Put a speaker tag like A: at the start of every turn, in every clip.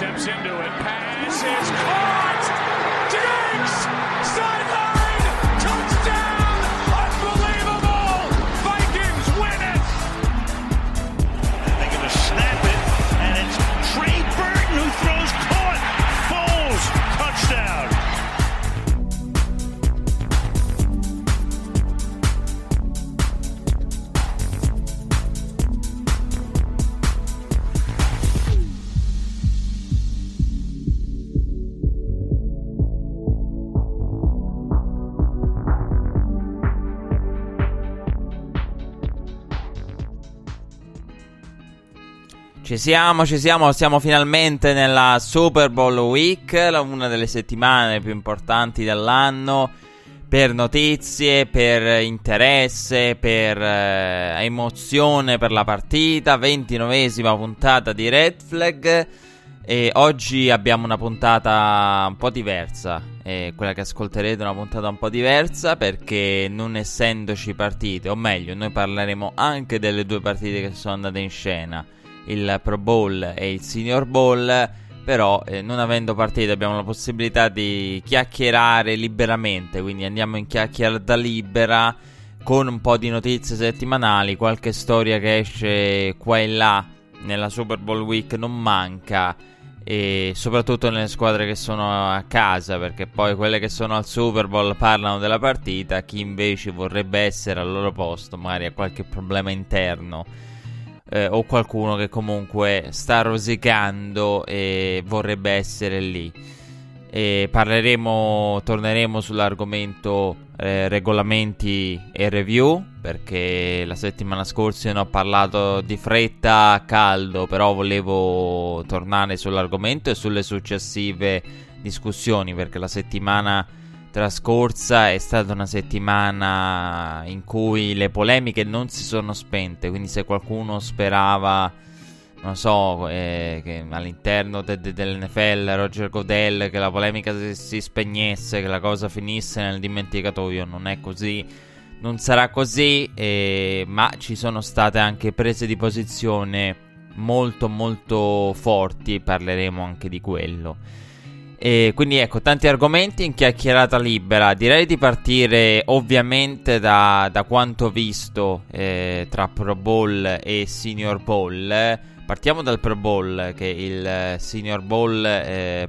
A: steps into it. Pass is caught. Diggs sideline
B: Ci siamo, ci siamo, siamo finalmente nella Super Bowl Week, una delle settimane più importanti dell'anno per notizie, per interesse, per eh, emozione per la partita, 29esima puntata di Red Flag e oggi abbiamo una puntata un po' diversa, e quella che ascolterete è una puntata un po' diversa perché non essendoci partite, o meglio, noi parleremo anche delle due partite che sono andate in scena il Pro Bowl e il Senior Bowl. Però, eh, non avendo partite, abbiamo la possibilità di chiacchierare liberamente. Quindi andiamo in chiacchierata libera con un po' di notizie settimanali. Qualche storia che esce qua e là nella Super Bowl Week non manca. E soprattutto nelle squadre che sono a casa, perché poi quelle che sono al Super Bowl parlano della partita. Chi invece vorrebbe essere al loro posto, magari ha qualche problema interno eh, o qualcuno che comunque sta rosicando e vorrebbe essere lì. E parleremo, torneremo sull'argomento eh, regolamenti e review perché la settimana scorsa ne ho parlato di fretta a caldo, però volevo tornare sull'argomento e sulle successive discussioni perché la settimana trascorsa è stata una settimana in cui le polemiche non si sono spente, quindi se qualcuno sperava, non so, eh, che all'interno de- de- dell'NFL Roger Godel che la polemica si-, si spegnesse, che la cosa finisse nel dimenticatoio, non è così. Non sarà così, eh, ma ci sono state anche prese di posizione molto molto forti, parleremo anche di quello. E quindi ecco, tanti argomenti in chiacchierata libera. Direi di partire ovviamente da, da quanto visto eh, tra Pro Bowl e Senior Bowl. Partiamo dal Pro Bowl, che il Senior Bowl eh,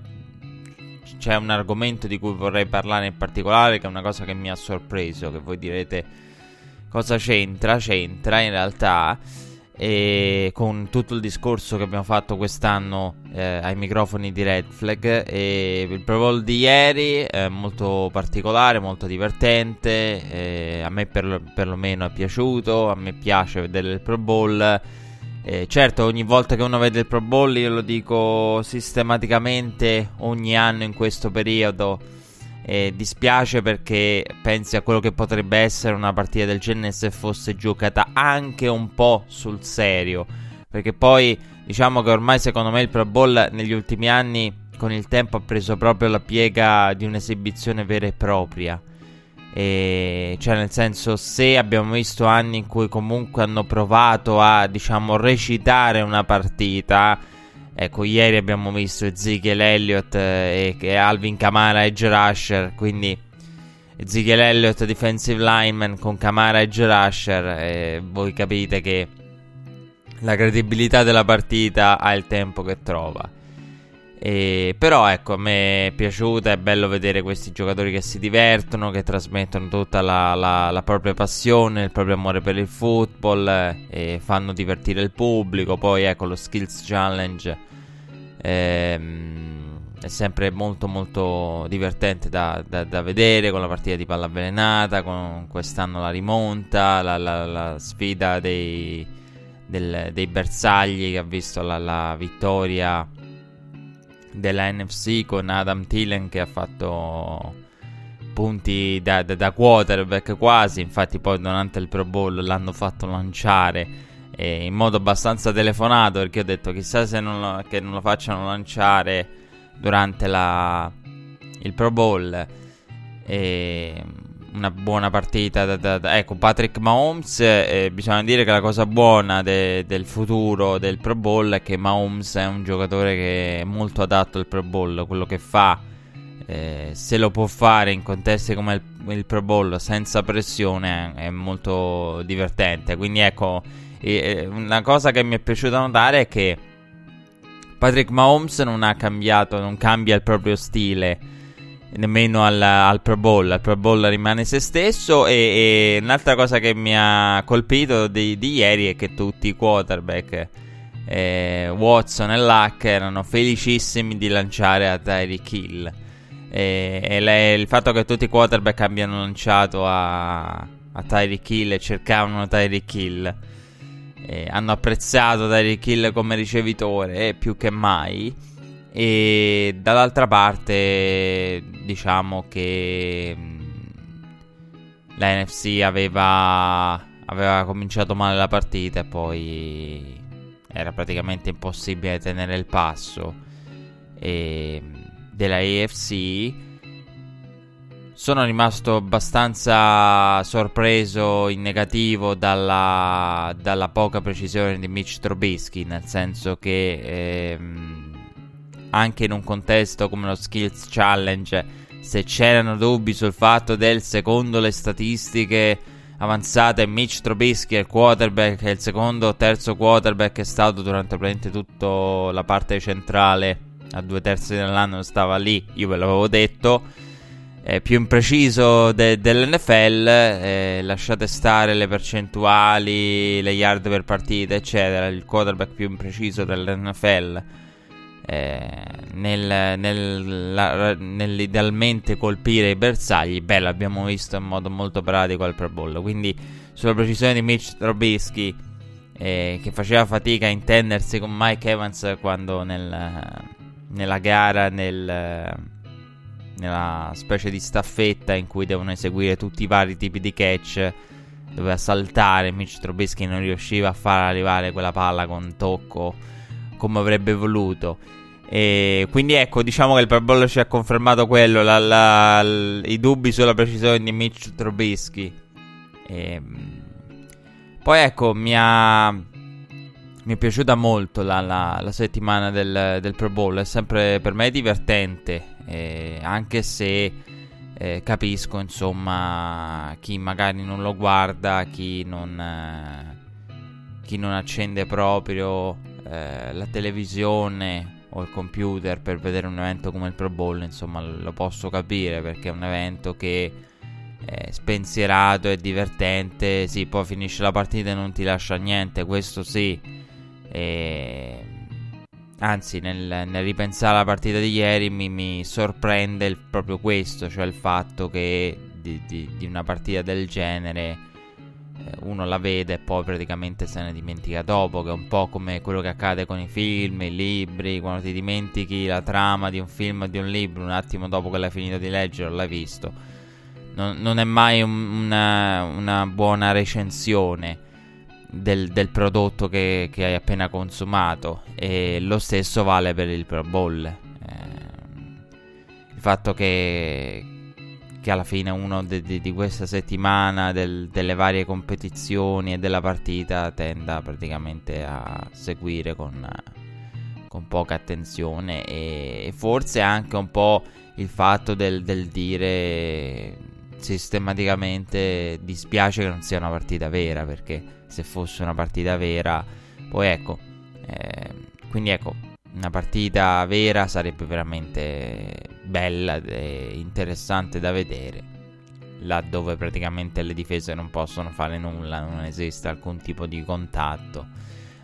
B: c'è un argomento di cui vorrei parlare in particolare, che è una cosa che mi ha sorpreso, che voi direte cosa c'entra, c'entra in realtà e con tutto il discorso che abbiamo fatto quest'anno eh, ai microfoni di Red Flag e il Pro Bowl di ieri è molto particolare, molto divertente eh, a me per, perlomeno è piaciuto a me piace vedere il Pro Bowl. Eh, certo ogni volta che uno vede il Pro Bowl io lo dico sistematicamente ogni anno in questo periodo e dispiace perché pensi a quello che potrebbe essere una partita del genere se fosse giocata anche un po' sul serio. Perché poi diciamo che ormai secondo me il Pro Bowl negli ultimi anni con il tempo ha preso proprio la piega di un'esibizione vera e propria. E cioè nel senso se abbiamo visto anni in cui comunque hanno provato a diciamo recitare una partita Ecco, ieri abbiamo visto Ezekiel Elliott e, e Alvin Kamara edge rusher, quindi Ezekiel Elliott defensive lineman con Kamara edge rusher e voi capite che la credibilità della partita ha il tempo che trova. E, però ecco, a me è piaciuta, è bello vedere questi giocatori che si divertono, che trasmettono tutta la, la, la propria passione, il proprio amore per il football eh, e fanno divertire il pubblico. Poi ecco lo Skills Challenge ehm, è sempre molto molto divertente da, da, da, vedere con la partita di palla avvelenata, con quest'anno la rimonta, la, la, la sfida dei, del, dei bersagli che ha visto la, la vittoria della NFC con Adam Thielen che ha fatto punti da, da, da, quarterback quasi. Infatti, poi durante il Pro Bowl l'hanno fatto lanciare eh, in modo abbastanza telefonato. Perché ho detto chissà se non lo, che non lo facciano lanciare durante la, il Pro Bowl. E, una buona partita. Da, da, da. Ecco, Patrick Mahomes, eh, bisogna dire che la cosa buona de, del futuro del Pro Bowl è che Mahomes è un giocatore che è molto adatto al Pro Bowl, quello che fa, eh, se lo può fare in contesti come il, il Pro Bowl senza pressione, è molto divertente. Quindi ecco, eh, una cosa che mi è piaciuta notare è che Patrick Mahomes non ha cambiato, non cambia il proprio stile nemmeno al, al, Pro Bowl. Al Pro Bowl rimane se stesso. E, e un'altra cosa che mi ha colpito di, di ieri è che tutti i quarterback, eh, Watson e Luck, erano felicissimi di lanciare a Tyreek Hill. E, e le, il fatto che tutti i quarterback abbiano lanciato a, a Tyreek Hill e cercavano Tyreek Hill. Eh, hanno apprezzato Tyreek Hill come ricevitore eh, più che mai. E dall'altra parte, diciamo che mm, la NFC aveva, aveva cominciato male la partita e poi era praticamente impossibile tenere il passo e, della AFC. Sono rimasto abbastanza sorpreso in negativo dalla, dalla poca precisione di Mitch Trubisky, nel senso che ehm, anche in un contesto come lo Skills Challenge, se c'erano dubbi sul fatto del secondo le statistiche avanzate Mitch Trubisky il quarterback e il secondo o terzo quarterback è stato durante praticamente tutta la parte centrale a due terzi dell'anno stava lì, io ve l'avevo detto eh, più impreciso de- dell'NFL eh, lasciate stare le percentuali le yard per partita eccetera il quarterback più impreciso dell'NFL eh, nel, nel, la, nell'idealmente colpire i bersagli, beh, l'abbiamo visto in modo molto pratico al Pro Bowl. Quindi, sulla precisione di Mitch Trubisky, eh, che faceva fatica a intendersi con Mike Evans quando nel, nella gara, nel, nella specie di staffetta in cui devono eseguire tutti i vari tipi di catch, doveva saltare. Mitch Trubisky non riusciva a far arrivare quella palla con tocco come avrebbe voluto. E quindi ecco, diciamo che il Pro Bowl ci ha confermato quello, la, la, l- i dubbi sulla precisione di Mitch Trubisky. E, poi ecco, mi ha, mi è piaciuta molto la, la, la settimana del, del, Pro Bowl, è sempre per me divertente, eh, anche se eh, capisco insomma chi magari non lo guarda, chi non, eh, chi non accende proprio eh, la televisione o il computer per vedere un evento come il Pro Bowl, insomma, lo posso capire perché è un evento che è spensierato, è divertente, sì, poi finisce la partita e non ti lascia niente, questo sì. E... Anzi, nel, nel, ripensare alla partita di ieri mi, mi sorprende il, proprio questo, cioè il fatto che di, di, di una partita del genere eh, uno la vede e poi praticamente se ne dimentica dopo, che è un po' come quello che accade con i film, i libri, quando ti dimentichi la trama di un film o di un libro un attimo dopo che l'hai finito di leggere l'hai visto. Non, non è mai un, una, una, buona recensione del, del prodotto che, che, hai appena consumato e lo stesso vale per il Pro Bowl. Eh, il fatto che, che alla fine uno de- de- di questa settimana del- delle varie competizioni e della partita tenda praticamente a seguire con, con poca attenzione e forse anche un po' il fatto del, del dire sistematicamente dispiace che non sia una partita vera perché se fosse una partita vera poi ecco eh, quindi ecco una partita vera sarebbe veramente bella e interessante da vedere. Laddove praticamente le difese non possono fare nulla, non esiste alcun tipo di contatto.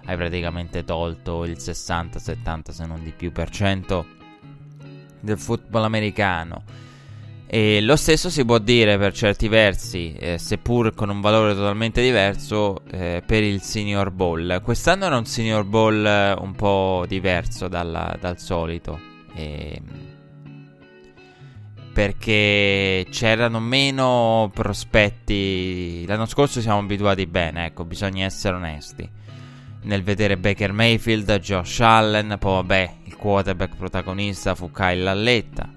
B: Hai praticamente tolto il 60-70 se non di più per cento del football americano e lo stesso si può dire per certi versi, eh, seppur con un valore totalmente diverso, eh, per il Senior Bowl. Quest'anno era un Senior Bowl eh, un po' diverso dalla, dal solito. Eh, perché c'erano meno prospetti. L'anno scorso siamo abituati bene, ecco, bisogna essere onesti. Nel vedere Baker Mayfield, Josh Allen, poi vabbè, il quarterback protagonista fu Kyle Lalletta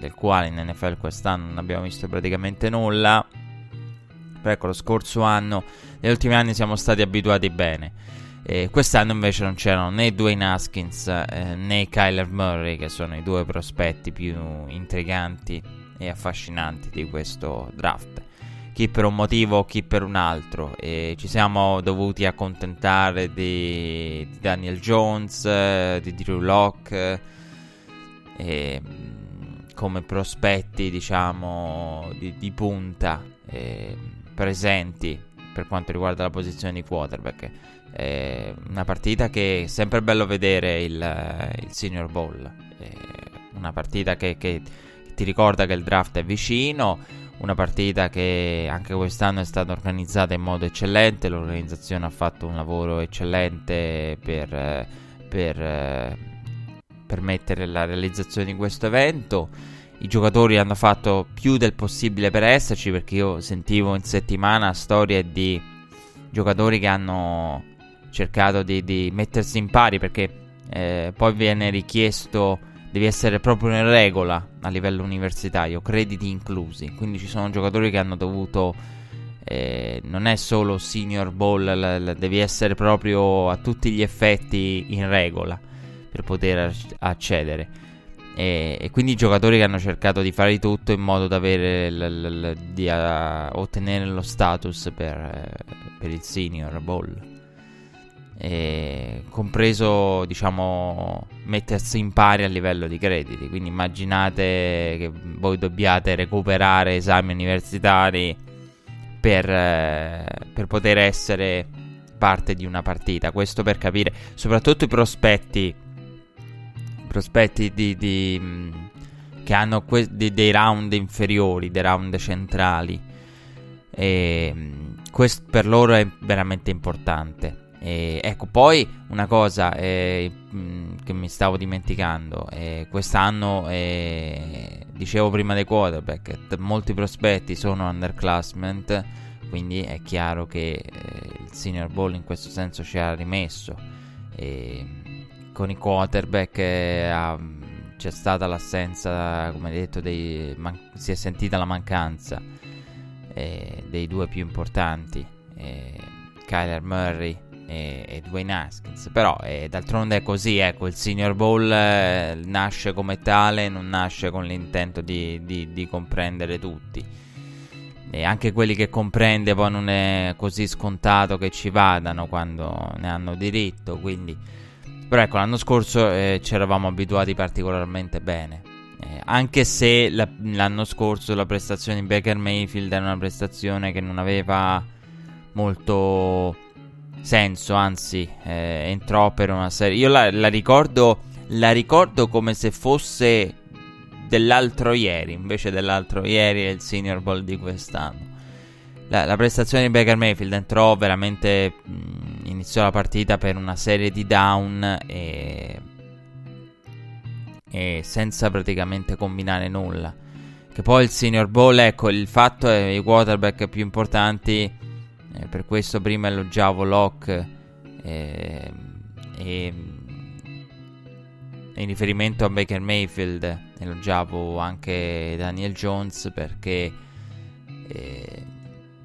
B: del quale in NFL quest'anno non abbiamo visto praticamente nulla. Però ecco, lo scorso anno, negli ultimi anni siamo stati abituati bene. E quest'anno invece non c'erano né Dwayne Haskins eh, né Kyler Murray, che sono i due prospetti più intriganti e affascinanti di questo draft. Chi per un motivo, chi per un altro. E ci siamo dovuti accontentare di, di Daniel Jones, eh, di Drew Locke, eh, come prospetti, diciamo, di, di punta eh, presenti per quanto riguarda la posizione di quarterback. È una partita che è sempre bello vedere il, il Senior Bowl. È una partita che, che ti ricorda che il draft è vicino. Una partita che anche quest'anno è stata organizzata in modo eccellente. L'organizzazione ha fatto un lavoro eccellente per, per permettere la realizzazione di questo evento. I giocatori hanno fatto più del possibile per esserci perché io sentivo in settimana storie di giocatori che hanno cercato di, di mettersi in pari perché eh, poi viene richiesto devi essere proprio in regola a livello universitario, crediti inclusi. Quindi ci sono giocatori che hanno dovuto. Eh, non è solo senior ball, devi essere proprio a tutti gli effetti in regola per poter accedere. E, e, quindi giocatori che hanno cercato di fare di tutto in modo da avere l- l- di uh, ottenere lo status per, per il senior ball. Eh, compreso diciamo mettersi in pari a livello di crediti. Quindi immaginate che voi dobbiate recuperare esami universitari per, per poter essere parte di una partita. Questo per capire soprattutto i prospetti prospetti di, di che hanno que- di, dei round inferiori dei round centrali e questo per loro è veramente importante e, ecco, poi una cosa eh, mh, che mi stavo dimenticando, eh, quest'anno, eh, dicevo prima dei quarterback, t- molti prospetti sono underclassmen, quindi è chiaro che eh, il senior ball in questo senso ci ha rimesso. Con i quarterback eh, c'è stata l'assenza, come detto, dei, man- si è sentita la mancanza eh, dei due più importanti, Kyler Murray e, e Dwayne Haskins. Però eh, d'altronde è così, ecco, il Senior Bowl eh, nasce come tale, non nasce con l'intento di, di, di comprendere tutti. E anche quelli che comprende poi non è così scontato che ci vadano quando ne hanno diritto, quindi... Però ecco, l'anno scorso eh, ci eravamo abituati particolarmente bene. Eh, anche se la, l'anno scorso la prestazione di Baker Mayfield era una prestazione che non aveva molto senso, anzi, eh, entrò per una serie. Io la, la, ricordo, la ricordo come se fosse dell'altro ieri, invece dell'altro ieri è il Senior Bowl di quest'anno. La, la prestazione di Baker Mayfield entrò veramente. Mh, iniziò la partita per una serie di down e, e senza praticamente combinare nulla. Che poi il Senior Bowl, ecco, il fatto è i quarterback più importanti eh, per questo prima elogiavo Locke eh, e in riferimento a Baker Mayfield elogiavo anche Daniel Jones perché eh,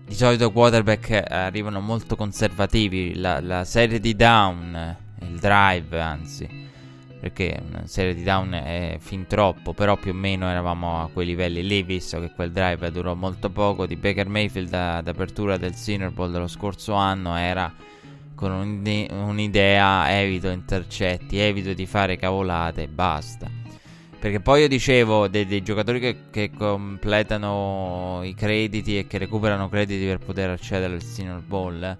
B: di solito quarterback arrivano molto conservativi la, la serie di down il drive anzi perché una serie di down è fin troppo, però più o meno eravamo a quei livelli lì, visto che quel drive durò molto poco. Di Baker Mayfield ad apertura del Senior Bowl dello scorso anno era con un'idea, evito intercetti, evito di fare cavolate e basta. Perché poi io dicevo dei, dei giocatori che, che, completano i crediti e che recuperano crediti per poter accedere al Senior Bowl.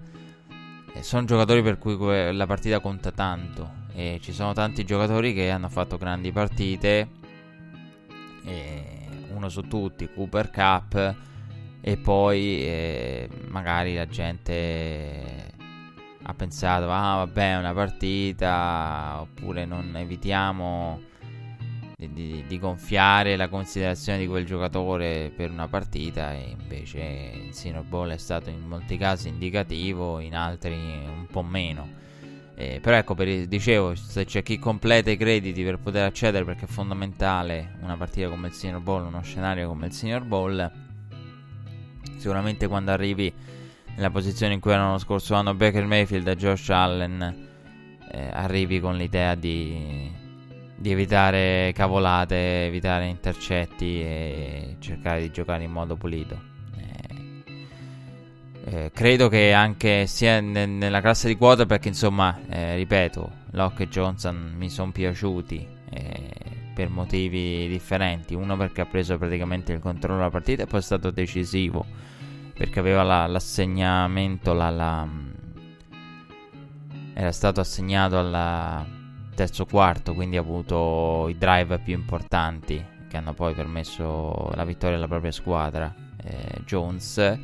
B: Eh, sono giocatori per cui la partita conta tanto e ci sono tanti giocatori che hanno fatto grandi partite. uno su tutti, Cooper Cup. E poi eh, magari la gente ha pensato, ah vabbè, è una partita, oppure non evitiamo di, di, di, gonfiare la considerazione di quel giocatore per una partita e invece il Senior Ball è stato in molti casi indicativo, in altri un po' meno. Eh, però ecco, per, dicevo, se c'è chi completa i crediti per poter accedere, perché è fondamentale una partita come il Senior Bowl, uno scenario come il Senior Bowl, sicuramente quando arrivi nella posizione in cui erano lo scorso anno Baker Mayfield e Josh Allen, eh, arrivi con l'idea di, di evitare cavolate, evitare intercetti e cercare di giocare in modo pulito. Eh, credo che anche sia ne- nella classe di quota perché insomma, eh, ripeto, Locke e Johnson mi sono piaciuti eh, per motivi differenti. Uno perché ha preso praticamente il controllo della partita e poi è stato decisivo perché aveva la- l'assegnamento, la- la- era stato assegnato al terzo quarto, quindi ha avuto i drive più importanti che hanno poi permesso la vittoria alla propria squadra. Eh, Jones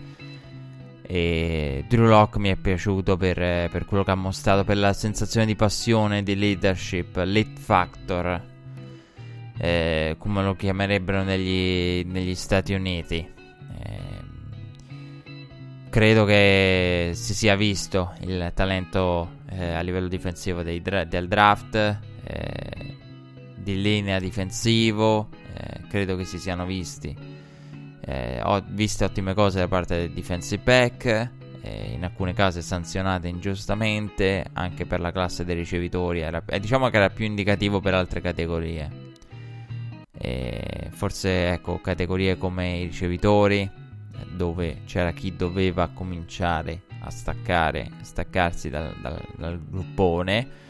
B: e Drew Locke mi è piaciuto per, per, quello che ha mostrato, per la sensazione di passione, di leadership, lead factor, eh, come lo chiamerebbero negli, negli Stati Uniti. Eh, credo che si sia visto il talento eh, a livello difensivo dra- del draft, eh, di linea difensivo, eh, credo che si siano visti. Eh, ho visto ottime cose da parte del defensive back, eh, in alcune case sanzionate ingiustamente, anche per la classe dei ricevitori, era, eh, diciamo che era più indicativo per altre categorie. forse ecco, categorie come i ricevitori, dove c'era chi doveva cominciare a staccare, staccarsi dal, dal, dal gruppone.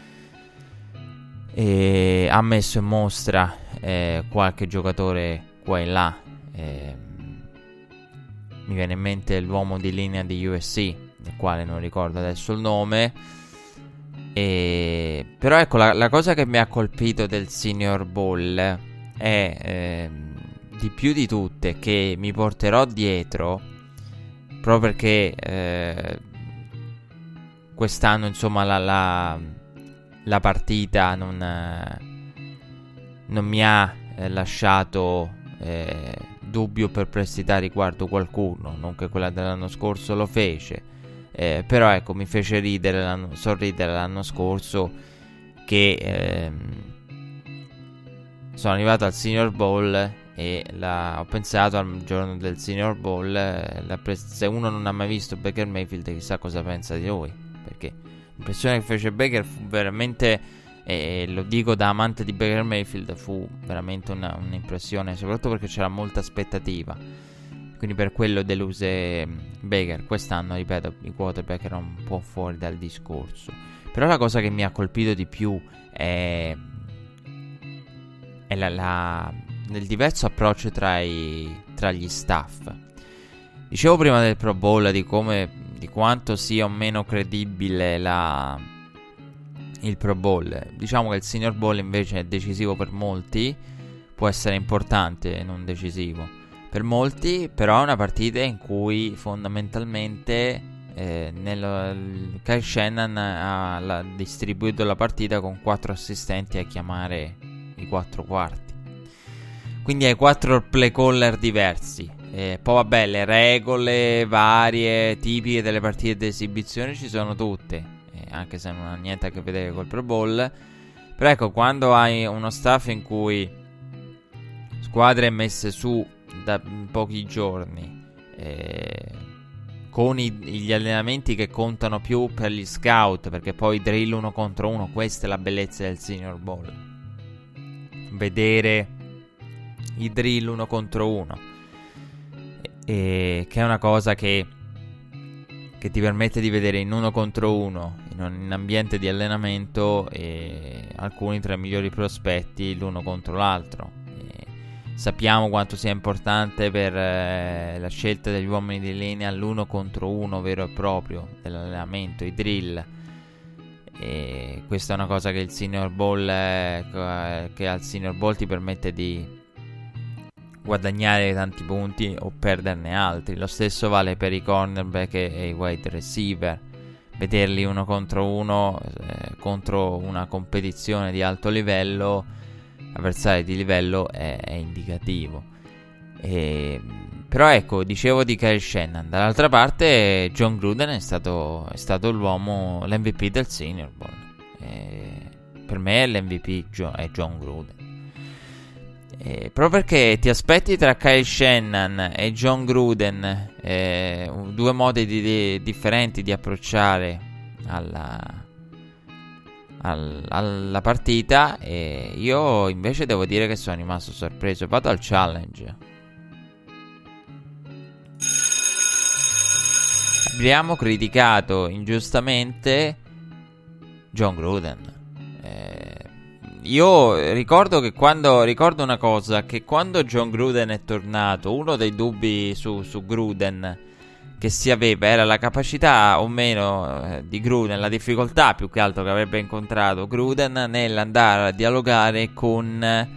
B: E ha messo in mostra eh, qualche giocatore qua e là. Eh, mi viene in mente l'uomo di linea di USC, del quale non ricordo adesso il nome. E... Però ecco, la, la, cosa che mi ha colpito del Senior Bowl è eh, di più di tutte che mi porterò dietro, proprio perché eh, quest'anno insomma la, la, la partita non, non, mi ha eh, lasciato eh, dubbio o perplessità riguardo qualcuno, non che quella dell'anno scorso lo fece. Eh, però ecco, mi fece ridere l'anno, sorridere l'anno scorso che ehm, sono arrivato al Senior Bowl e la, ho pensato al giorno del Senior Bowl, eh, pres- se uno non ha mai visto Baker Mayfield chissà cosa pensa di lui, perché l'impressione che fece Baker fu veramente e lo dico da amante di Baker Mayfield, fu veramente una, un'impressione, soprattutto perché c'era molta aspettativa. Quindi per quello deluse mm, Baker. Quest'anno, ripeto, i quarterback erano un po' fuori dal discorso. Però la cosa che mi ha colpito di più è, è la, la, il diverso approccio tra, i, tra gli staff. Dicevo prima del Pro Bowl di come, di quanto sia o meno credibile la, il Pro Bowl. Diciamo che il Senior Bowl invece è decisivo per molti, può essere importante e non decisivo per molti, però è una partita in cui fondamentalmente eh, nel, Kyle Shannon ha la, distribuito la partita con quattro assistenti a chiamare i quattro quarti. Quindi hai quattro play caller diversi. Eh, poi vabbè, le regole varie, tipiche delle partite di esibizione ci sono tutte anche se non ha niente a che vedere col Pro Bowl. Però ecco, quando hai uno staff in cui squadre messe su da pochi giorni, eh, con i, gli allenamenti che contano più per gli scout, perché poi drill uno contro uno, questa è la bellezza del Senior Bowl. Vedere i drill uno contro uno, e, che è una cosa che che ti permette di vedere in uno contro uno in un ambiente di allenamento alcuni tra i migliori prospetti l'uno contro l'altro. E sappiamo quanto sia importante per eh, la scelta degli uomini di linea l'uno contro uno vero e proprio dell'allenamento, i drill. E questa è una cosa che il Senior Bowl, eh, che al Senior Bowl ti permette di guadagnare tanti punti o perderne altri. Lo stesso vale per i cornerback e i wide receiver. Vederli uno contro uno eh, contro una competizione di alto livello, avversari di livello è, è indicativo. E, però ecco, dicevo di Kyle Shannon. Dall'altra parte, John Gruden è stato, è stato l'uomo, l'MVP del Senior Bowl. Eh, per me l'MVP è John Gruden. Eh, proprio perché ti aspetti tra Kyle Shannon e John Gruden eh, due modi di, di, differenti di approcciare alla, al, alla partita e io invece devo dire che sono rimasto sorpreso. Vado al challenge. Abbiamo criticato ingiustamente John Gruden io ricordo che quando ricordo una cosa: che quando John Gruden è tornato, uno dei dubbi su, su Gruden che si aveva era la capacità o meno eh, di Gruden, la difficoltà più che altro che avrebbe incontrato Gruden nell'andare a dialogare con eh,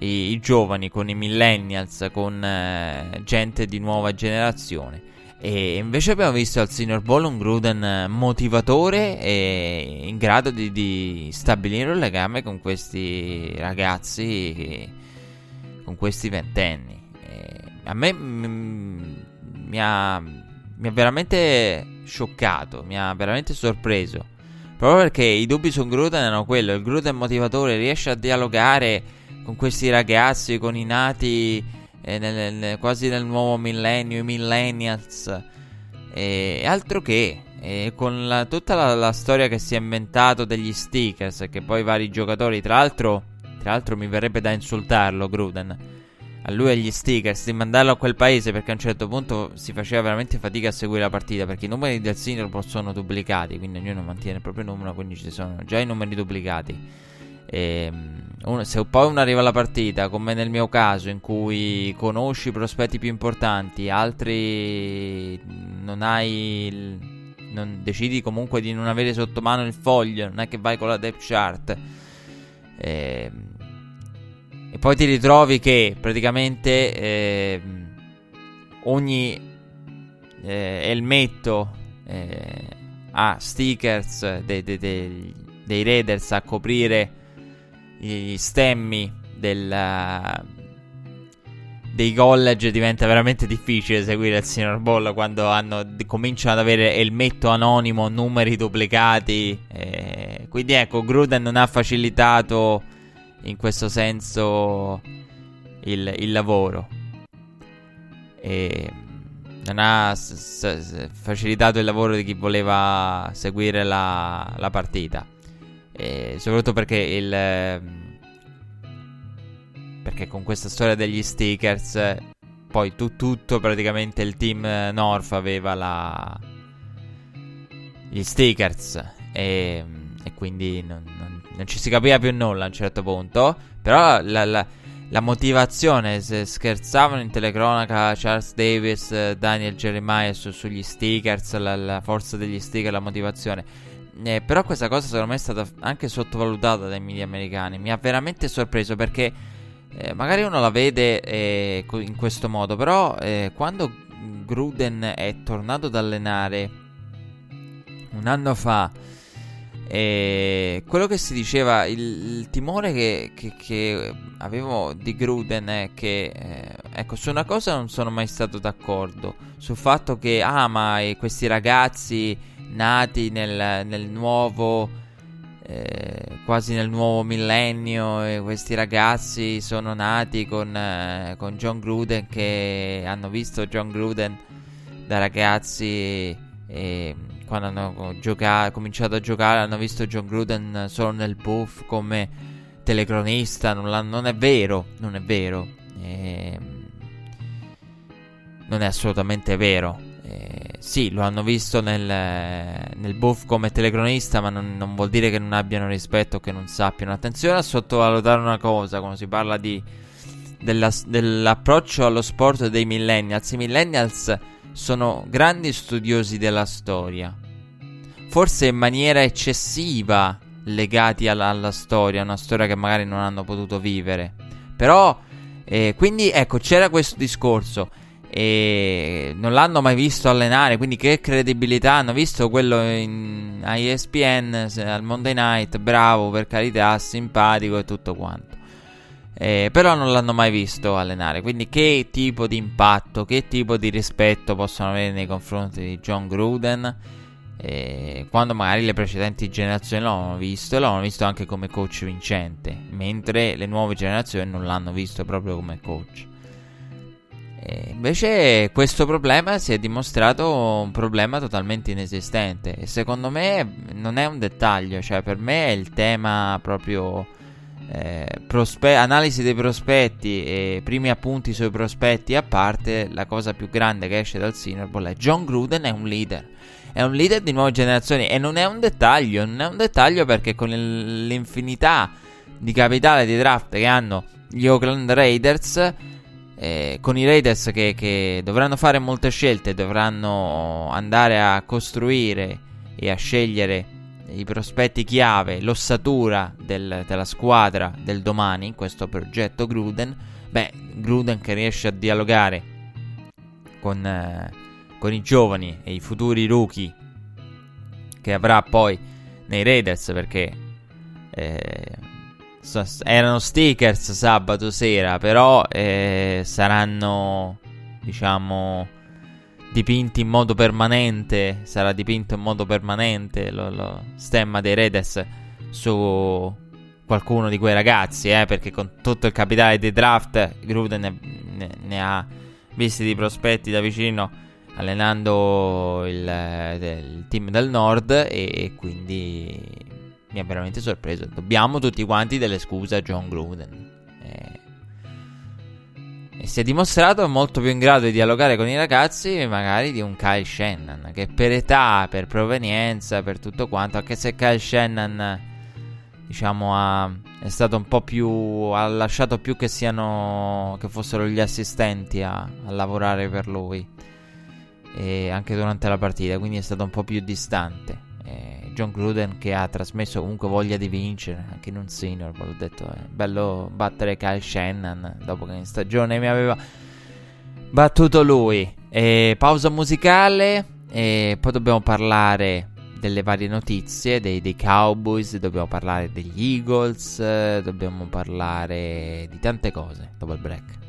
B: i, i, giovani, con i millennials, con eh, gente di nuova generazione. E invece abbiamo visto al Senior Bowl un Gruden motivatore e in grado di, di stabilire un legame con questi ragazzi, con questi ventenni. E a me m- mi, ha, mi ha veramente scioccato, mi ha veramente sorpreso. Proprio perché i dubbi su Gruden erano quello, il Gruden motivatore riesce a dialogare con questi ragazzi, con i nati eh, nel, nel, quasi nel nuovo millennio, i millennials e altro che. E con la, tutta la, la, storia che si è inventato degli stickers, che poi vari giocatori, tra l'altro, tra l'altro mi verrebbe da insultarlo Gruden, a lui e gli stickers, di mandarlo a quel paese perché a un certo punto si faceva veramente fatica a seguire la partita, perché i numeri del senior sono duplicati, quindi ognuno mantiene il proprio numero, quindi ci sono già i numeri duplicati. E, se poi uno arriva alla partita, come nel mio caso, in cui conosci i prospetti più importanti, altri non hai. Non, decidi comunque di non avere sotto mano il foglio, non è che vai con la depth chart. E, ehm, e poi ti ritrovi che praticamente eh, ogni eh, elmetto eh, ha stickers dei, dei, dei, dei Raiders a coprire gli stemmi del, dei college diventa veramente difficile seguire il Senior Bowl quando hanno, cominciano ad avere elmetto anonimo, numeri duplicati. Eh, quindi ecco, Gruden non ha facilitato in questo senso il, il lavoro. E non ha s- s- facilitato il lavoro di chi voleva seguire la, la partita. E soprattutto perché il. Ehm, perché con questa storia degli stickers. Poi tu, tutto praticamente il team North aveva la. Gli stickers. E, e quindi non, non, non, ci si capiva più nulla a un certo punto. Però la, la, la motivazione, se scherzavano in telecronaca Charles Davis, Daniel Jeremiah su, sugli stickers, la, la forza degli stickers, la motivazione eh, però questa cosa secondo me è stata anche sottovalutata dai media americani. Mi ha veramente sorpreso perché eh, magari uno la vede eh, in questo modo, però eh, quando Gruden è tornato ad allenare un anno fa, quello che si diceva, il, il timore che, che, che, avevo di Gruden è che, eh, ecco, su una cosa non sono mai stato d'accordo, sul fatto che, ah, ma questi ragazzi nati nel, nel nuovo, eh, quasi nel nuovo millennio e questi ragazzi sono nati con, eh, con John Gruden che hanno visto John Gruden da ragazzi e quando hanno gioca- cominciato a giocare hanno visto John Gruden solo nel buff come telecronista, non, non è vero, non è vero. E, ehm, non è assolutamente vero. Eh, sì, lo hanno visto nel, nel buff come telecronista, ma non, non, vuol dire che non abbiano rispetto o che non sappiano. Attenzione a sottovalutare una cosa quando si parla di, della, dell'approccio allo sport dei millennials. I millennials sono grandi studiosi della storia, forse in maniera eccessiva legati alla, alla storia, una storia che magari non hanno potuto vivere. Però, eh, quindi ecco, c'era questo discorso e non l'hanno mai visto allenare, quindi che credibilità hanno visto quello in, a ESPN al Monday Night, bravo per carità, simpatico e tutto quanto. Eh, però non l'hanno mai visto allenare, quindi che tipo di impatto, che tipo di rispetto possono avere nei confronti di John Gruden? eh, quando magari le precedenti generazioni l'hanno visto e l'hanno visto anche come coach vincente, mentre le nuove generazioni non l'hanno visto proprio come coach. Invece questo problema si è dimostrato un problema totalmente inesistente e secondo me non è un dettaglio, cioè per me è il tema proprio eh, prospe- analisi dei prospetti e primi appunti sui prospetti a parte, la cosa più grande che esce dal Senior Bowl è John Gruden è un leader. È un leader di nuove generazioni e non è un dettaglio, non è un dettaglio perché con l'infinità di capitale di draft che hanno gli Oakland Raiders eh, con i Raiders che, che, dovranno fare molte scelte, dovranno andare a costruire e a scegliere i prospetti chiave, l'ossatura del, della squadra del domani, questo progetto Gruden, beh, Gruden che riesce a dialogare con, eh, con i giovani e i futuri rookie che avrà poi nei Raiders perché eh, erano stickers sabato sera, però eh, saranno, diciamo, dipinti in modo permanente. Sarà dipinto in modo permanente lo, lo stemma dei Redes su qualcuno di quei ragazzi, eh, perché con tutto il capitale dei draft, Gruden ne, ne, ne ha visti di prospetti da vicino allenando il, il team del nord e, e quindi mi ha veramente sorpreso. Dobbiamo tutti quanti delle scuse a John Gruden. E... e si è dimostrato molto più in grado di dialogare con i ragazzi, magari di un Kyle Shannon, che per età, per provenienza, per tutto quanto, anche se Kyle Shannon, diciamo, ha, è stato un po' più. ha lasciato più che siano. che fossero gli assistenti a, a lavorare per lui. E anche durante la partita, quindi è stato un po' più distante. John Gruden che ha trasmesso comunque voglia di vincere anche in un senior. L'ho detto, è bello battere Kyle Shannon dopo che in stagione mi aveva battuto lui. E pausa musicale e poi dobbiamo parlare delle varie notizie dei, dei, Cowboys, dobbiamo parlare degli Eagles, dobbiamo parlare di tante cose dopo il break.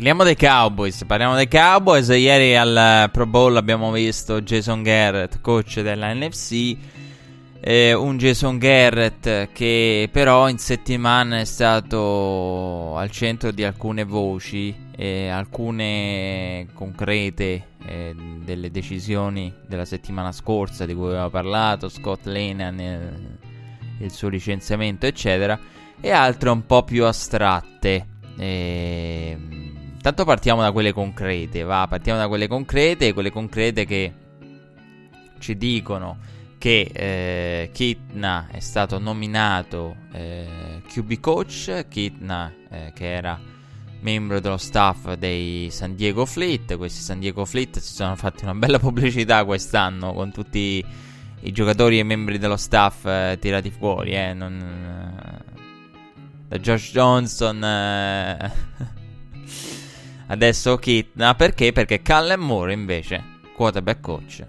B: Parliamo dei Cowboys. Parliamo dei Cowboys. Ieri al Pro Bowl abbiamo visto Jason Garrett, coach della NFC. Eh, un Jason Garrett che però in settimana è stato al centro di alcune voci e alcune concrete eh, delle decisioni della settimana scorsa di cui aveva parlato Scott Lenan, il, il suo licenziamento eccetera e altre un po' più astratte. E, tanto partiamo da quelle concrete, va, partiamo da quelle concrete, quelle concrete che ci dicono che eh, Kitna è stato nominato eh, QB coach, Kitna eh, che era membro dello staff dei San Diego Fleet, questi San Diego Fleet si sono fatti una bella pubblicità quest'anno con tutti i giocatori e membri dello staff eh, tirati fuori, eh, non, da Josh Johnson eh, adesso Kitna, perché? Perché Callum Moore invece, quarterback coach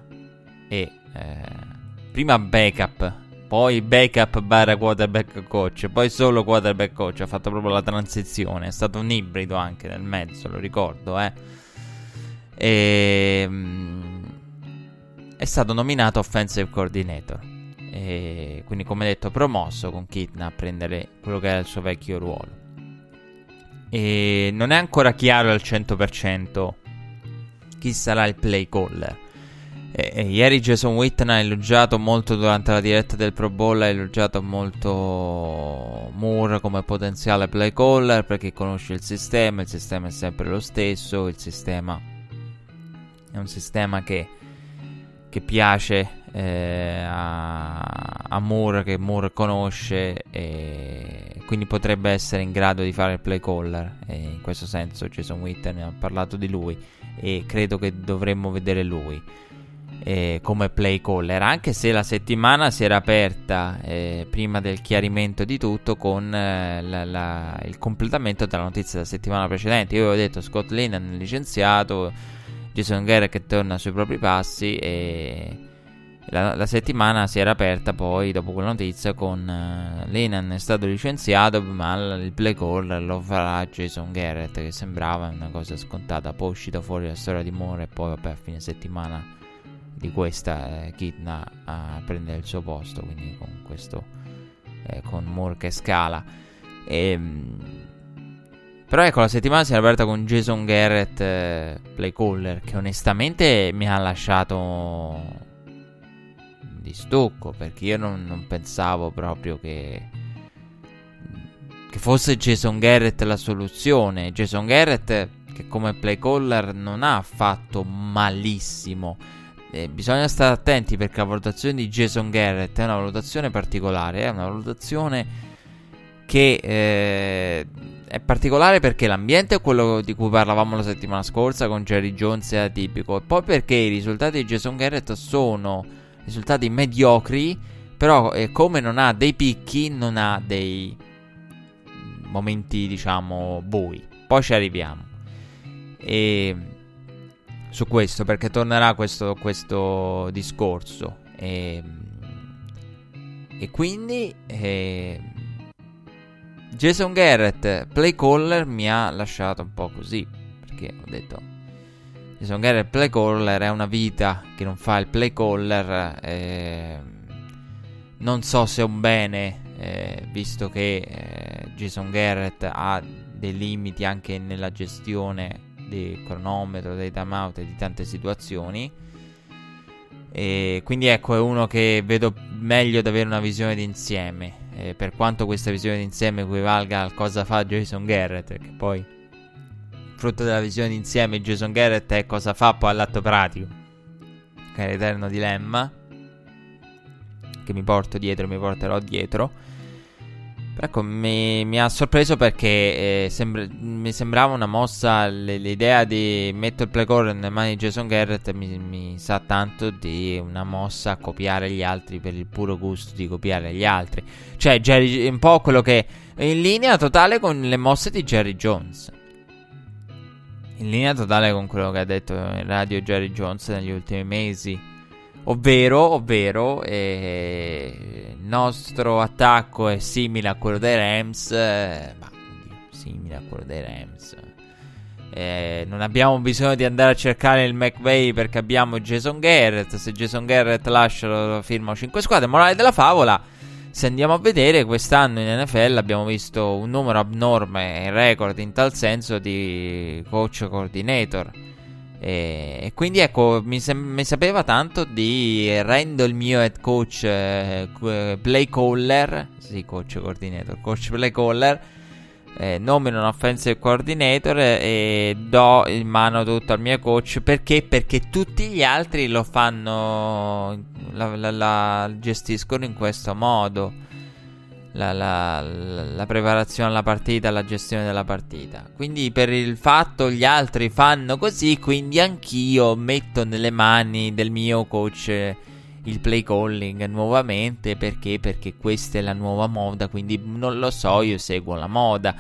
B: e... Eh, prima backup, poi backup barra quarterback coach, poi solo quarterback coach, ha fatto proprio la transizione, è stato un ibrido anche nel mezzo, lo ricordo, eh. E, mm, è stato nominato offensive coordinator. E quindi, come detto, promosso con Kitna a prendere quello che era il suo vecchio ruolo. E non è ancora chiaro al 100% chi sarà il play caller. E, e ieri Jason Witten ha elogiato molto durante la diretta del Pro Bowl, ha elogiato molto Moore come potenziale play caller perché conosce il sistema, il sistema è sempre lo stesso, il sistema è un sistema che, che piace eh, a, a, Moore, che Moore conosce e quindi potrebbe essere in grado di fare il play caller e in questo senso Jason Witten ha parlato di lui e credo che dovremmo vedere lui eh, come play caller, anche se la settimana si era aperta eh, prima del chiarimento di tutto con eh, la, la, il completamento della notizia della settimana precedente. Io avevo detto Scott Lennon licenziato, Jason Garrett che torna sui propri passi e la, la, settimana si era aperta poi dopo quella notizia con uh, Lennon è stato licenziato ma il play caller lo farà Jason Garrett che sembrava una cosa scontata poi è uscita fuori la storia di Moore e poi vabbè a fine settimana di questa eh, Kidna a prendere il suo posto, quindi con questo eh, con Moore che scala. E, ehm, però ecco, la settimana si è aperta con Jason Garrett, eh, play caller, che onestamente mi ha lasciato di stucco, perché io non, non pensavo proprio che, che fosse Jason Garrett la soluzione. Jason Garrett che come play caller non ha fatto malissimo eh, bisogna stare attenti perché la valutazione di Jason Garrett è una valutazione particolare, è una valutazione che eh, è particolare perché l'ambiente è quello di cui parlavamo la settimana scorsa con Jerry Jones è atipico e poi perché i risultati di Jason Garrett sono risultati mediocri, però eh, come non ha dei picchi, non ha dei momenti diciamo bui. Poi ci arriviamo. E su questo perché tornerà questo, questo discorso. E, e quindi eh, Jason Garrett, play caller, mi ha lasciato un po' così. Perché ho detto Jason Garrett, play caller, è una vita che non fa il play caller. Eh, non so se è un bene, eh, visto che eh, Jason Garrett ha dei limiti anche nella gestione di cronometro, dei timeout e di tante situazioni. E quindi ecco, è uno che vedo meglio ad avere una visione d'insieme. Eh, per quanto questa visione d'insieme equivalga a cosa fa Jason Garrett, che poi frutto della visione d'insieme Jason Garrett è cosa fa poi all'atto pratico. Che è l'eterno dilemma. Che mi porto dietro, mi porterò dietro. Ecco, mi, mi, ha sorpreso perché eh, sembra, mi sembrava una mossa. l'idea di mettere il play caller nelle mani di Jason Garrett mi, mi, sa tanto di una mossa a copiare gli altri per il puro gusto di copiare gli altri. Cioè, Jerry, un po' quello che. In linea totale con le mosse di Jerry Jones. In linea totale con quello che ha detto in radio Jerry Jones negli ultimi mesi. Ovvero, ovvero eh, il nostro attacco è simile a quello dei Rams, eh, ma simile a quello dei Rams. Eh, non abbiamo bisogno di andare a cercare il McVay perché abbiamo Jason Garrett. Se Jason Garrett lascia, lo firma 5 squadre. Morale della favola. Se andiamo a vedere, quest'anno in NFL abbiamo visto un numero abnorme in record in tal senso di coach coordinator. E, quindi ecco, mi, sem- mi, sapeva tanto di rendo il mio head coach eh, play caller. Sì, coach coordinator, coach play caller eh, nomino un offensive coordinator e do in mano tutto al mio coach perché? Perché tutti gli altri lo fanno, la, la, la gestiscono in questo modo. La, la, la, preparazione alla partita, la gestione della partita. Quindi per il fatto gli altri fanno così, quindi anch'io metto nelle mani del mio coach il play calling nuovamente perché? Perché questa è la nuova moda, quindi non lo so, io seguo la moda.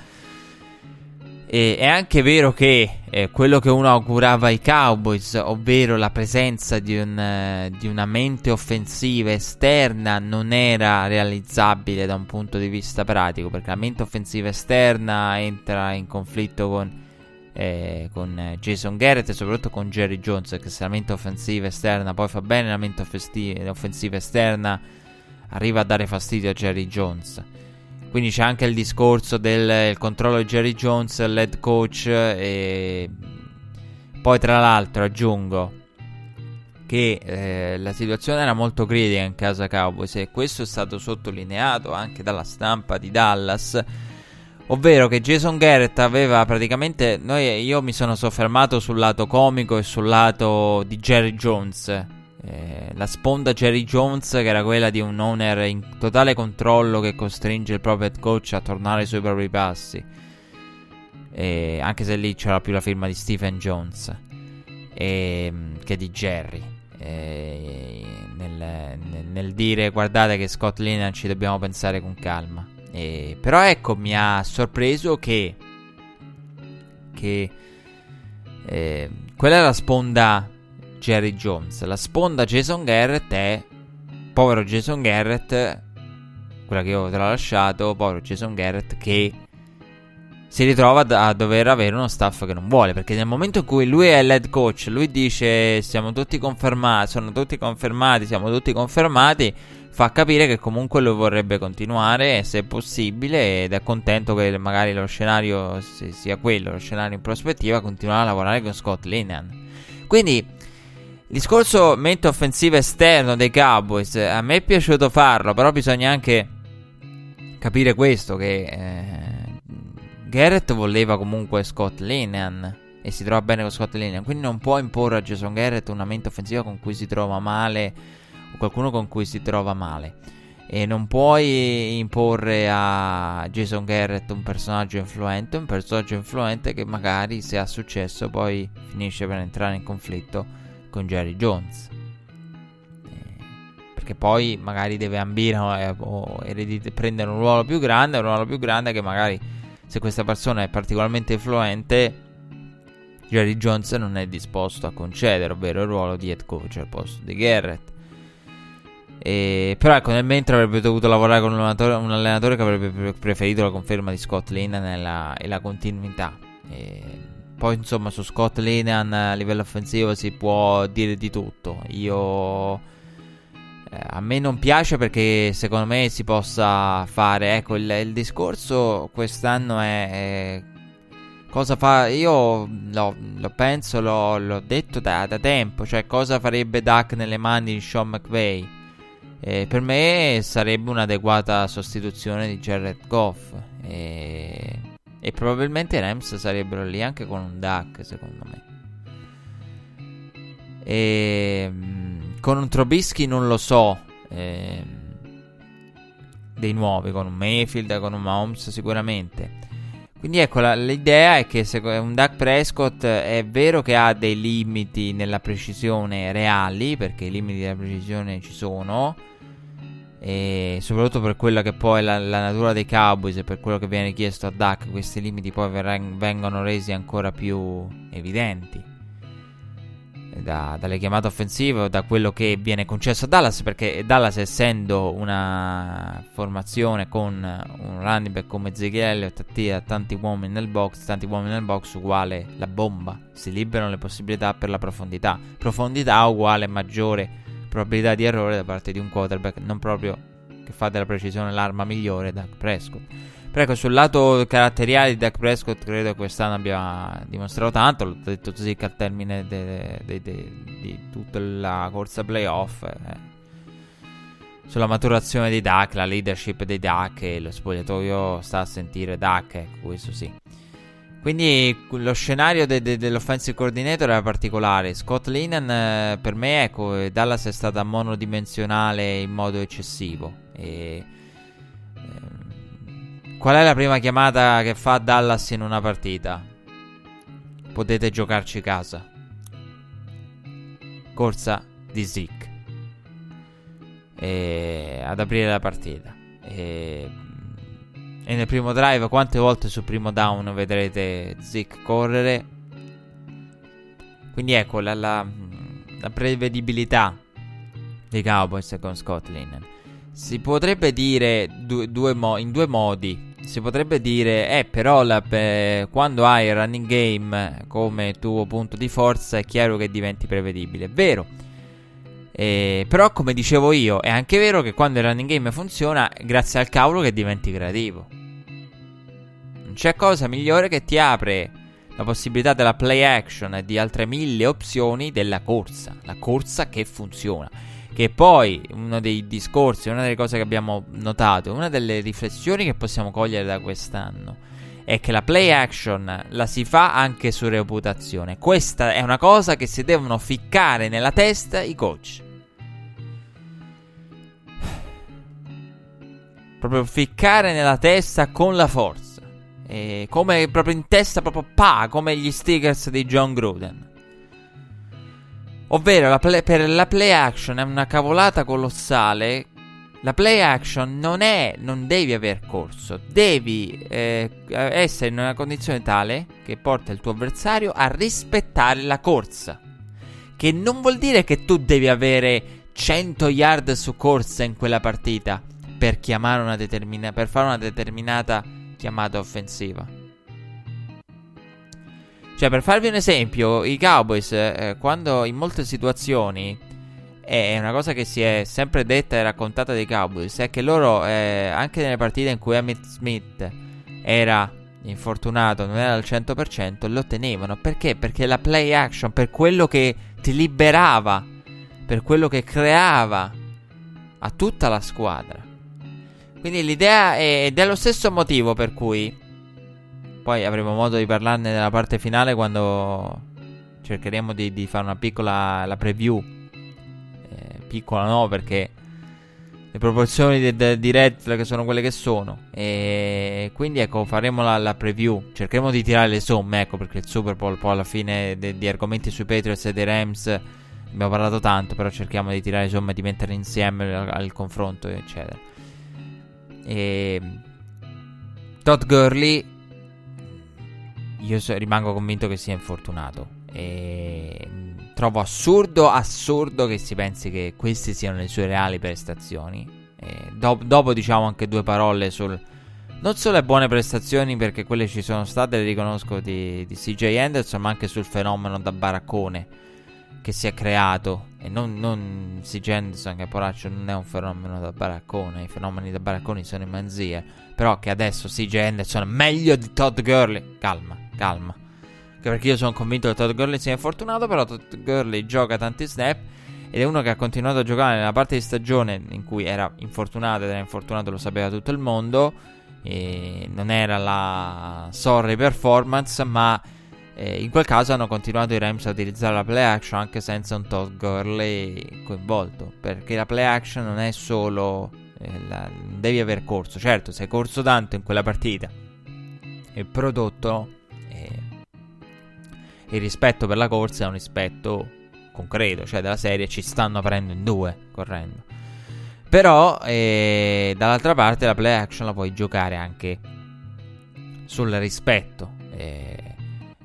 B: E è anche vero che eh, quello che uno augurava ai Cowboys, ovvero la presenza di, un, eh, di, una mente offensiva esterna, non era realizzabile da un punto di vista pratico, perché la mente offensiva esterna entra in conflitto con eh, con Jason Garrett e soprattutto con Jerry Jones che se la mente offensiva esterna poi fa bene la mente offensiva esterna arriva a dare fastidio a Jerry Jones quindi c'è anche il discorso del controllo di Jerry Jones l'head coach e poi tra l'altro aggiungo che eh, la situazione era molto critica in casa Cowboys e questo è stato sottolineato anche dalla stampa di Dallas Ovvero che Jason Garrett aveva praticamente. Noi, io mi sono soffermato sul lato comico e sul lato di Jerry Jones. Eh, la sponda Jerry Jones, che era quella di un owner in totale controllo che costringe il proprio head coach a tornare sui propri passi. Eh, anche se lì c'era più la firma di Stephen Jones eh, che di Jerry. Nel, nel, nel, dire guardate che Scott Linehan ci dobbiamo pensare con calma. Eh, però ecco, mi ha sorpreso che, che eh, quella è la sponda Jerry Jones. La sponda Jason Garrett è povero Jason Garrett, quella che io te l'ho lasciato, povero Jason Garrett che si ritrova a dover avere uno staff che non vuole. Perché nel momento in cui lui è l'head coach, lui dice siamo tutti confermati, sono tutti confermati, siamo tutti confermati fa capire che comunque lo vorrebbe continuare se possibile ed è contento che magari lo scenario sia quello, lo scenario in prospettiva, continuare a lavorare con Scott Linehan. Quindi il discorso mente offensiva esterno dei Cowboys, a me è piaciuto farlo, però bisogna anche capire questo che eh, Garrett voleva comunque Scott Linehan e si trova bene con Scott Linehan, quindi non può imporre a Jason Garrett una mente offensiva con cui si trova male o qualcuno con cui si trova male. E non puoi imporre a Jason Garrett un personaggio influente, un personaggio influente che magari se ha successo poi finisce per entrare in conflitto con Jerry Jones. Eh, perché poi magari deve ambire eh, o prendere un ruolo più grande, un ruolo più grande che magari se questa persona è particolarmente influente Jerry Jones non è disposto a concedere, ovvero il ruolo di head coach al posto di Garrett. E, però ecco, nel mentre avrebbe dovuto lavorare con un allenatore, un allenatore che avrebbe preferito la conferma di Scott Linehan e la continuità. E poi insomma su Scott Linehan a livello offensivo si può dire di tutto. Io... Eh, a me non piace perché secondo me si possa fare... Ecco, il, il discorso quest'anno è... è cosa fa... Io lo, lo penso, lo, l'ho detto da, da tempo. Cioè cosa farebbe Duck nelle mani di Sean McVay eh, per me sarebbe un'adeguata sostituzione di Jared Goff. E, e probabilmente i Rams sarebbero lì anche con un Duck, secondo me. E, ehm, con un Trobisky non lo so. Eh, dei nuovi, con un Mayfield, con un Mahomes sicuramente. Quindi ecco, la, l'idea è che se un Duck Prescott è vero che ha dei limiti nella precisione reali, perché i limiti della precisione ci sono, e soprattutto per quella che poi è la, la, natura dei Cowboys e per quello che viene chiesto a Duck, questi limiti poi verrà, vengono resi ancora più evidenti. da, dalle chiamate offensive o da quello che viene concesso a Dallas perché Dallas essendo una formazione con un running back come Ezekiel Elliott attira tanti uomini nel box tanti uomini nel box uguale la bomba si liberano le possibilità per la profondità profondità uguale maggiore probabilità di errore da parte di un quarterback non proprio che fa della precisione l'arma migliore Dak Prescott però ecco, sul lato caratteriale di Dak Prescott credo che quest'anno abbia dimostrato tanto, l'ho detto così che al termine di tutta la corsa playoff. Eh. Sulla maturazione dei Dak, la leadership dei Dak e lo spogliatoio sta a sentire Dak, ecco, questo sì. Quindi lo scenario de- de- dell'offensive coordinator era particolare. Scott Linan eh, per me, ecco, Dallas è stata monodimensionale in modo eccessivo. E Qual è la prima chiamata che fa Dallas in una partita? Potete giocarci casa. Corsa di Zeke. E... Ad aprire la partita. E... e nel primo drive, quante volte sul primo down vedrete Zeke correre? Quindi ecco la, la, la prevedibilità dei Cowboys con Scott Linnen. Si potrebbe dire due, due mo- in due modi si potrebbe dire, eh, però la, eh, quando hai il running game come tuo punto di forza è chiaro che diventi prevedibile. È vero. Eh, però, come dicevo io, è anche vero che quando il running game funziona, grazie al cavolo che diventi creativo. Non c'è cosa migliore che ti apre la possibilità della play action e di altre mille opzioni della corsa. La corsa che funziona. Che poi uno dei discorsi, una delle cose che abbiamo notato, una delle riflessioni che possiamo cogliere da quest'anno è che la play action la si fa anche su reputazione. Questa è una cosa che si devono ficcare nella testa i coach. Proprio ficcare nella testa con la forza. E come proprio in testa, proprio pa, come gli stickers di John Gruden. Ovvero la play, per la play action è una cavolata colossale. La play action non è, non devi aver corso, devi eh, essere in una condizione tale che porta il tuo avversario a rispettare la corsa. Che non vuol dire che tu devi avere 100 yard su corsa in quella partita per, determina- per fare una determinata chiamata offensiva. Cioè, per farvi un esempio, i Cowboys, eh, quando in molte situazioni, è una cosa che si è sempre detta e raccontata dei Cowboys, è che loro, eh, anche nelle partite in cui Emmett Smith era infortunato, non era al 100%, lo tenevano. Perché? Perché la play action, per quello che ti liberava, per quello che creava a tutta la squadra. Quindi l'idea è, ed è lo stesso motivo per cui poi avremo modo di parlarne nella parte finale quando cercheremo di, di fare una piccola la preview. Eh, piccola no, perché le proporzioni de, de, di Red Flag sono quelle che sono. E quindi ecco, faremo la, la, preview. Cercheremo di tirare le somme, ecco, perché il Super Bowl poi alla fine de, di argomenti sui Patriots e dei Rams abbiamo parlato tanto, però cerchiamo di tirare le somme, di mettere insieme al, al confronto, eccetera. E Todd Gurley io so, rimango convinto che sia infortunato. E trovo assurdo, assurdo che si pensi che queste siano le sue reali prestazioni. Do- dopo diciamo anche due parole sul... Non solo le buone prestazioni perché quelle ci sono state, le riconosco di, di CJ Anderson, ma anche sul fenomeno da baraccone che si è creato. E non, non CJ Anderson, che poraccio non è un fenomeno da baraccone, i fenomeni da baracconi sono in manzie. Però che adesso CJ Anderson è meglio di Todd Gurley. Calma calma. Anche perché io sono convinto che Todd Gurley sia infortunato, però Todd Gurley gioca tanti snap ed è uno che ha continuato a giocare nella parte di stagione in cui era infortunato ed era infortunato lo sapeva tutto il mondo. Non era la sorry performance, ma eh, in quel caso hanno continuato i Rams a utilizzare la play action anche senza un Todd Gurley coinvolto. Perché la play action non è solo. Eh, la, devi aver corso. Certo, se hai corso tanto in quella partita e prodotto il rispetto per la corsa è un rispetto concreto, cioè della serie ci stanno aprendo in due correndo. Però eh, dall'altra parte la play action la puoi giocare anche sul rispetto, eh,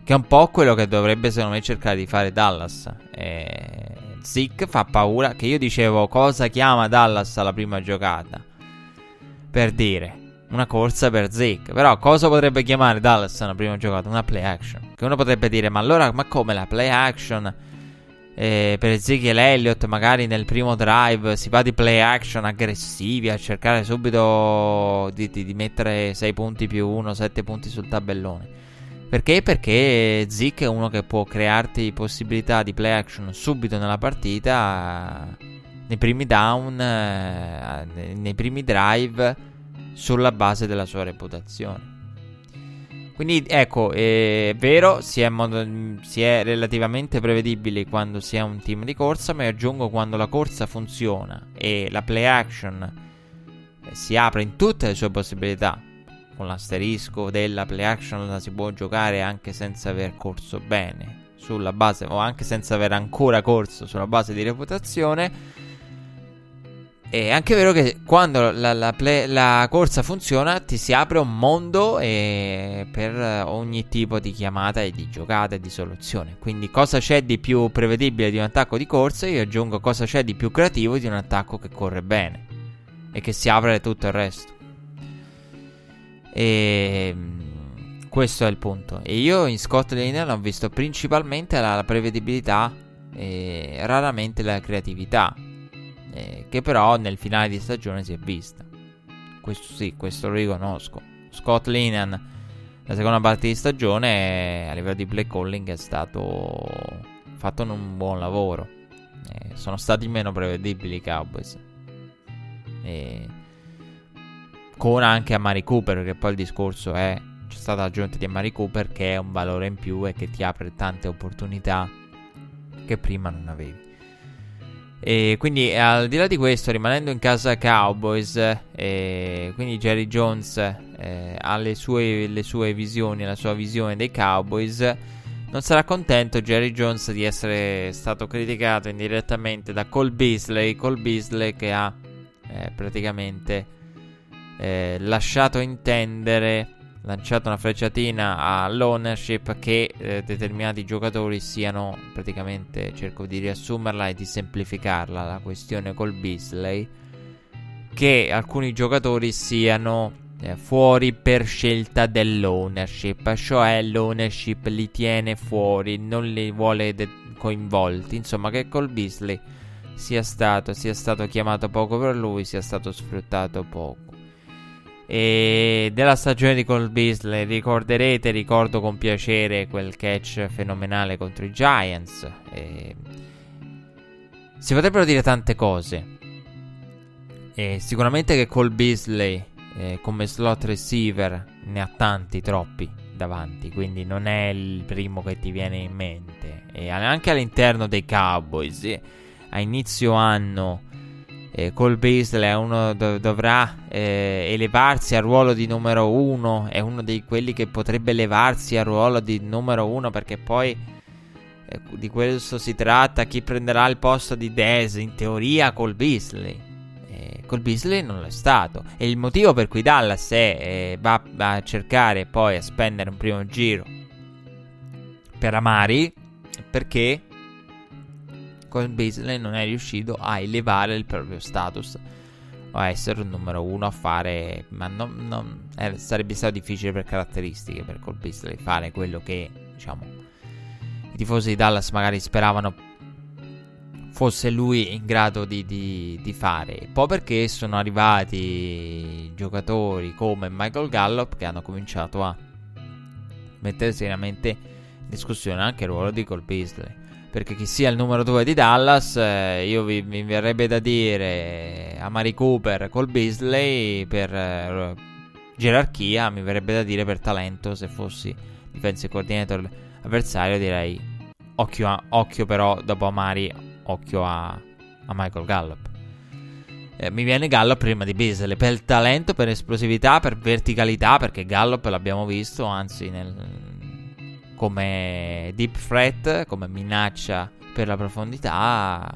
B: che è un po' quello che dovrebbe secondo me cercare di fare Dallas. Eh, Zick fa paura. Che io dicevo cosa chiama Dallas alla prima giocata. Per dire una corsa per Zick. Però cosa potrebbe chiamare Dallas alla prima giocata? Una play action. Che uno potrebbe dire, ma allora, ma come la play action? Eh, per Ezekiel Elliott, magari nel primo drive si va di play action aggressivi a cercare subito di, di, di mettere 6 punti più 1, 7 punti sul tabellone. Perché? Perché Zeke è uno che può crearti possibilità di play action subito nella partita, nei primi down, eh, nei primi drive, sulla base della sua reputazione. Quindi ecco, è vero, si è, modo, si è, relativamente prevedibili quando si è un team di corsa, ma aggiungo quando la corsa funziona e la play action si apre in tutte le sue possibilità. Con l'asterisco della play action la si può giocare anche senza aver corso bene sulla base, o anche senza aver ancora corso sulla base di reputazione è anche vero che quando la, la, play, la, corsa funziona ti si apre un mondo per ogni tipo di chiamata e di giocata e di soluzione. Quindi cosa c'è di più prevedibile di un attacco di corsa? Io aggiungo cosa c'è di più creativo di un attacco che corre bene e che si apre tutto il resto. E ehm, questo è il punto. E io in Scott Lane ho visto principalmente la, la prevedibilità e raramente la creatività eh, che però nel finale di stagione si è vista. Questo sì, questo lo riconosco. Scott Linehan, la seconda parte di stagione, a livello di play calling è stato fatto un buon lavoro. Eh, sono stati meno prevedibili i Cowboys. E con anche a Mari Cooper, perché poi il discorso è c'è stata l'aggiunta di Amari Cooper che è un valore in più e che ti apre tante opportunità che prima non avevi. E quindi al di là di questo, rimanendo in casa Cowboys, eh, quindi Jerry Jones eh, ha le sue, le sue visioni, la sua visione dei Cowboys. Non sarà contento Jerry Jones di essere stato criticato indirettamente da Cole Beasley. Cole Beasley che ha eh, praticamente eh, lasciato intendere lanciato una frecciatina all'ownership che eh, determinati giocatori siano praticamente cerco di riassumerla e di semplificarla la questione col Beasley che alcuni giocatori siano eh, fuori per scelta dell'ownership cioè l'ownership li tiene fuori non li vuole de- coinvolti. Insomma che col Beasley sia stato, sia stato chiamato poco per lui sia stato sfruttato poco e della stagione di Cole Beasley ricorderete, ricordo con piacere quel catch fenomenale contro i Giants. E... Si potrebbero dire tante cose. E sicuramente che Cole Beasley eh, come slot receiver ne ha tanti, troppi davanti, quindi non è il primo che ti viene in mente. E anche all'interno dei Cowboys, eh, a inizio anno eh, Cole Beasley dov- dovrà eh, elevarsi al ruolo di numero uno, è uno di quelli che potrebbe elevarsi al ruolo di numero uno perché poi eh, di questo si tratta, chi prenderà il posto di Dez, in teoria Cole Beasley. Cole Beasley non lo è stato e il motivo per cui Dallas è, va a cercare poi a spendere un primo giro per Amari perché Cole Beasley non è riuscito a elevare il proprio status o a essere un numero uno a fare ma non, non, eh, sarebbe stato difficile per caratteristiche per Cole Beasley fare quello che diciamo i tifosi di Dallas magari speravano fosse lui in grado di, di, di fare. Poi perché sono arrivati giocatori come Michael Gallup che hanno cominciato a mettere seriamente in discussione anche il ruolo di Cole Beasley perché chi sia il numero 2 di Dallas, eh, io vi, mi verrebbe da dire a Mari Cooper col Beasley per eh, gerarchia, mi verrebbe da dire per talento, se fossi defensive coordinator avversario direi occhio, a, occhio però dopo Amari, occhio a, a Michael Gallup. Eh, mi viene Gallup prima di Beasley per talento, per esplosività, per verticalità, perché Gallup l'abbiamo visto, anzi nel, come deep threat, come minaccia per la profondità,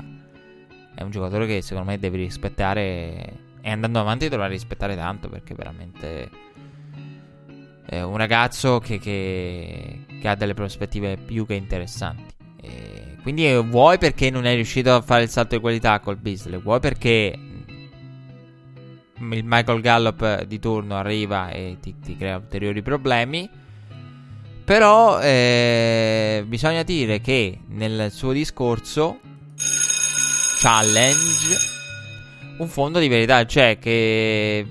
B: è un giocatore che secondo me devi rispettare. E andando avanti dovrà rispettare tanto perché veramente è un ragazzo che, che, che ha delle prospettive più che interessanti. E quindi vuoi perché non è riuscito a fare il salto di qualità col Beasley, vuoi perché il Michael Gallup di turno arriva e ti, ti crea ulteriori problemi. Però eh, bisogna dire che nel suo discorso challenge un fondo di verità, cioè che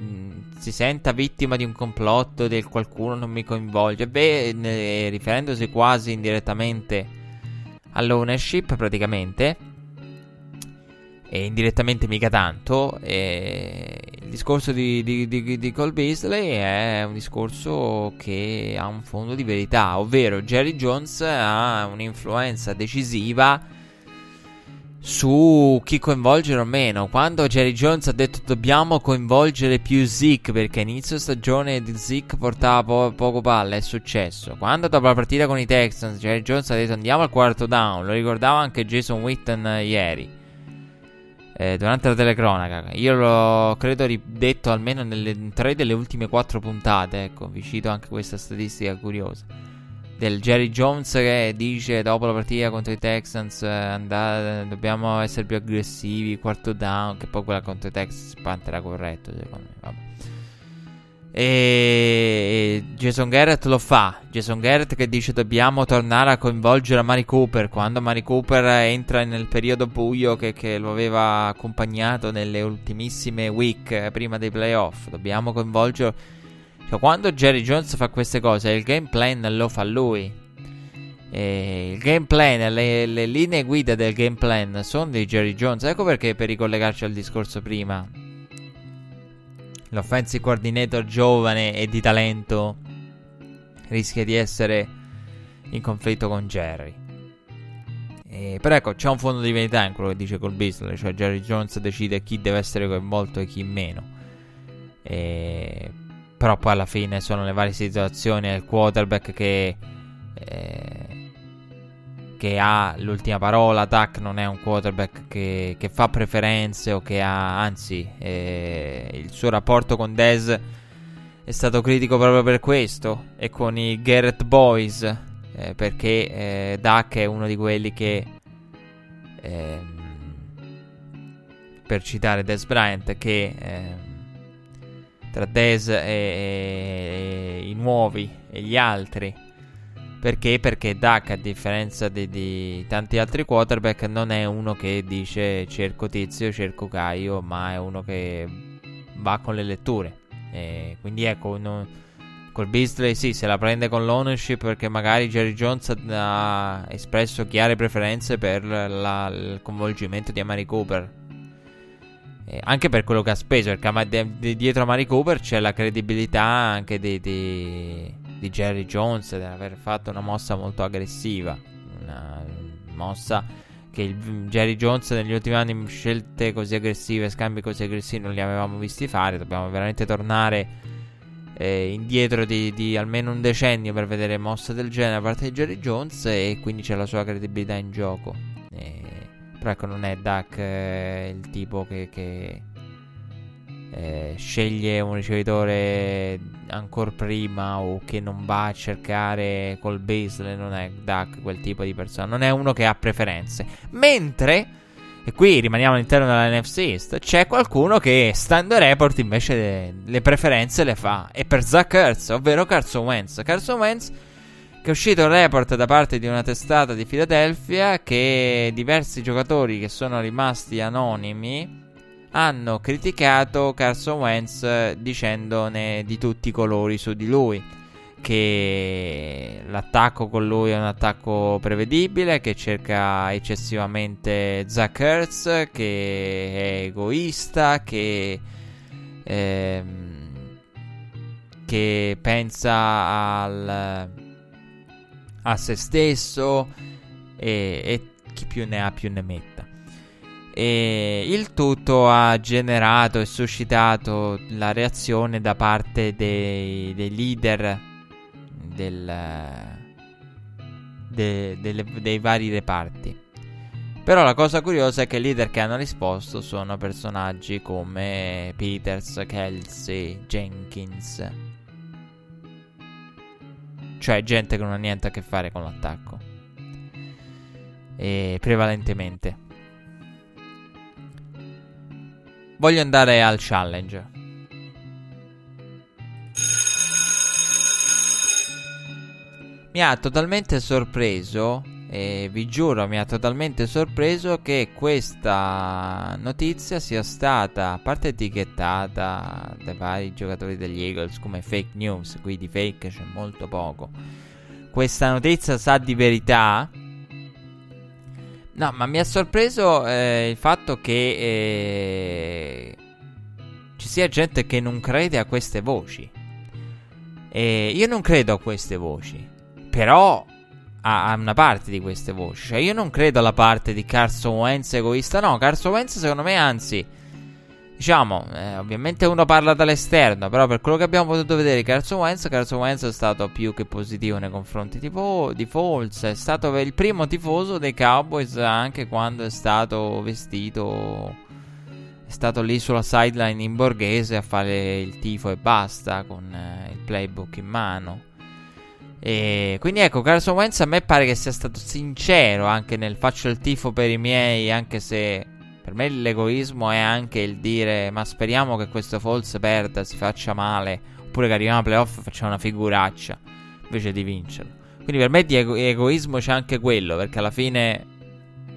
B: si senta vittima di un complotto del qualcuno non mi coinvolge, beh, ne, riferendosi quasi indirettamente all'ownership praticamente, e indirettamente mica tanto, il discorso di, di, di, di Cole Beasley è un discorso che ha un fondo di verità, ovvero Jerry Jones ha un'influenza decisiva su chi coinvolgere o meno. Quando Jerry Jones ha detto dobbiamo coinvolgere più Zeke perché inizio stagione di Zeke portava po- poco palle, è successo. Quando dopo la partita con i Texans Jerry Jones ha detto andiamo al quarto down, lo ricordava anche Jason Witten eh, ieri. Eh, durante la telecronaca, io l'ho credo ridetto almeno nelle tre delle ultime quattro puntate. Ecco, vi cito anche questa statistica curiosa del Jerry Jones che dice dopo la partita contro i Texans eh, andate, dobbiamo essere più aggressivi, quarto down, che poi quella contro i Texans era corretto secondo me, vabbè. E Jason Garrett lo fa. Jason Garrett che dice dobbiamo tornare a coinvolgere Mari Cooper. Quando Mari Cooper entra nel periodo buio che, che, lo aveva accompagnato nelle ultimissime week eh, prima dei playoff. Dobbiamo coinvolgere cioè, quando Jerry Jones fa queste cose, il game plan lo fa lui. E il game plan, le, le linee guida del game plan sono di Jerry Jones. Ecco perché, per ricollegarci al discorso prima, l'offensive coordinator giovane e di talento rischia di essere in conflitto con Jerry. E, però ecco, c'è un fondo di verità in quello che dice col Beasley, cioè Jerry Jones decide chi deve essere coinvolto e chi meno. E però poi alla fine sono le varie situazioni. È il quarterback che, eh, che ha l'ultima parola. Dak non è un quarterback che, che fa preferenze o che ha, anzi, eh, il suo rapporto con Dez è stato critico proprio per questo. E con i Garrett Boys, eh, perché eh, Dak è uno di quelli che. Ehm, per citare Des Bryant, che ehm, tra Dez e, e, i nuovi e gli altri. Perché? Perché Duck, a differenza di, di, tanti altri quarterback, non è uno che dice cerco tizio, cerco Caio, ma è uno che va con le letture. E quindi ecco, non, col Beasley sì, se la prende con l'ownership perché magari Jerry Jones ha espresso chiare preferenze per la, il coinvolgimento di Amari Cooper eh, anche per quello che ha speso, perché dietro a Mari Cooper c'è la credibilità anche di, di, di Jerry Jones di aver fatto una mossa molto aggressiva. Una mossa che il, Jerry Jones negli ultimi anni scelte così aggressive, scambi così aggressivi non li avevamo visti fare. Dobbiamo veramente tornare eh, indietro di, di, almeno un decennio per vedere mosse del genere da parte di Jerry Jones e quindi c'è la sua credibilità in gioco. Eh, però ecco, non è Duck eh, il tipo che, che eh, sceglie un ricevitore ancora prima o che non va a cercare col baseline. Non è Duck quel tipo di persona. Non è uno che ha preferenze. Mentre, e qui rimaniamo all'interno della NFC East, c'è qualcuno che, stando ai report, invece le, le preferenze le fa. E per Zach Ertz, ovvero Carson Wentz. Carson Wentz che è uscito un report da parte di una testata di Philadelphia che diversi giocatori che sono rimasti anonimi hanno criticato Carson Wentz dicendone di tutti i colori su di lui che l'attacco con lui è un attacco prevedibile, che cerca eccessivamente Zach Ertz, che è egoista, che, ehm, che pensa al a se stesso e, e chi più ne ha più ne metta. E il tutto ha generato e suscitato la reazione da parte dei, dei leader del, de, delle, dei vari reparti. Però la cosa curiosa è che i leader che hanno risposto sono personaggi come Peters, Kelsey, Jenkins cioè gente che non ha niente a che fare con l'attacco. eh, prevalentemente. Voglio andare al challenge. Mi ha totalmente sorpreso, e vi giuro, mi ha totalmente sorpreso che questa notizia sia stata, a parte etichettata dai vari giocatori degli Eagles come fake news, qui di fake c'è molto poco. Questa notizia sa di verità. No, ma mi ha sorpreso eh, il fatto che eh, ci sia gente che non crede a queste voci. E io non credo a queste voci. Però ha, una parte di queste voci. Cioè, io non credo alla parte di Carson Wentz egoista. No, Carson Wentz, secondo me, anzi, diciamo, eh, ovviamente uno parla dall'esterno. Però, per quello che abbiamo potuto vedere, Carson Wentz, Carson Wentz è stato più che positivo nei confronti di, Vo- di Foles. È stato il primo tifoso dei Cowboys anche quando è stato vestito. È stato lì sulla sideline in borghese a fare il tifo e basta con eh, il playbook in mano. E quindi ecco, Carson Wentz a me pare che sia stato sincero anche nel faccio il tifo per i miei, anche se per me l'egoismo è anche il dire ma speriamo che questo false perda, si faccia male, oppure che arriviamo a playoff e facciamo una figuraccia invece di vincerlo. Quindi per me di ego- egoismo c'è anche quello, perché alla fine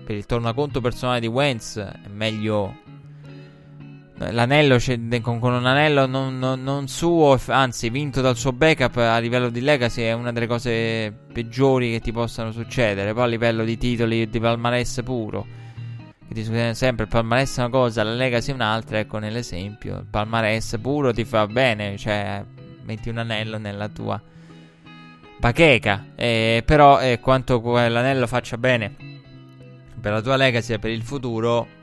B: per il tornaconto personale di Wentz è meglio L'anello con, un anello non, non, non, suo, anzi vinto dal suo backup a livello di legacy è una delle cose peggiori che ti possano succedere. Poi a livello di titoli di palmarès puro, che ti succede sempre, il palmarès è una cosa, la legacy è un'altra. Ecco nell'esempio, il palmarès puro ti fa bene, cioè metti un anello nella tua bacheca. Eh, però eh, quanto l'anello faccia bene per la tua legacy e per il futuro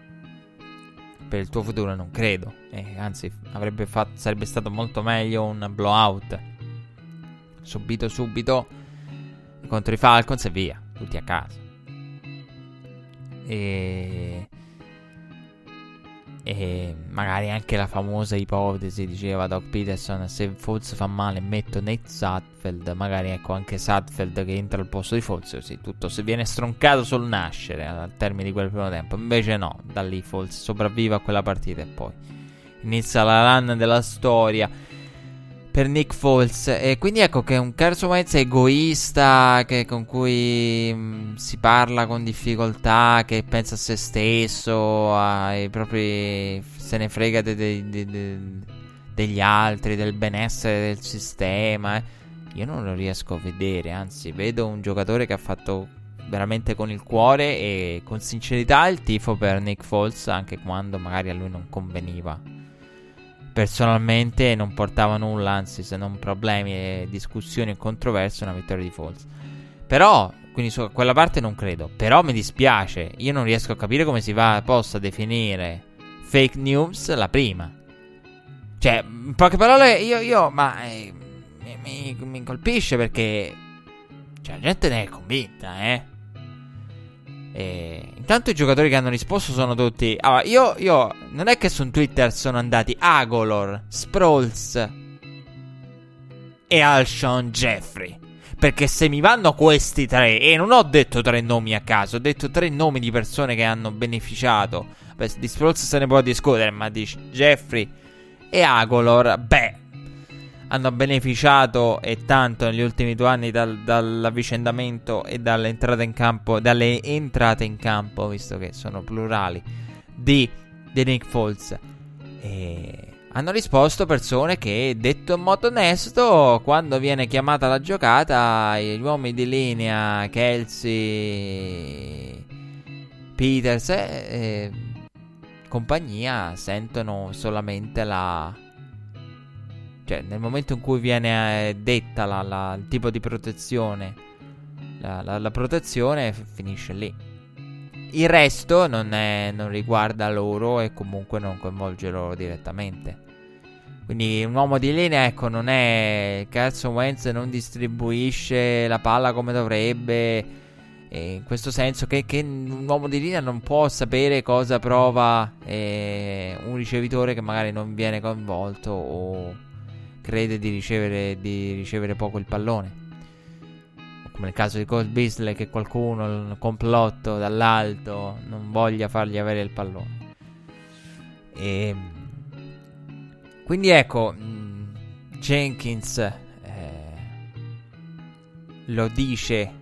B: per il tuo futuro non credo. Eh, anzi, fatto, sarebbe stato molto meglio un blowout. Subito, subito contro i Falcons e via, tutti a casa. E e magari anche la famosa ipotesi, diceva Doc Peterson, se Foles fa male metto Nate Sutfeld, magari ecco anche Sutfeld che entra al posto di Foles, così tutto se viene stroncato sul nascere al termine di quel primo tempo. Invece no, da lì Foles sopravvive a quella partita e poi inizia la run della storia per Nick Foles. E quindi ecco che un Carson Wentz egoista che, con cui mh, mm, si parla con difficoltà, che pensa a se stesso, ai propri. se ne frega de, de, de, degli altri, del benessere del sistema. Eh. Io non lo riesco a vedere, anzi, vedo un giocatore che ha fatto veramente con il cuore e con sincerità il tifo per Nick Foles, anche quando magari a lui non conveniva personalmente non portava nulla, anzi se non problemi e discussioni e controversie, una vittoria di Falls. Però, quindi su quella parte non credo. Però mi dispiace, io non riesco a capire come si va, possa definire fake news la prima. Cioè, in poche parole, io, io ma eh, mi, mi, mi colpisce perché cioè, la gente ne è convinta, eh. E intanto i giocatori che hanno risposto sono tutti. Allora, io, io non è che su Twitter sono andati Agolor, Sprawls e Alshon Jeffrey. Perché se mi vanno questi tre, e non ho detto tre nomi a caso, ho detto tre nomi di persone che hanno beneficiato. Beh, di Sprawls se ne può discutere, ma di Jeffrey e Agolor, beh, hanno beneficiato e tanto negli ultimi due anni dal, dall'avvicendamento e dall'entrata in campo, dalle entrate in campo, visto che sono plurali, di, di Nick Foles. E hanno risposto persone che, detto in modo onesto, quando viene chiamata la giocata, gli uomini di linea, Kelsey, Peters e compagnia sentono solamente la cioè, nel momento in cui viene eh, detta la, la, il tipo di protezione, la, la, protezione finisce lì. Il resto non, è, non riguarda loro e comunque non coinvolge loro direttamente. Quindi un uomo di linea, ecco, non è. Carson Wentz non distribuisce la palla come dovrebbe. in questo senso che, che, un uomo di linea non può sapere cosa prova eh, un ricevitore che magari non viene coinvolto o crede di ricevere, di ricevere poco il pallone. come nel caso di Cole Beasley, che qualcuno, il complotto dall'alto, non voglia fargli avere il pallone. E, ehm, quindi ecco, mm, Jenkins eh, lo dice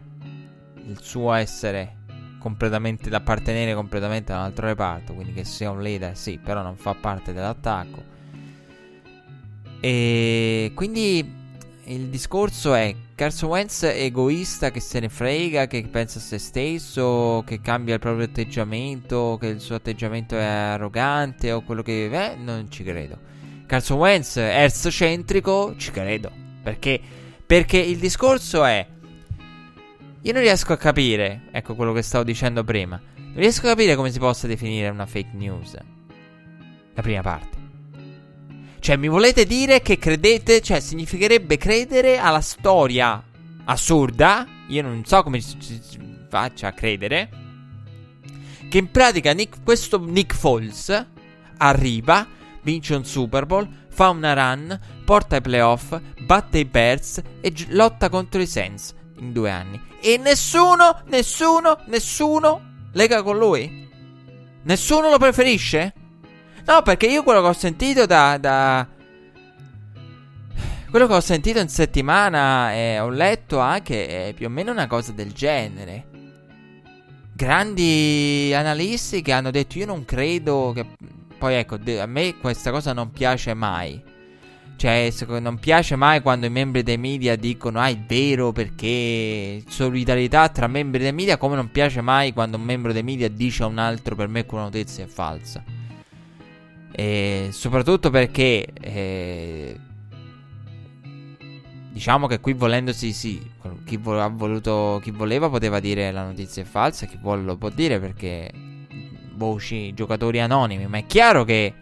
B: il suo essere completamente da appartenere completamente a un altro reparto, quindi che sia un leader, sì, però non fa parte dell'attacco. E quindi il discorso è Carson Wentz è egoista che se ne frega, che pensa a se stesso, che cambia il proprio atteggiamento, che il suo atteggiamento è arrogante o quello che... Eh, non ci credo. Carson Wentz è erzocentrico, ci credo. Perché? Perché il discorso è... Io non riesco a capire, ecco quello che stavo dicendo prima, non riesco a capire come si possa definire una fake news. La prima parte. Cioè, mi volete dire che credete, cioè, significherebbe credere alla storia assurda, io non so come si faccia a credere, che in pratica Nick, questo Nick Foles arriva, vince un Super Bowl, fa una run, porta ai playoff, batte i Bears e gi- lotta contro i Saints in due anni. E nessuno, nessuno, nessuno lega con lui? Nessuno lo preferisce? No, perché io quello che ho sentito da, da... Quello che ho sentito in settimana e ho letto anche è più o meno una cosa del genere. Grandi analisti che hanno detto io non credo che... Poi ecco, a me questa cosa non piace mai. Cioè, non piace mai quando i membri dei media dicono ah è vero perché solidarietà tra membri dei media, come non piace mai quando un membro dei media dice a un altro per me quella notizia è falsa. E soprattutto perché eh, diciamo che qui volendosi sì, chi, vo- voluto, chi, voleva poteva dire la notizia è falsa, chi vuole lo può dire perché voci, giocatori anonimi, ma è chiaro che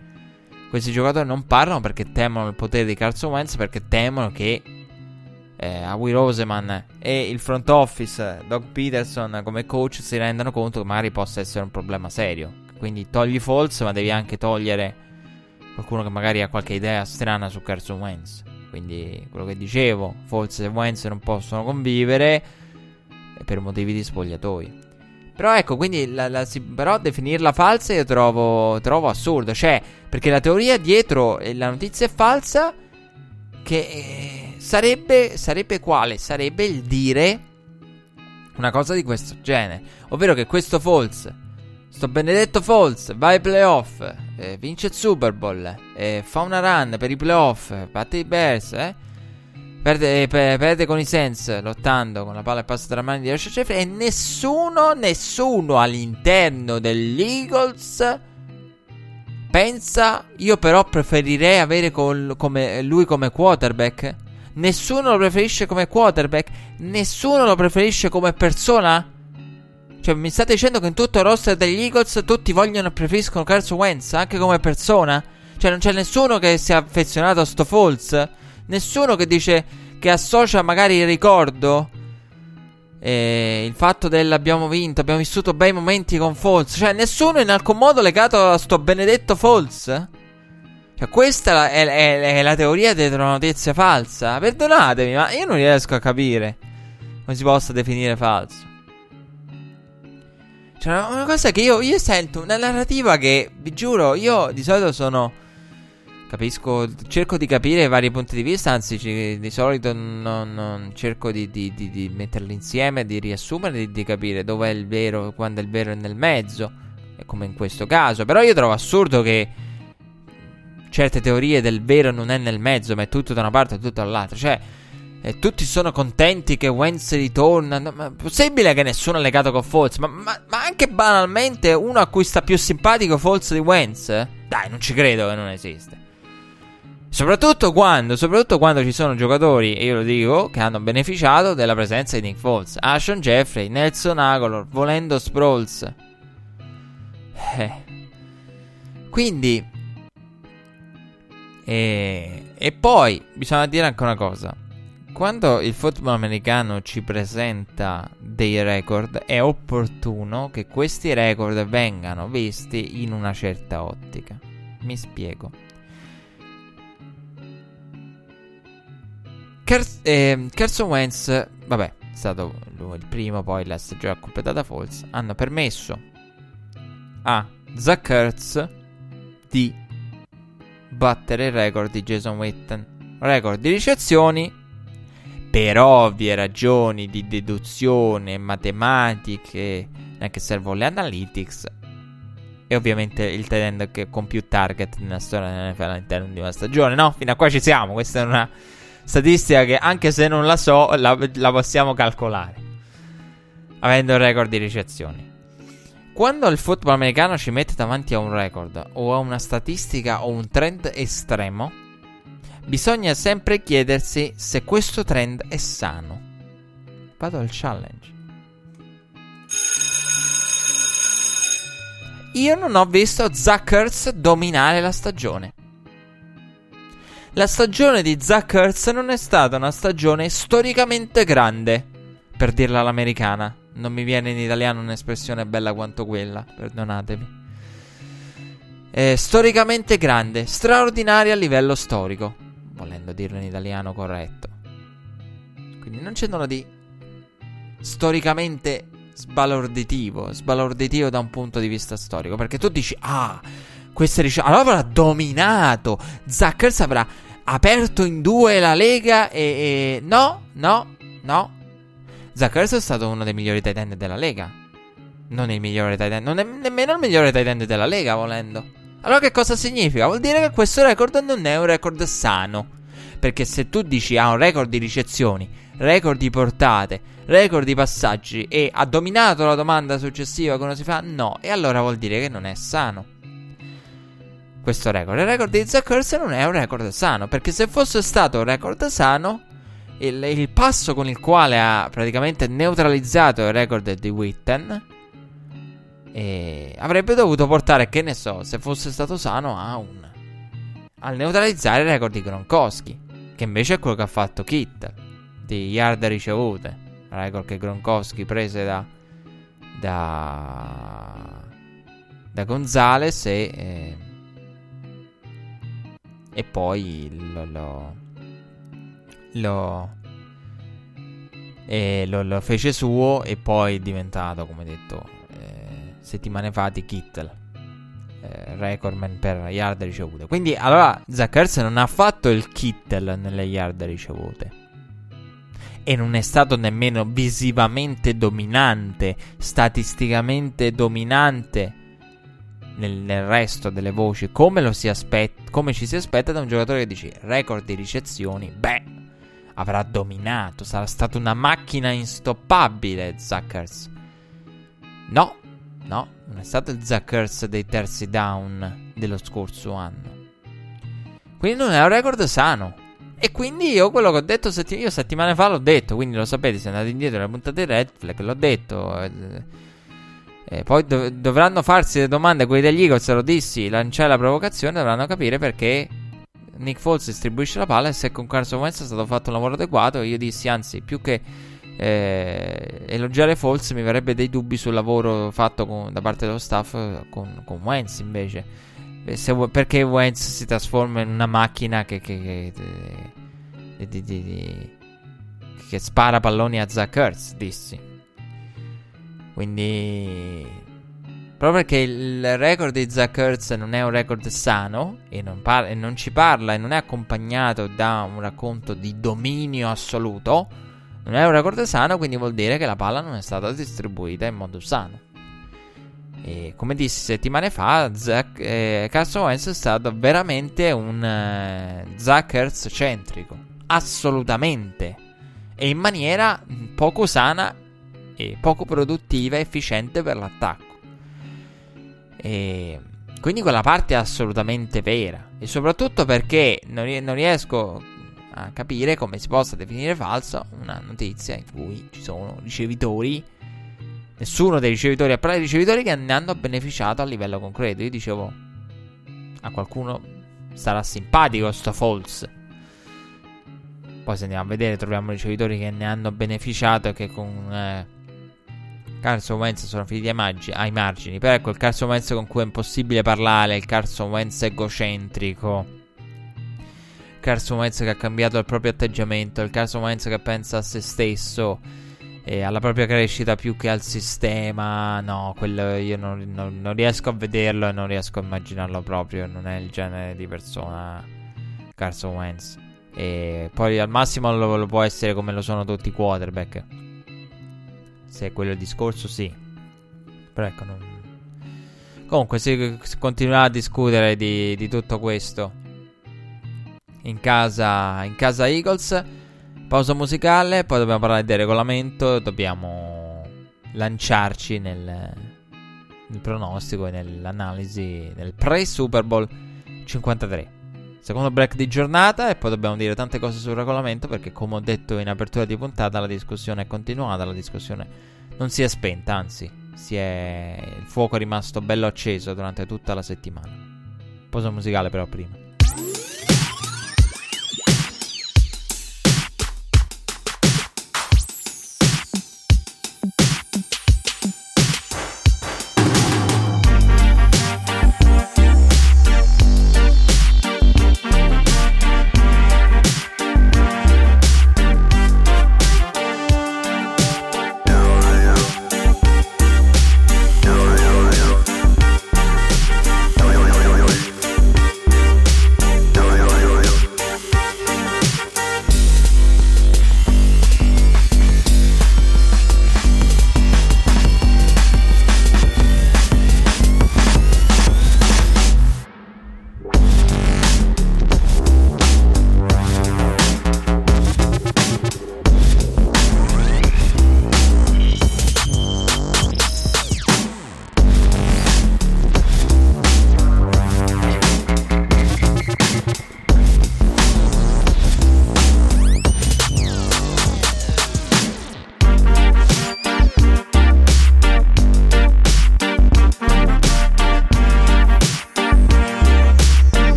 B: questi giocatori non parlano perché temono il potere di Carson Wentz, perché temono che eh, a Roseman e il front office, Doug Peterson come coach si rendano conto che magari possa essere un problema serio. Quindi togli False, ma devi anche togliere qualcuno che magari ha qualche idea strana su Carson Wentz. Quindi quello che dicevo, False e Wentz non possono convivere per motivi di spogliatoi. Però ecco, quindi la, la, però definirla falsa io trovo, trovo assurdo. Cioè, perché la teoria dietro la notizia è falsa che eh, sarebbe, sarebbe quale? Sarebbe il dire una cosa di questo genere. Ovvero che questo false Sto benedetto Falls va ai playoff, eh, vince il Super Bowl, eh, fa una run per i playoff, batte i Bears, eh, perde, eh, perde, con i Sens lottando con la palla e passa tra mani di Josh Jeffrey e nessuno, nessuno all'interno degli Eagles pensa io però preferirei avere col, come, lui come quarterback. Nessuno lo preferisce come quarterback, nessuno lo preferisce come persona. Cioè, mi state dicendo che in tutto il roster degli Eagles tutti vogliono e preferiscono Carson Wentz, anche come persona? Cioè, non c'è nessuno che sia affezionato a sto Falls? Nessuno che dice che associa magari il ricordo e il fatto dell'abbiamo vinto, abbiamo vissuto bei momenti con Falls. Cioè, nessuno in alcun modo legato a sto benedetto Falls? Cioè, questa è, è, è la teoria dietro una notizia falsa. Perdonatemi, ma io non riesco a capire come si possa definire falso. Cioè, una cosa che io, io sento, una narrativa che, vi giuro, io di solito sono... Capisco, cerco di capire i vari punti di vista, anzi ci, di solito non, non cerco di, di, di, di, metterli insieme, di riassumere, di, capire dove è il vero, quando il vero è nel mezzo, come in questo caso. Però io trovo assurdo che certe teorie del vero non è nel mezzo, ma è tutto da una parte e tutto dall'altra. Cioè, e tutti sono contenti che Wentz ritorna. Ma è possibile che nessuno è legato con Falls? Ma, ma, ma, anche banalmente uno a cui sta più simpatico Falls di Wentz? Dai, non ci credo che non esiste. Soprattutto quando, soprattutto quando ci sono giocatori, e io lo dico, che hanno beneficiato della presenza di Nick Foles. Ashon Jeffrey, Nelson Aguilar, volendo Sproles. Eh. Quindi... E, e poi bisogna dire anche una cosa quando il football americano ci presenta dei record, è opportuno che questi record vengano visti in una certa ottica. Mi spiego. Car- eh, Carson Wentz, vabbè, è stato lui il primo, poi la stagione completata Falls, hanno permesso a Zach Ertz di battere il record di Jason Witten. Record di ricezioni per ovvie ragioni di deduzione, matematiche, neanche servono le analytics. E ovviamente il end che con più target nella storia dell'NFL all'interno di una stagione, no? Fino a qua ci siamo. Questa è una statistica che anche se non la so, la, la possiamo calcolare. Avendo il record di ricezioni. Quando il football americano ci mette davanti a un record o a una statistica o un trend estremo, bisogna sempre chiedersi se questo trend è sano. Vado al challenge. Io non ho visto Zuckers dominare la stagione. La stagione di Zuckers non è stata una stagione storicamente grande, per dirla all'americana. Non mi viene in italiano un'espressione bella quanto quella, perdonatemi. È storicamente grande, straordinaria a livello storico, volendo dirlo in italiano corretto. Quindi non c'è nulla di storicamente sbalorditivo, sbalorditivo da un punto di vista storico, perché tu dici "Ah, questa ricerca allora avrà dominato. Zuckers avrà aperto in due la Lega e, e... no, no, no. Zuckers è stato uno dei migliori tight end della Lega. Non il migliore tight end, non è nemmeno il migliore tight end della Lega, volendo. Allora che cosa significa? Vuol dire che questo record non è un record sano. Perché se tu dici ha un record di ricezioni, record di portate, record di passaggi e ha dominato la domanda successiva come si fa? No, e allora vuol dire che non è sano. Questo record. Il record di Zuckers non è un record sano, perché se fosse stato un record sano, il, il, passo con il quale ha praticamente neutralizzato il record di Witten avrebbe dovuto portare, che ne so, se fosse stato sano, a un al neutralizzare il record di Gronkowski, che invece è quello che ha fatto Kit di yard ricevute, record che Gronkowski prese da da da Gonzales e eh, e poi lo, lo lo, e lo, lo, fece suo e poi è diventato, come detto, settimane fa di Kittel. Eh, recordman per yard ricevute. Quindi allora Zachers non ha fatto il Kittel nelle yard ricevute. E non è stato nemmeno visivamente dominante, statisticamente dominante nel, nel resto delle voci, come, aspet- come ci si aspetta da un giocatore che dice record di ricezioni, beh, avrà dominato, sarà stata una macchina instoppabile Zuckers. No, no, non è stato il Zuckers dei terzi down dello scorso anno. Quindi non è un record sano. E quindi io quello che ho detto setti- io settimane fa l'ho detto, quindi lo sapete, se andate indietro nella puntata di Red Flag, l'ho detto. Eh, eh, poi dov- dovranno farsi le domande quelli degli Eagles, lo dissi, lanciare la provocazione, dovranno capire perché Nick Foles distribuisce la palla e se con Carson Wentz è stato fatto un lavoro adeguato, io dissi anzi, più che eh, elogiare Foles mi verrebbe dei dubbi sul lavoro fatto con, da parte dello staff con, con Wentz invece. Se, perché Wentz si trasforma in una macchina che, che, che, che, che spara palloni a Zach Ertz, dissi. Quindi Proprio perché il record di Zach Ertz non è un record sano e non, par- e non, ci parla e non è accompagnato da un racconto di dominio assoluto, non è un record sano, quindi vuol dire che la palla non è stata distribuita in modo sano. E come dissi settimane fa, Zach, eh, Carson Wentz è stato veramente un eh, Zach Ertz centrico. Assolutamente. E in maniera poco sana e poco produttiva e efficiente per l'attacco. E quindi quella parte è assolutamente vera. E soprattutto perché non, non riesco a capire come si possa definire falsa una notizia in cui ci sono ricevitori. Nessuno dei ricevitori ha parlato di ricevitori che ne hanno beneficiato a livello concreto. Io dicevo a qualcuno sarà simpatico sto false. Poi se andiamo a vedere troviamo ricevitori che ne hanno beneficiato e che con eh, Carson Wentz sono finiti ai, maggi- ai margini. Però ecco il Carson Wentz con cui è impossibile parlare, il Carson Wentz egocentrico. Carson Wentz che ha cambiato il proprio atteggiamento, il Carson Wentz che pensa a se stesso e alla propria crescita più che al sistema. No, quello io non, non, non, riesco a vederlo e non riesco a immaginarlo proprio. Non è il genere di persona Carson Wentz. E poi al massimo lo, lo può essere come lo sono tutti i quarterback. Se è quello il discorso, sì. Però ecco, non... Comunque, si continuerà a discutere di, di tutto questo in casa, in casa Eagles. Pausa musicale, poi dobbiamo parlare del regolamento. Dobbiamo lanciarci nel, nel pronostico e nell'analisi del pre-Super Bowl 53. Secondo break di giornata e poi dobbiamo dire tante cose sul regolamento perché come ho detto in apertura di puntata la discussione è continuata, la discussione non si è spenta, anzi è... il fuoco è rimasto bello acceso durante tutta la settimana. Pausa musicale però prima.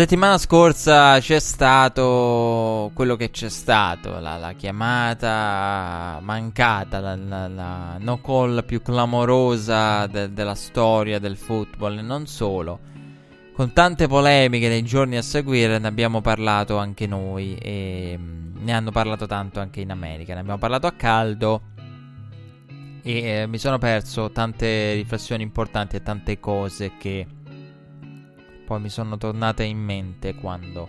B: Settimana scorsa c'è stato quello che c'è stato, la, la chiamata mancata, la, la, la, no call più clamorosa de, della storia del football e non solo. Con tante polemiche nei giorni a seguire ne abbiamo parlato anche noi e mm, ne hanno parlato tanto anche in America, ne abbiamo parlato a caldo e eh, mi sono perso tante riflessioni importanti e tante cose che poi mi sono tornate in mente quando,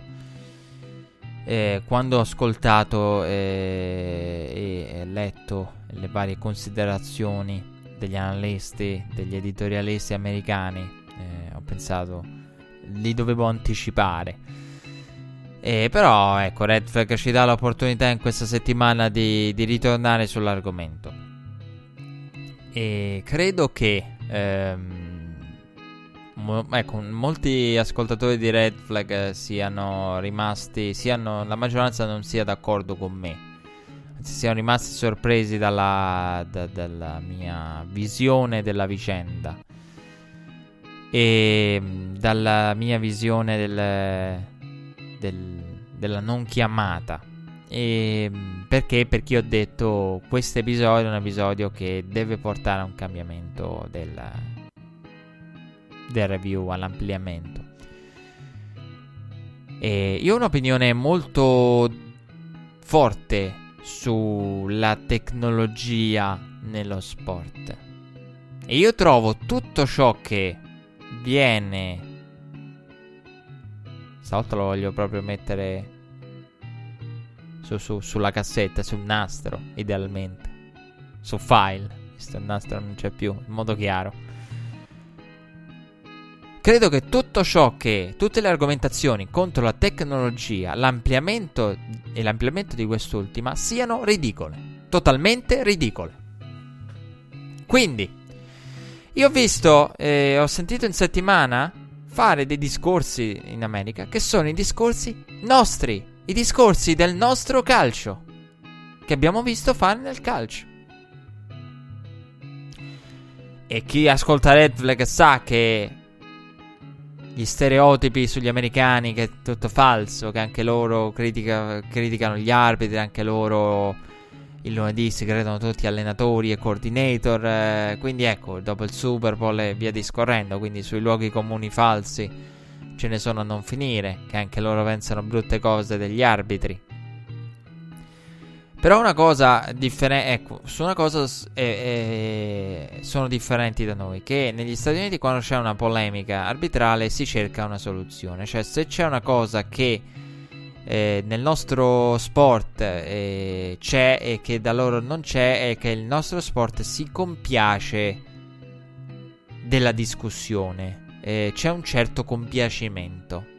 B: eh, quando ho ascoltato eh, e letto le varie considerazioni degli analisti, degli editorialisti americani. Eh, ho pensato, li dovevo anticipare. Eh, però ecco, Red Flag ci dà l'opportunità in questa settimana di, di ritornare sull'argomento. E credo che ehm, mo- ecco, molti ascoltatori di Red Flag eh, siano rimasti, siano, la maggioranza non sia d'accordo con me. Anzi, siano rimasti sorpresi dalla, da, dalla mia visione della vicenda. E mm, dalla mia visione del, del, della non chiamata. E mm, perché? Perché ho detto questo episodio è un episodio che deve portare a un cambiamento del, del review all'ampliamento. E io ho un'opinione molto forte sulla tecnologia nello sport. E io trovo tutto ciò che viene... Stavolta lo voglio proprio mettere su, su, sulla cassetta, sul nastro, idealmente. Su file, visto il nastro non c'è più, in modo chiaro. Credo che tutto ciò che, tutte le argomentazioni contro la tecnologia, l'ampliamento e l'ampliamento di quest'ultima siano ridicole, totalmente ridicole. Quindi, io ho visto, eh, ho sentito in settimana fare dei discorsi in America che sono i discorsi nostri, i discorsi del nostro calcio, che abbiamo visto fare nel calcio. E chi ascolta Red Flag sa che gli stereotipi sugli americani che è tutto falso, che anche loro critica, criticano gli arbitri, anche loro il lunedì si credono tutti allenatori e coordinator, eh, quindi ecco, dopo il Super Bowl e via discorrendo, quindi sui luoghi comuni falsi ce ne sono a non finire, che anche loro pensano brutte cose degli arbitri. Però una cosa differente, ecco, su una cosa eh, eh, sono differenti da noi, che negli Stati Uniti quando c'è una polemica arbitrale si cerca una soluzione, cioè se c'è una cosa che eh, nel nostro sport eh, c'è e che da loro non c'è, è che il nostro sport si compiace della discussione, eh, c'è un certo compiacimento.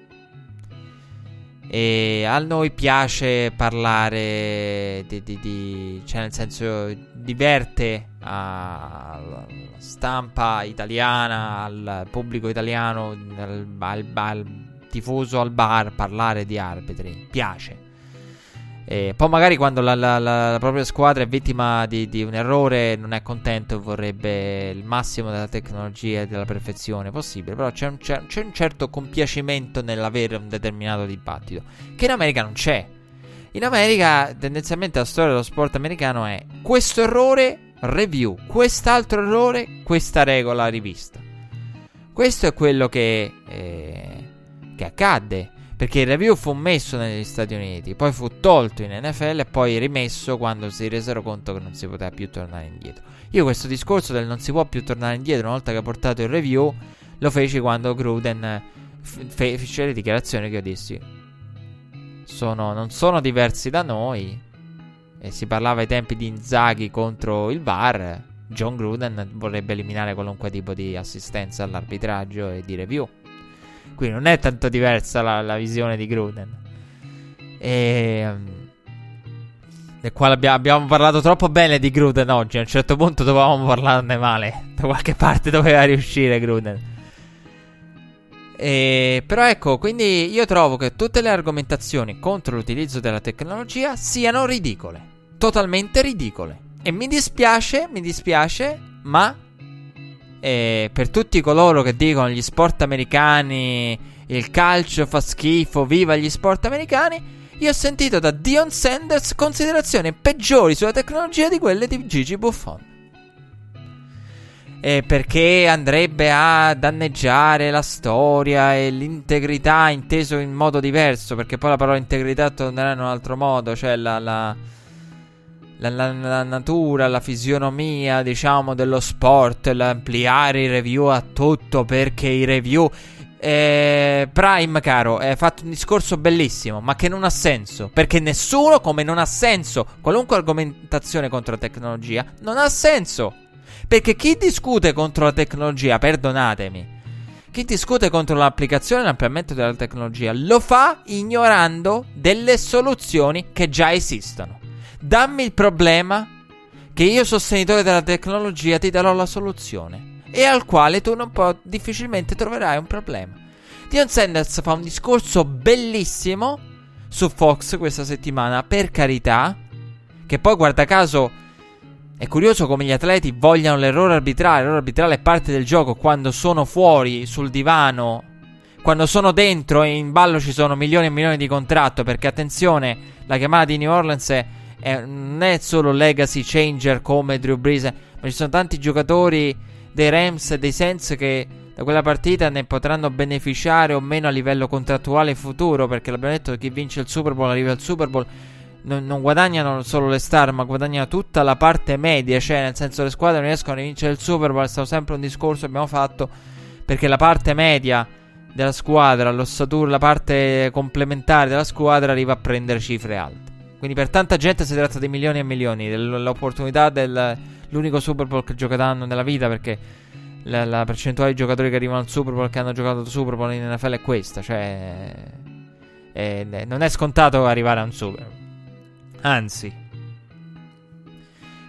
B: E a noi piace parlare di, di, di cioè nel senso diverte alla stampa italiana, al pubblico italiano, al, al, al tifoso al bar parlare di arbitri. Piace. E poi magari quando la, la, la, la propria squadra è vittima di, di, un errore non è contento e vorrebbe il massimo della tecnologia e della perfezione possibile, però c'è un, c'è, c'è un certo compiacimento nell'avere un determinato dibattito, che in America non c'è. In America tendenzialmente la storia dello sport americano è questo errore, review, quest'altro errore, questa regola rivista. Questo è quello che, eh, che accadde perché il review fu messo negli Stati Uniti, poi fu tolto in NFL e poi rimesso quando si resero conto che non si poteva più tornare indietro. Io questo discorso del non si può più tornare indietro una volta che ho portato il review lo feci quando Gruden fece le dichiarazioni che io dissi. Sono, non sono diversi da noi. E si parlava ai tempi di Inzaghi contro il VAR. John Gruden vorrebbe eliminare qualunque tipo di assistenza all'arbitraggio e di review. Quindi non è tanto diversa la, la visione di Gruden. E. Del quale abbiamo, abbiamo, parlato troppo bene di Gruden oggi. A un certo punto dovevamo parlarne male. Da qualche parte doveva riuscire Gruden. E, però ecco, quindi io trovo che tutte le argomentazioni contro l'utilizzo della tecnologia siano ridicole. Totalmente ridicole. E mi dispiace, mi dispiace, ma e per tutti coloro che dicono gli sport americani, il calcio fa schifo, viva gli sport americani, io ho sentito da Dion Sanders considerazioni peggiori sulla tecnologia di quelle di Gigi Buffon. E perché andrebbe a danneggiare la storia e l'integrità inteso in modo diverso, perché poi la parola integrità tornerà in un altro modo, cioè la, la la, la, la, natura, la fisionomia, diciamo, dello sport, l'ampliare i review a tutto perché i review... Eh, Prime, caro, hai fatto un discorso bellissimo, ma che non ha senso. Perché nessuno, come non ha senso, qualunque argomentazione contro la tecnologia, non ha senso. Perché chi discute contro la tecnologia, perdonatemi, chi discute contro l'applicazione e l'ampliamento della tecnologia lo fa ignorando delle soluzioni che già esistono. Dammi il problema, che io sostenitore della tecnologia ti darò la soluzione. E al quale tu non puoi, difficilmente troverai un problema. Dion Sanders fa un discorso bellissimo su Fox questa settimana, per carità. Che poi, guarda caso, è curioso come gli atleti vogliano l'errore arbitrale. L'errore arbitrale è parte del gioco quando sono fuori sul divano. Quando sono dentro e in ballo ci sono milioni e milioni di contratto. Perché attenzione, la chiamata di New Orleans è è, non è solo legacy changer come Drew Brees, ma ci sono tanti giocatori dei Rams e dei Saints che da quella partita ne potranno beneficiare o meno a livello contrattuale in futuro, perché l'abbiamo detto chi vince il Super Bowl arriva al Super Bowl. non, non, guadagnano solo le star, ma guadagnano tutta la parte media, cioè nel senso le squadre non riescono a vincere il Super Bowl, è stato sempre un discorso che abbiamo fatto, perché la parte media della squadra, l'ossatura, la parte complementare della squadra arriva a prendere cifre alte. Quindi per tanta gente si tratta di milioni e milioni, dell'opportunità dell'unico Super Bowl che giocheranno nella vita, perché la, la, percentuale di giocatori che arrivano al Super Bowl che hanno giocato al Super Bowl in NFL è questa, cioè è, non è scontato arrivare a un Super Bowl. Anzi.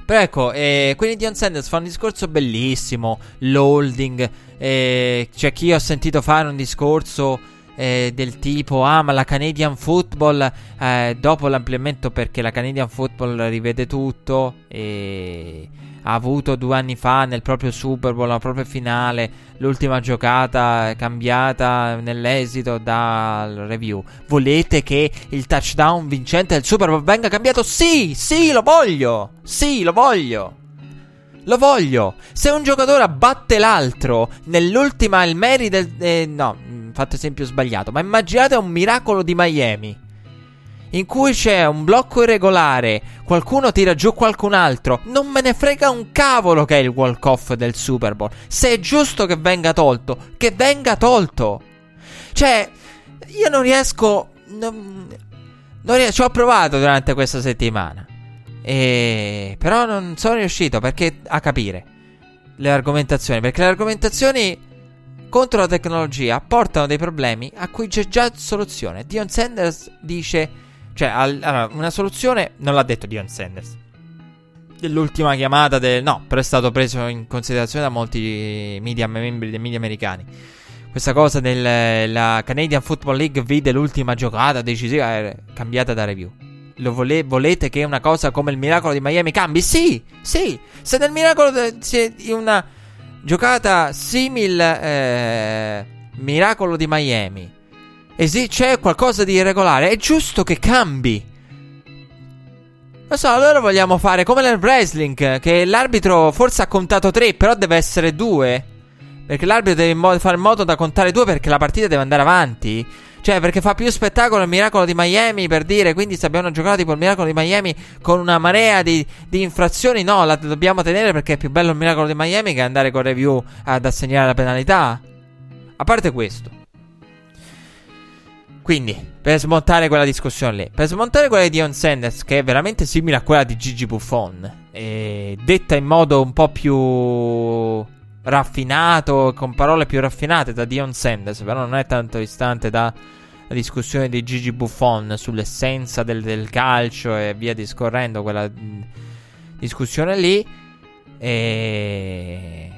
B: Però ecco, eh, quindi Dion Sanders fa un discorso bellissimo, l'holding, eh, c'è chi ho sentito fare un discorso eh, del tipo ah ma la Canadian Football eh, dopo l'ampliamento perché la Canadian Football rivede tutto e ha avuto due anni fa nel proprio Super Bowl, la propria finale, l'ultima giocata cambiata nell'esito dal review. Volete che il touchdown vincente del Super Bowl venga cambiato? Sì, sì, lo voglio. Sì, lo voglio. Lo voglio. Se un giocatore batte l'altro nell'ultima il merito del... Eh, no, fatto esempio sbagliato. Ma immaginate un miracolo di Miami in cui c'è un blocco irregolare, qualcuno tira giù qualcun altro, non me ne frega un cavolo che è il walk-off del Super Bowl. Se è giusto che venga tolto, che venga tolto. Cioè, io non riesco... Non, non riesco ci ho provato durante questa settimana. E... Però non sono riuscito perché a capire le argomentazioni. Perché le argomentazioni contro la tecnologia portano dei problemi a cui c'è già soluzione. Dion Sanders dice cioè, al, allora, una soluzione non l'ha detto Dion Sanders. Dell'ultima chiamata del... No, però è stato preso in considerazione da molti media, membri dei media americani. Questa cosa della Canadian Football League vide l'ultima giocata decisiva è cambiata da review. Lo vole, volete che una cosa come il miracolo di Miami cambi? Sì, sì. Se nel miracolo di una giocata simile eh, miracolo di Miami e se c'è qualcosa di irregolare, è giusto che cambi. Non so, allora vogliamo fare come nel wrestling, che l'arbitro forse ha contato tre, però deve essere due. Perché l'arbitro deve mo- fare in modo da contare due perché la partita deve andare avanti. Cioè, perché fa più spettacolo il miracolo di Miami per dire. Quindi, se abbiamo giocato tipo il miracolo di Miami con una marea di, di, infrazioni, no, la dobbiamo tenere perché è più bello il miracolo di Miami che andare con review ad assegnare la penalità. A parte questo. Quindi, per smontare quella discussione lì, per smontare quella di Dion Sanders, che è veramente simile a quella di Gigi Buffon, e detta in modo un po' più raffinato, con parole più raffinate da Dion Sanders, però non è tanto distante dalla discussione di Gigi Buffon sull'essenza del, del calcio e via discorrendo, quella discussione lì. E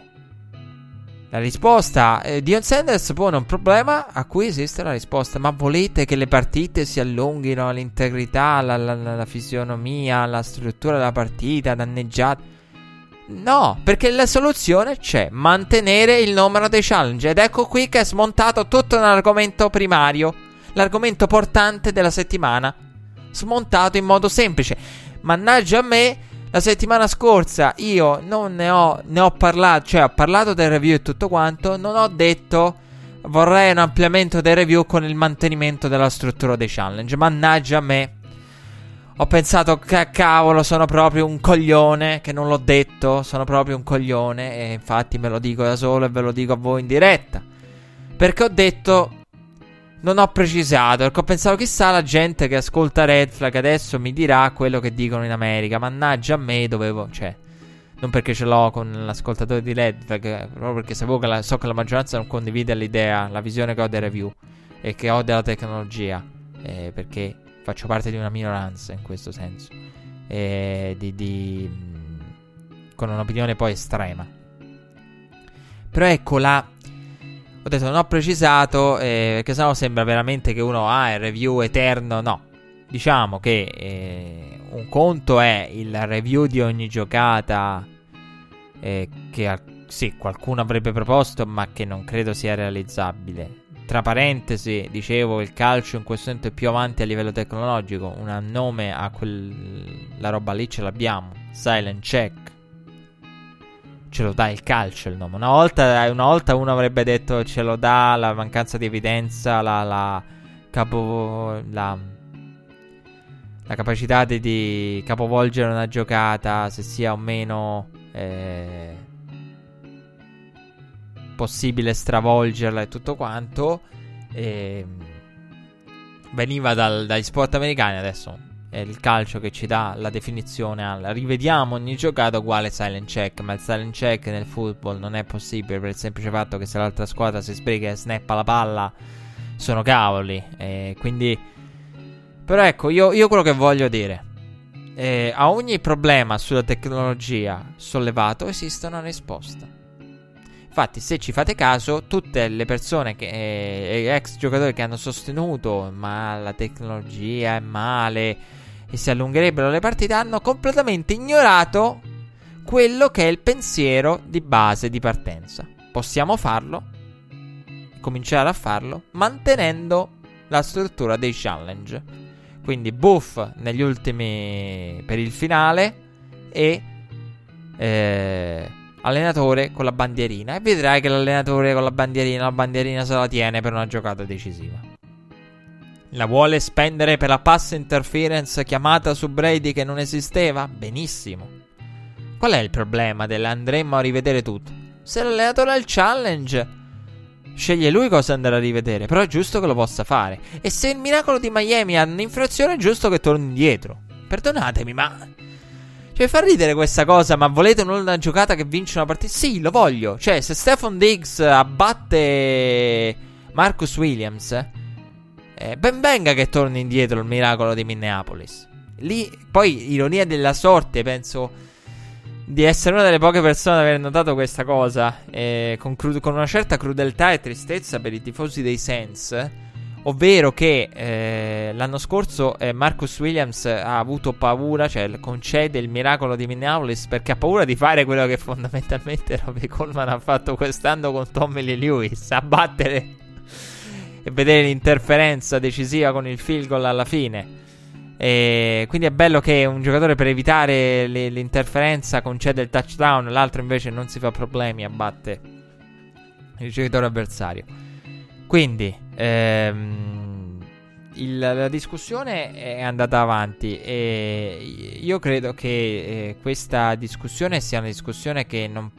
B: la risposta, eh, Dion Sanders pone un problema a cui esiste la risposta. Ma volete che le partite si allunghino l'integrità, la, la, la fisionomia, la struttura della partita, danneggiata? No, perché la soluzione c'è, mantenere il numero dei challenge. Ed ecco qui che è smontato tutto un argomento primario, l'argomento portante della settimana. Smontato in modo semplice. Mannaggia a me la settimana scorsa io non ne ho, ne ho parlato, cioè ho parlato del review e tutto quanto, non ho detto vorrei un ampliamento dei review con il mantenimento della struttura dei challenge. Mannaggia a me. Ho pensato cavolo sono proprio un coglione, che non l'ho detto, sono proprio un coglione e infatti me lo dico da solo e ve lo dico a voi in diretta. Perché ho detto non ho precisato perché ho pensato chissà la gente che ascolta Red Flag adesso mi dirà quello che dicono in America. Mannaggia a me dovevo, cioè, non perché ce l'ho con l'ascoltatore di Red Flag, proprio perché sapevo che la, so che la maggioranza non condivide l'idea, la visione che ho dei review e che ho della tecnologia, eh, perché faccio parte di una minoranza in questo senso, di, di, con un'opinione poi estrema. Però ecco la ho detto non ho precisato eh, perché sennò sembra veramente che uno ha ah, il review eterno. No, diciamo che eh, un conto è il review di ogni giocata eh, che sì, qualcuno avrebbe proposto ma che non credo sia realizzabile. Tra parentesi, dicevo, il calcio in questo momento è più avanti a livello tecnologico. Un nome a quella roba lì ce l'abbiamo. Silent check ce lo dà il calcio il nome. Una volta, una volta uno avrebbe detto ce lo dà la mancanza di evidenza, la, la capo... La, la capacità di, di, capovolgere una giocata, se sia o meno eh, possibile stravolgerla e tutto quanto, eh, veniva dal, dagli sport americani, adesso è il calcio che ci dà la definizione al rivediamo ogni giocata uguale silent check, ma il silent check nel football non è possibile per il semplice fatto che se l'altra squadra si sbriga e snappa la palla sono cavoli, eh, quindi però ecco, io, io quello che voglio dire. Eh, a ogni problema sulla tecnologia sollevato esiste una risposta. Infatti, se ci fate caso, tutte le persone che, eh, ex giocatori che hanno sostenuto ma la tecnologia è male e si allungherebbero le partite hanno completamente ignorato quello che è il pensiero di base di partenza. Possiamo farlo, cominciare a farlo, mantenendo la struttura dei challenge. Quindi buff negli ultimi per il finale e eh, allenatore con la bandierina. E vedrai che l'allenatore con la bandierina, la bandierina se la tiene per una giocata decisiva. La vuole spendere per la pass interference chiamata su Brady che non esisteva? Benissimo. Qual è il problema dell'andremmo a rivedere tutto? Se l'allenatore ha il challenge Sceglie lui cosa andare a rivedere, però è giusto che lo possa fare. E se il miracolo di Miami ha un'infrazione, è giusto che torni indietro. Perdonatemi, ma. Cioè, fa ridere questa cosa, ma volete una giocata che vince una partita? Sì, lo voglio. Cioè, se Stefan Diggs abbatte Marcus Williams, eh, ben venga che torni indietro il miracolo di Minneapolis. Lì, poi, ironia della sorte, penso di essere una delle poche persone ad aver notato questa cosa, eh, con, cru- con, una certa crudeltà e tristezza per i tifosi dei Sens, ovvero che eh, l'anno scorso eh, Marcus Williams ha avuto paura, cioè concede il miracolo di Minneapolis perché ha paura di fare quello che fondamentalmente Robbie Coleman ha fatto quest'anno con Tommy Lee Lewis, abbattere e vedere l'interferenza decisiva con il field goal alla fine. E quindi è bello che un giocatore per evitare le, l'interferenza concede il touchdown, l'altro invece non si fa problemi, abbatte il giocatore avversario. Quindi ehm, il, la discussione è andata avanti e io credo che eh, questa discussione sia una discussione che non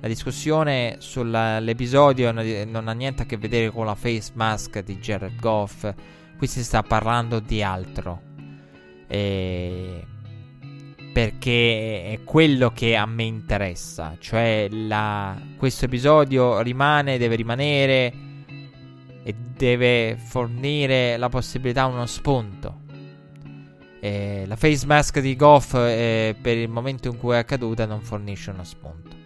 B: la discussione sull'episodio non ha niente a che vedere con la face mask di Jared Goff. Qui si sta parlando di altro. Eh, perché è quello che a me interessa. Cioè, la, questo episodio rimane, deve rimanere e deve fornire la possibilità uno spunto. Eh, la face mask di Goff, eh, per il momento in cui è accaduta, non fornisce uno spunto.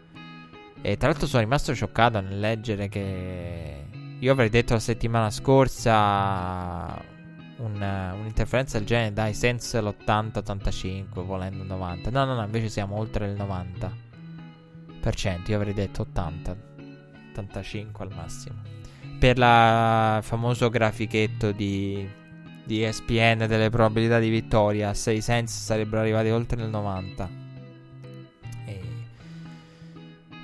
B: E tra l'altro sono rimasto scioccato nel leggere che io avrei detto la settimana scorsa un, un'interferenza del genere dai senza l'80-85 volendo 90 no no no invece siamo oltre il 90% io avrei detto 80 85 al massimo per il famoso grafichetto di, di ESPN delle probabilità di vittoria 6 sensi sarebbero arrivati oltre il 90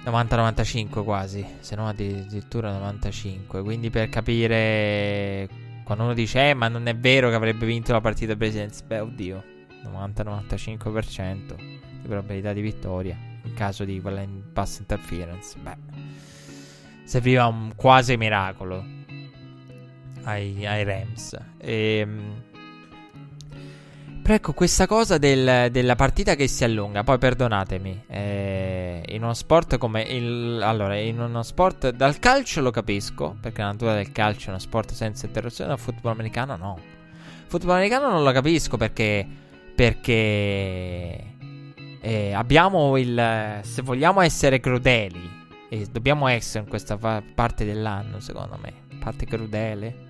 B: 90-95 quasi, se no addirittura 95. Quindi per capire quando uno dice, eh, ma non è vero che avrebbe vinto la partita Presidents, beh, oddio, 90-95% di probabilità di vittoria in caso di quella pass interference. Beh, serviva un quasi miracolo ai, ai Rams. E, ehm, però ecco, questa cosa del, della partita che si allunga, poi perdonatemi, eh, in uno sport come il... Allora, in uno sport... Dal calcio lo capisco, perché la natura del calcio è uno sport senza interruzione, dal football americano no. Football americano non lo capisco perché... Perché... Eh, abbiamo il... Se vogliamo essere crudeli, e dobbiamo essere in questa fa- parte dell'anno, secondo me, parte crudele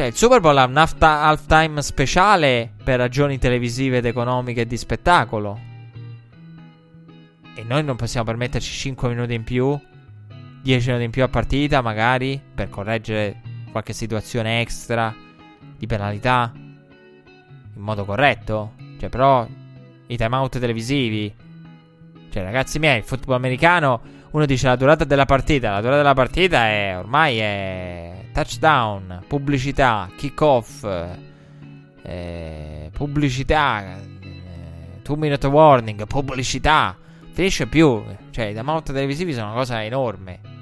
B: cioè, il Super Bowl ha un halftime speciale per ragioni televisive ed economiche e di spettacolo. E noi non possiamo permetterci 5 minuti in più, 10 minuti in più a partita, magari, per correggere qualche situazione extra di penalità in modo corretto. Cioè, però, i timeout televisivi. Cioè, ragazzi miei, il football americano, uno dice la durata della partita. La durata della partita è ormai è touchdown, pubblicità, kickoff, eh, pubblicità, eh, two minute warning, pubblicità, finisce più. Cioè, i timeout televisivi sono una cosa enorme.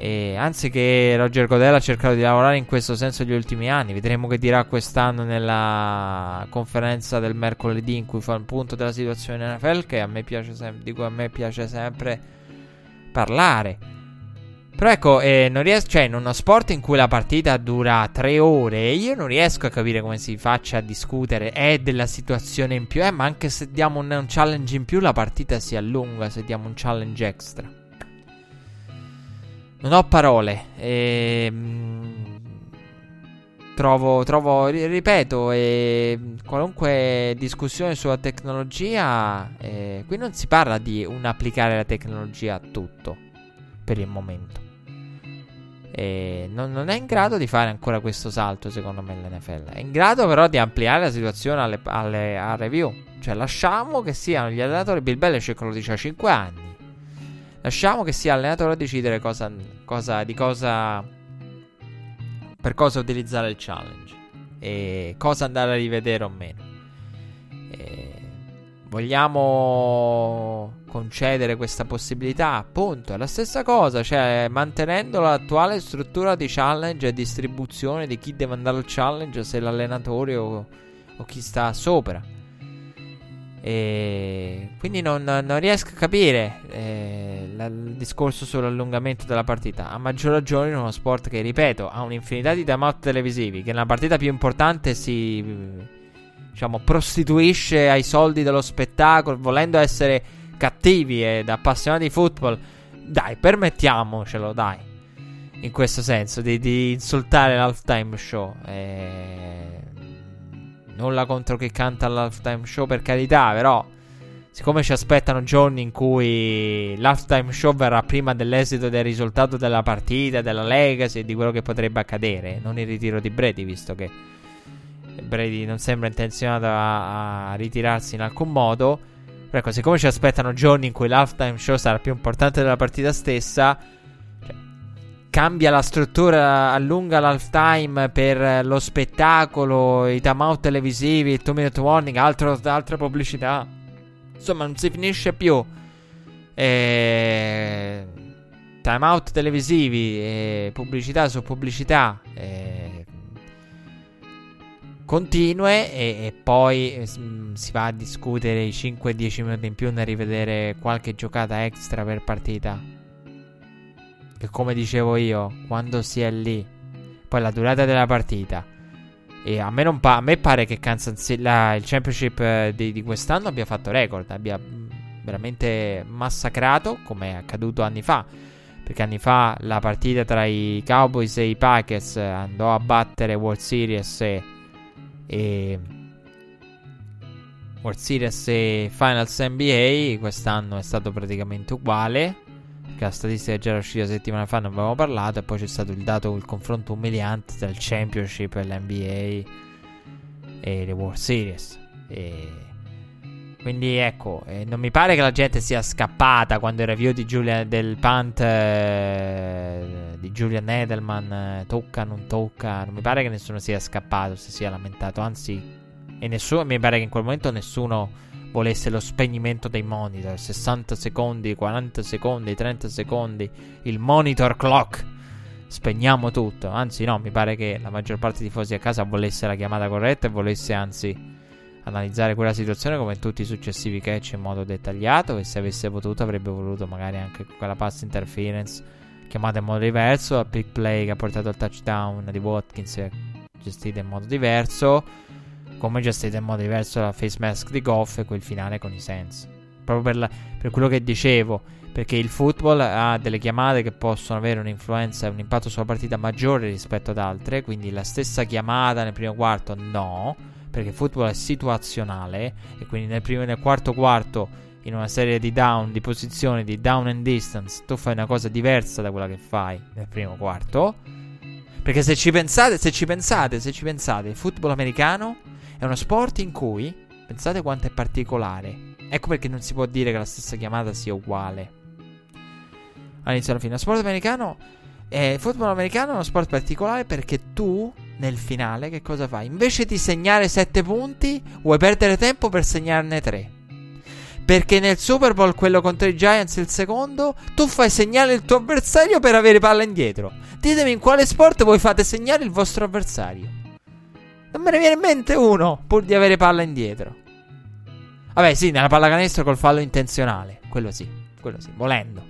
B: E anziché Roger Godel ha cercato di lavorare in questo senso negli ultimi anni, vedremo che dirà quest'anno nella conferenza del mercoledì in cui fa il punto della situazione in NFL, che a me piace sem- di cui a me piace sempre parlare. Però ecco, eh, non riesco, cioè, in uno sport in cui la partita dura tre ore, io non riesco a capire come si faccia a discutere. È della situazione in più, eh, ma anche se diamo un, un challenge in più, la partita si allunga se diamo un challenge extra. Non ho parole. Ehm, trovo, trovo, ripeto, eh, qualunque discussione sulla tecnologia, eh, qui non si parla di un applicare la tecnologia a tutto per il momento. Eh, non, non, è in grado di fare ancora questo salto, secondo me, l'NFL. È in grado però di ampliare la situazione alle, alle, a review. Cioè, lasciamo che siano gli allenatori. Bill Belichick lo dice a 5 anni. Lasciamo che sia l'allenatore a decidere cosa, cosa, di cosa. Per cosa utilizzare il challenge. E cosa andare a rivedere o meno. E vogliamo concedere questa possibilità? Appunto, è la stessa cosa. Cioè, mantenendo l'attuale struttura di challenge e distribuzione di chi deve andare al challenge, se l'allenatore o, o chi sta sopra. E quindi non, non, riesco a capire eh, la, il discorso sull'allungamento della partita. A maggior ragione in uno sport che, ripeto, ha un'infinità di timeout televisivi. Che nella partita più importante si diciamo, prostituisce ai soldi dello spettacolo, volendo essere cattivi ed appassionati di football. Dai, permettiamocelo, dai. In questo senso, di, di insultare l'halftime show. Eh Nulla contro chi canta all'halftime show, per carità, però. Siccome ci aspettano giorni in cui l'halftime show verrà prima dell'esito del risultato della partita, della legacy e di quello che potrebbe accadere, non il ritiro di Brady, visto che Brady non sembra intenzionato a, a ritirarsi in alcun modo. Però ecco, siccome ci aspettano giorni in cui l'halftime show sarà più importante della partita stessa, cambia la struttura, allunga l'halftime per lo spettacolo, i timeout televisivi, il 2 minute warning, altro, altre pubblicità. Insomma, non si finisce più. Eh, timeout televisivi, eh, pubblicità su pubblicità. Eh, continue e, e poi eh, si va a discutere i 5-10 minuti in più nel rivedere qualche giocata extra per partita. Che come dicevo io, quando si è lì, poi la durata della partita. E a me, non pa- a me pare che City, la, il championship eh, di, di, quest'anno abbia fatto record, abbia mm, veramente massacrato come è accaduto anni fa. Perché anni fa la partita tra i Cowboys e i Packers andò a battere World Series e, e World Series e Finals NBA. Quest'anno è stato praticamente uguale la statistica è già uscita settimana fa, non avevamo parlato, e poi c'è stato il dato, il confronto umiliante tra il Championship e l'NBA e le World Series. E quindi ecco, eh, non mi pare che la gente sia scappata quando il review di Julian, del punt eh, di Julian Edelman eh, tocca, non tocca. Non mi pare che nessuno sia scappato, si sia lamentato. Anzi, e nessuno, mi pare che in quel momento nessuno volesse lo spegnimento dei monitor, 60 secondi, 40 secondi, 30 secondi, il monitor clock. Spegniamo tutto. Anzi, no, mi pare che la maggior parte dei tifosi a casa volesse la chiamata corretta e volesse anzi analizzare quella situazione come tutti i successivi catch in modo dettagliato e se avesse potuto avrebbe voluto magari anche quella pass interference chiamata in modo diverso, la pick play che ha portato al touchdown di Watkins gestita in modo diverso come gestite in modo diverso la face mask di Goff e quel finale con i Saints. Proprio per, la, per, quello che dicevo, perché il football ha delle chiamate che possono avere un'influenza e un impatto sulla partita maggiore rispetto ad altre, quindi la stessa chiamata nel primo quarto no, perché il football è situazionale e quindi nel primo nel quarto quarto in una serie di down, di posizioni, di down and distance, tu fai una cosa diversa da quella che fai nel primo quarto. Perché se ci pensate, se ci pensate, se ci pensate, il football americano è uno sport in cui, pensate quanto è particolare. Ecco perché non si può dire che la stessa chiamata sia uguale. All'inizio alla fine. Lo sport americano. Eh, il football americano è uno sport particolare perché tu nel finale, che cosa fai? Invece di segnare 7 punti, vuoi perdere tempo per segnarne 3. Perché nel Super Bowl, quello contro i Giants, il secondo, tu fai segnare il tuo avversario per avere palla indietro. Ditemi in quale sport voi fate segnare il vostro avversario. Non me ne viene in mente uno, pur di avere palla indietro. Vabbè, sì, nella pallacanestro col fallo intenzionale. Quello sì, quello sì, volendo.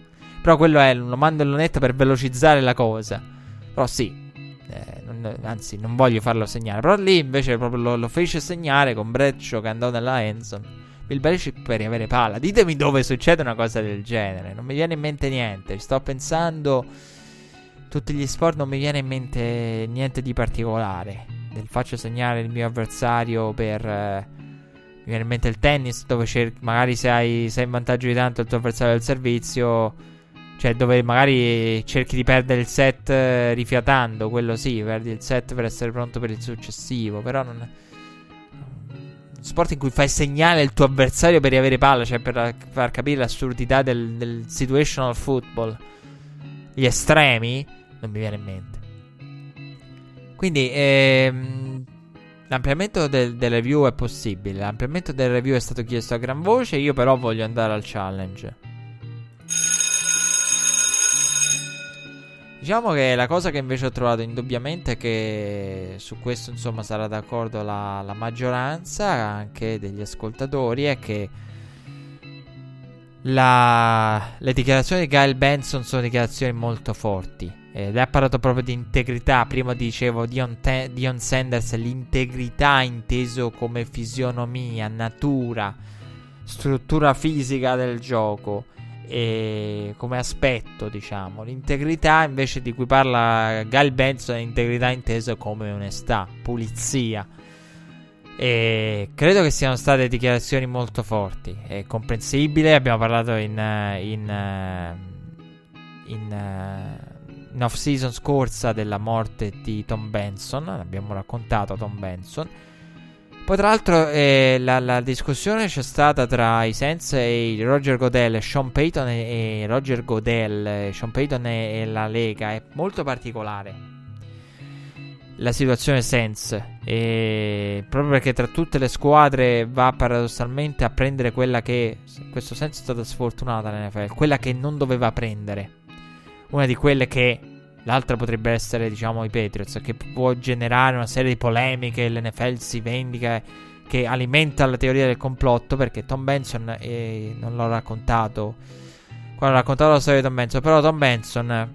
B: Però quello è, in lunetta per velocizzare la cosa. Però sì, eh, non, anzi, non voglio farlo segnare. Però lì invece proprio lo, lo fece segnare con Breccio che andò nella Enson. Bill Belichick per avere palla. Ditemi dove succede una cosa del genere. Non mi viene in mente niente. Sto pensando. Tutti gli sport non mi viene in mente niente di particolare. Faccio segnare il mio avversario per. Eh, mi viene in mente il tennis, dove cerchi, magari se hai, sei in vantaggio di tanto il tuo avversario del servizio cioè, dove magari cerchi di perdere il set eh, rifiatando, quello sì, perdi il set per essere pronto per il successivo. Però non. Sport in cui fai segnale il tuo avversario per riavere palla, cioè per far capire l'assurdità del, del situational football. Gli estremi, non mi viene in mente. Quindi, ehm, l'ampliamento del, del review è possibile. L'ampliamento del review è stato chiesto a gran voce. Io, però, voglio andare al challenge. Diciamo che la cosa che invece ho trovato indubbiamente è che su questo insomma sarà d'accordo la, la maggioranza anche degli ascoltatori è che la, le dichiarazioni di Kyle Benson sono dichiarazioni molto forti ed ha parlato proprio di integrità prima dicevo Dion, Te- Dion Sanders l'integrità inteso come fisionomia natura struttura fisica del gioco e come aspetto, diciamo. L'integrità invece di cui parla Gal Benson è integrità intesa come onestà, pulizia. E credo che siano state dichiarazioni molto forti. È comprensibile. Abbiamo parlato in, in, in off season scorsa della morte di Tom Benson. Abbiamo raccontato Tom Benson. Poi, tra l'altro, eh, la, la, discussione c'è stata tra i Sens e Roger Godell, Sean Payton e, e Roger Godell, Sean Payton e, e, la Lega. È molto particolare la situazione Sens. Proprio perché tra tutte le squadre va paradossalmente a prendere quella che. In questo senso è stata sfortunata l'NFL, quella che non doveva prendere. Una di quelle che L'altra potrebbe essere, diciamo, i Patriots, che può generare una serie di polemiche. L'NFL si vendica, che alimenta la teoria del complotto. Perché Tom Benson, eh, non l'ho raccontato, quando ho raccontato la storia di Tom Benson, però Tom Benson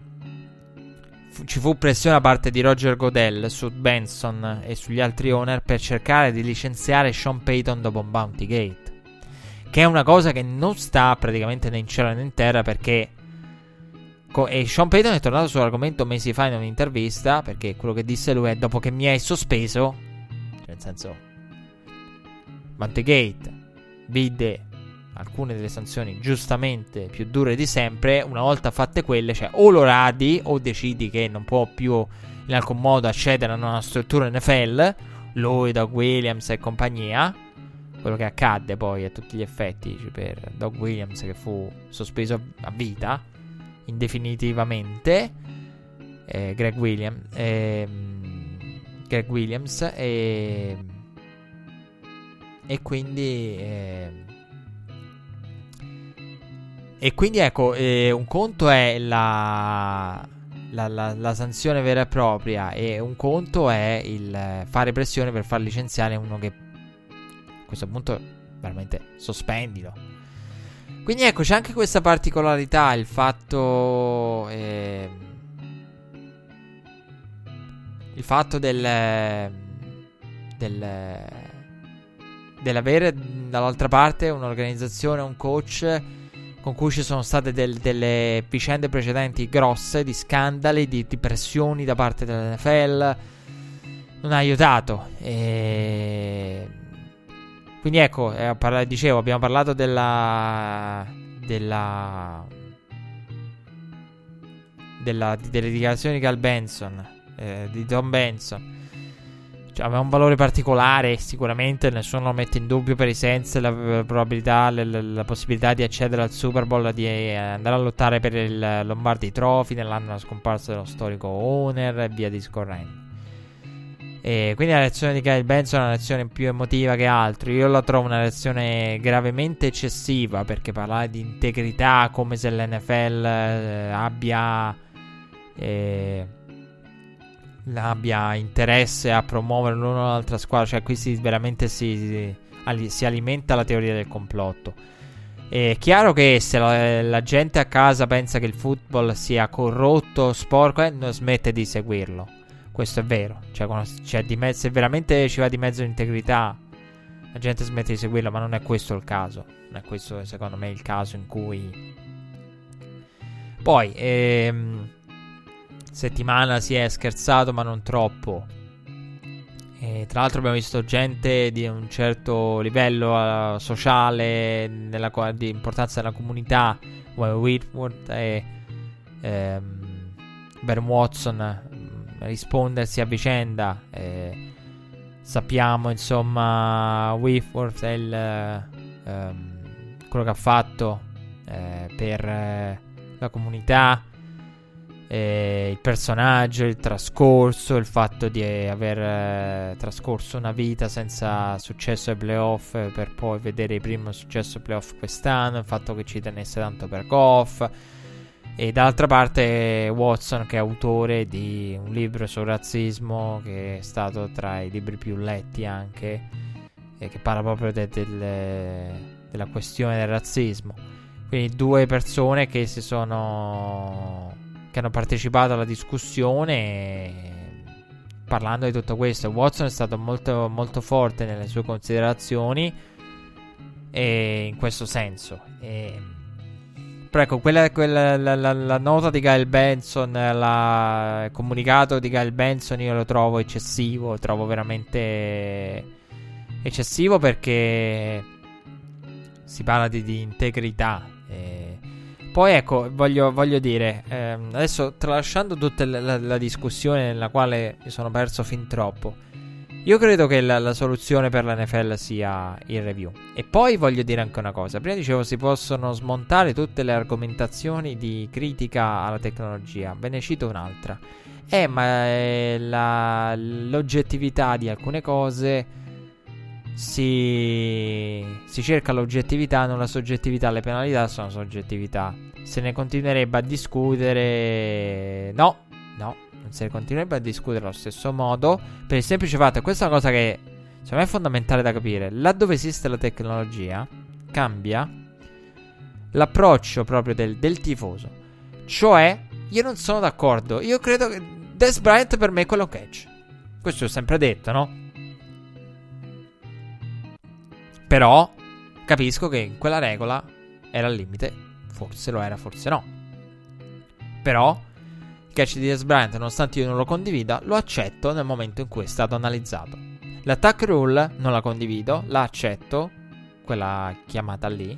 B: fu, ci fu pressione da parte di Roger Godell su Benson e sugli altri owner per cercare di licenziare Sean Payton dopo un Bounty Gate. Che è una cosa che non sta praticamente né in cielo né in terra perché e Sean Payton è tornato sull'argomento mesi fa in un'intervista. Perché quello che disse lui è: Dopo che mi hai sospeso, cioè nel senso, Mantegate vide alcune delle sanzioni giustamente più dure di sempre. Una volta fatte quelle, cioè o lo radi o decidi che non può più in alcun modo accedere a una struttura NFL. Lui, Doug Williams e compagnia. Quello che accadde poi a tutti gli effetti per Doug Williams che fu sospeso a vita indefinitivamente eh, Greg, William, eh, Greg Williams e, e quindi eh, e quindi ecco eh, un conto è la, la, la, la, sanzione vera e propria e un conto è il fare pressione per far licenziare uno che a questo punto veramente sospendilo quindi ecco, c'è anche questa particolarità, il fatto... Eh, il fatto del... del dell'avere dall'altra parte un'organizzazione, un coach con cui ci sono state del, delle vicende precedenti grosse di scandali, di, di pressioni da parte dell'NFL, non ha aiutato. E quindi ecco, eh, parla- dicevo, abbiamo parlato della. della. della delle dichiarazioni di Cal Benson, eh, di Tom Benson. Cioè, aveva un valore particolare, sicuramente nessuno lo mette in dubbio per i sensi la, la probabilità, la, la, possibilità di accedere al Super Bowl, di eh, andare a lottare per il Lombardi Trophy nell'anno della scomparsa dello storico owner e via discorrendo. E quindi la lezione di Kyle Benson è una lezione più emotiva che altro. Io la trovo una lezione gravemente eccessiva perché parlare di integrità come se l'NFL eh, abbia, eh, abbia interesse a promuovere l'una o l'altra squadra. Cioè, qui si, veramente si, si, alimenta la teoria del complotto. È chiaro che se la, la, gente a casa pensa che il football sia corrotto, sporco, eh, non smette di seguirlo. Questo è vero. Cioè, c'è di mezzo, se veramente ci va di mezzo l'integrità, la gente smette di seguirlo, ma non è questo il caso. Non è questo, secondo me, il caso in cui. Poi, ehm, settimana si è scherzato, ma non troppo. E tra l'altro abbiamo visto gente di un certo livello uh, sociale, nella, di importanza della comunità, come Whitworth e ehm, Ben Watson, rispondersi a vicenda. Eh, sappiamo, insomma, Whitworth e il, ehm, quello che ha fatto eh, per eh, la comunità. Eh, il personaggio, il trascorso, il fatto di aver eh, trascorso una vita senza successo ai playoff per poi vedere il primo successo ai playoff quest'anno, il fatto che ci tenesse tanto per Goff, e dall'altra parte Watson che è autore di un libro sul razzismo che è stato tra i libri più letti anche e che parla proprio de- del, della questione del razzismo. Quindi due persone che si sono che hanno partecipato alla discussione parlando di tutto questo. Watson è stato molto, molto forte nelle sue considerazioni e in questo senso. E però ecco, quella, quella la, la, la, nota di Gail Benson, il comunicato di Gail Benson io lo trovo eccessivo, lo trovo veramente eccessivo perché si parla di, di integrità. E... Poi ecco, voglio, voglio dire, ehm, adesso tralasciando tutta la, la discussione nella quale mi sono perso fin troppo, io credo che la, la, soluzione per la NFL sia il review. E poi voglio dire anche una cosa. Prima dicevo si possono smontare tutte le argomentazioni di critica alla tecnologia. Ve ne cito un'altra. Eh, ma eh, la, l'oggettività di alcune cose si, si cerca l'oggettività, non la soggettività. Le penalità sono soggettività. Se ne continuerebbe a discutere... No, no, non ne continuerebbe a discutere allo stesso modo per il semplice fatto, e questa è una cosa che secondo me è fondamentale da capire, laddove esiste la tecnologia cambia l'approccio proprio del, del tifoso. Cioè, io non sono d'accordo, io credo che Des Bryant per me è quello catch. Questo ho sempre detto, no? Però capisco che quella regola era al limite, forse lo era, forse no. Però catch di Des Bryant, nonostante io non lo condivida, lo accetto nel momento in cui è stato analizzato. L'attack rule non la condivido, la accetto, quella chiamata lì.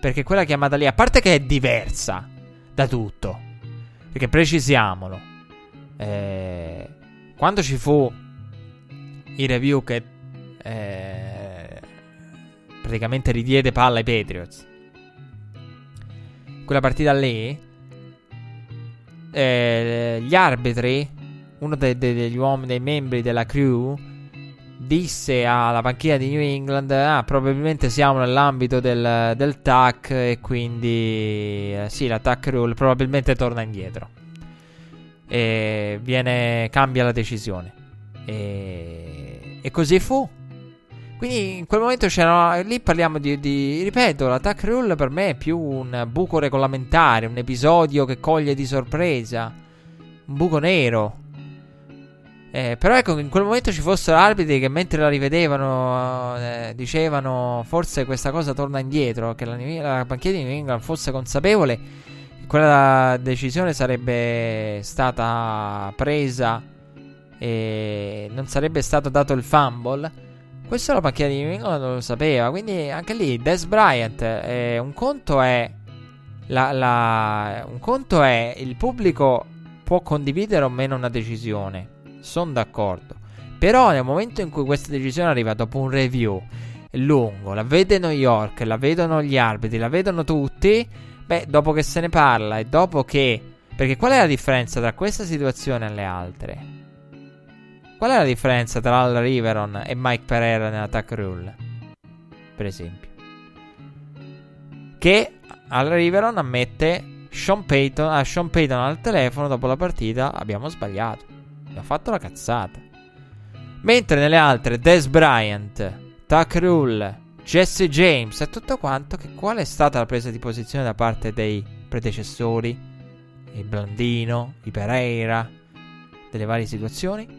B: Perché quella chiamata lì, a parte che è diversa da tutto, perché precisiamolo, eh, quando ci fu il review che eh, praticamente ridiede palla ai Patriots, quella partita lì eh, gli arbitri, uno de- de- degli uomini, dei membri della crew, disse alla panchina di New England: Ah, probabilmente siamo nell'ambito del, del TAC e quindi eh, sì, l'attack rule probabilmente torna indietro. E viene, cambia la decisione. E, e così fu. Quindi in quel momento c'era. Lì parliamo di, di. Ripeto, l'attack rule per me è più un buco regolamentare, un episodio che coglie di sorpresa. Un buco nero. Eh, però ecco in quel momento ci fossero arbitri che mentre la rivedevano eh, dicevano forse questa cosa torna indietro, che la, la panchina di New England fosse consapevole che quella decisione sarebbe stata presa e non sarebbe stato dato il fumble. Questo la macchina di England non lo sapeva. Quindi anche lì, Des Bryant, eh, un conto è. La, la, un conto è il pubblico può condividere o meno una decisione. Sono d'accordo. Però nel momento in cui questa decisione arriva dopo un review lungo, la vede New York, la vedono gli arbitri, la vedono tutti. Beh, dopo che se ne parla e dopo che. Perché qual è la differenza tra questa situazione e le altre? Qual è la differenza tra Al Riveron e Mike Pereira nell'attack rule? Per esempio. Che Al Riveron ammette Sean Payton, a Sean Payton al telefono dopo la partita abbiamo sbagliato. Abbiamo fatto la cazzata. Mentre nelle altre Des Bryant, Tuck Rule, Jesse James e tutto quanto, che qual è stata la presa di posizione da parte dei predecessori? Il Blandino, i Pereira, delle varie situazioni?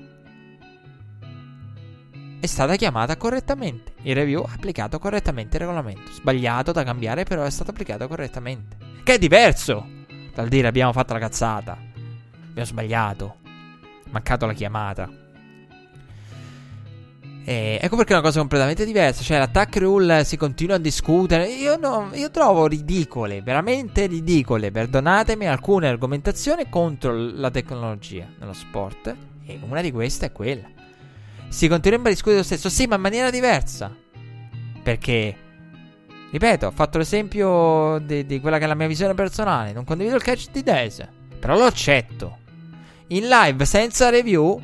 B: È stata chiamata correttamente. Il review ha applicato correttamente il regolamento. Sbagliato da cambiare, però è stato applicato correttamente. Che è diverso dal dire abbiamo fatto la cazzata. Abbiamo sbagliato. Mancato la chiamata. E ecco perché è una cosa completamente diversa. Cioè, l'attack rule si continua a discutere. Io, no, io trovo ridicole, veramente ridicole. Perdonatemi alcune argomentazioni contro la tecnologia nello sport. E una di queste è quella si continuerebbe a discutere lo stesso, sì, ma in maniera diversa. Perché, ripeto, ho fatto l'esempio di, di, quella che è la mia visione personale. Non condivido il catch di Days, però lo accetto. In live, senza review,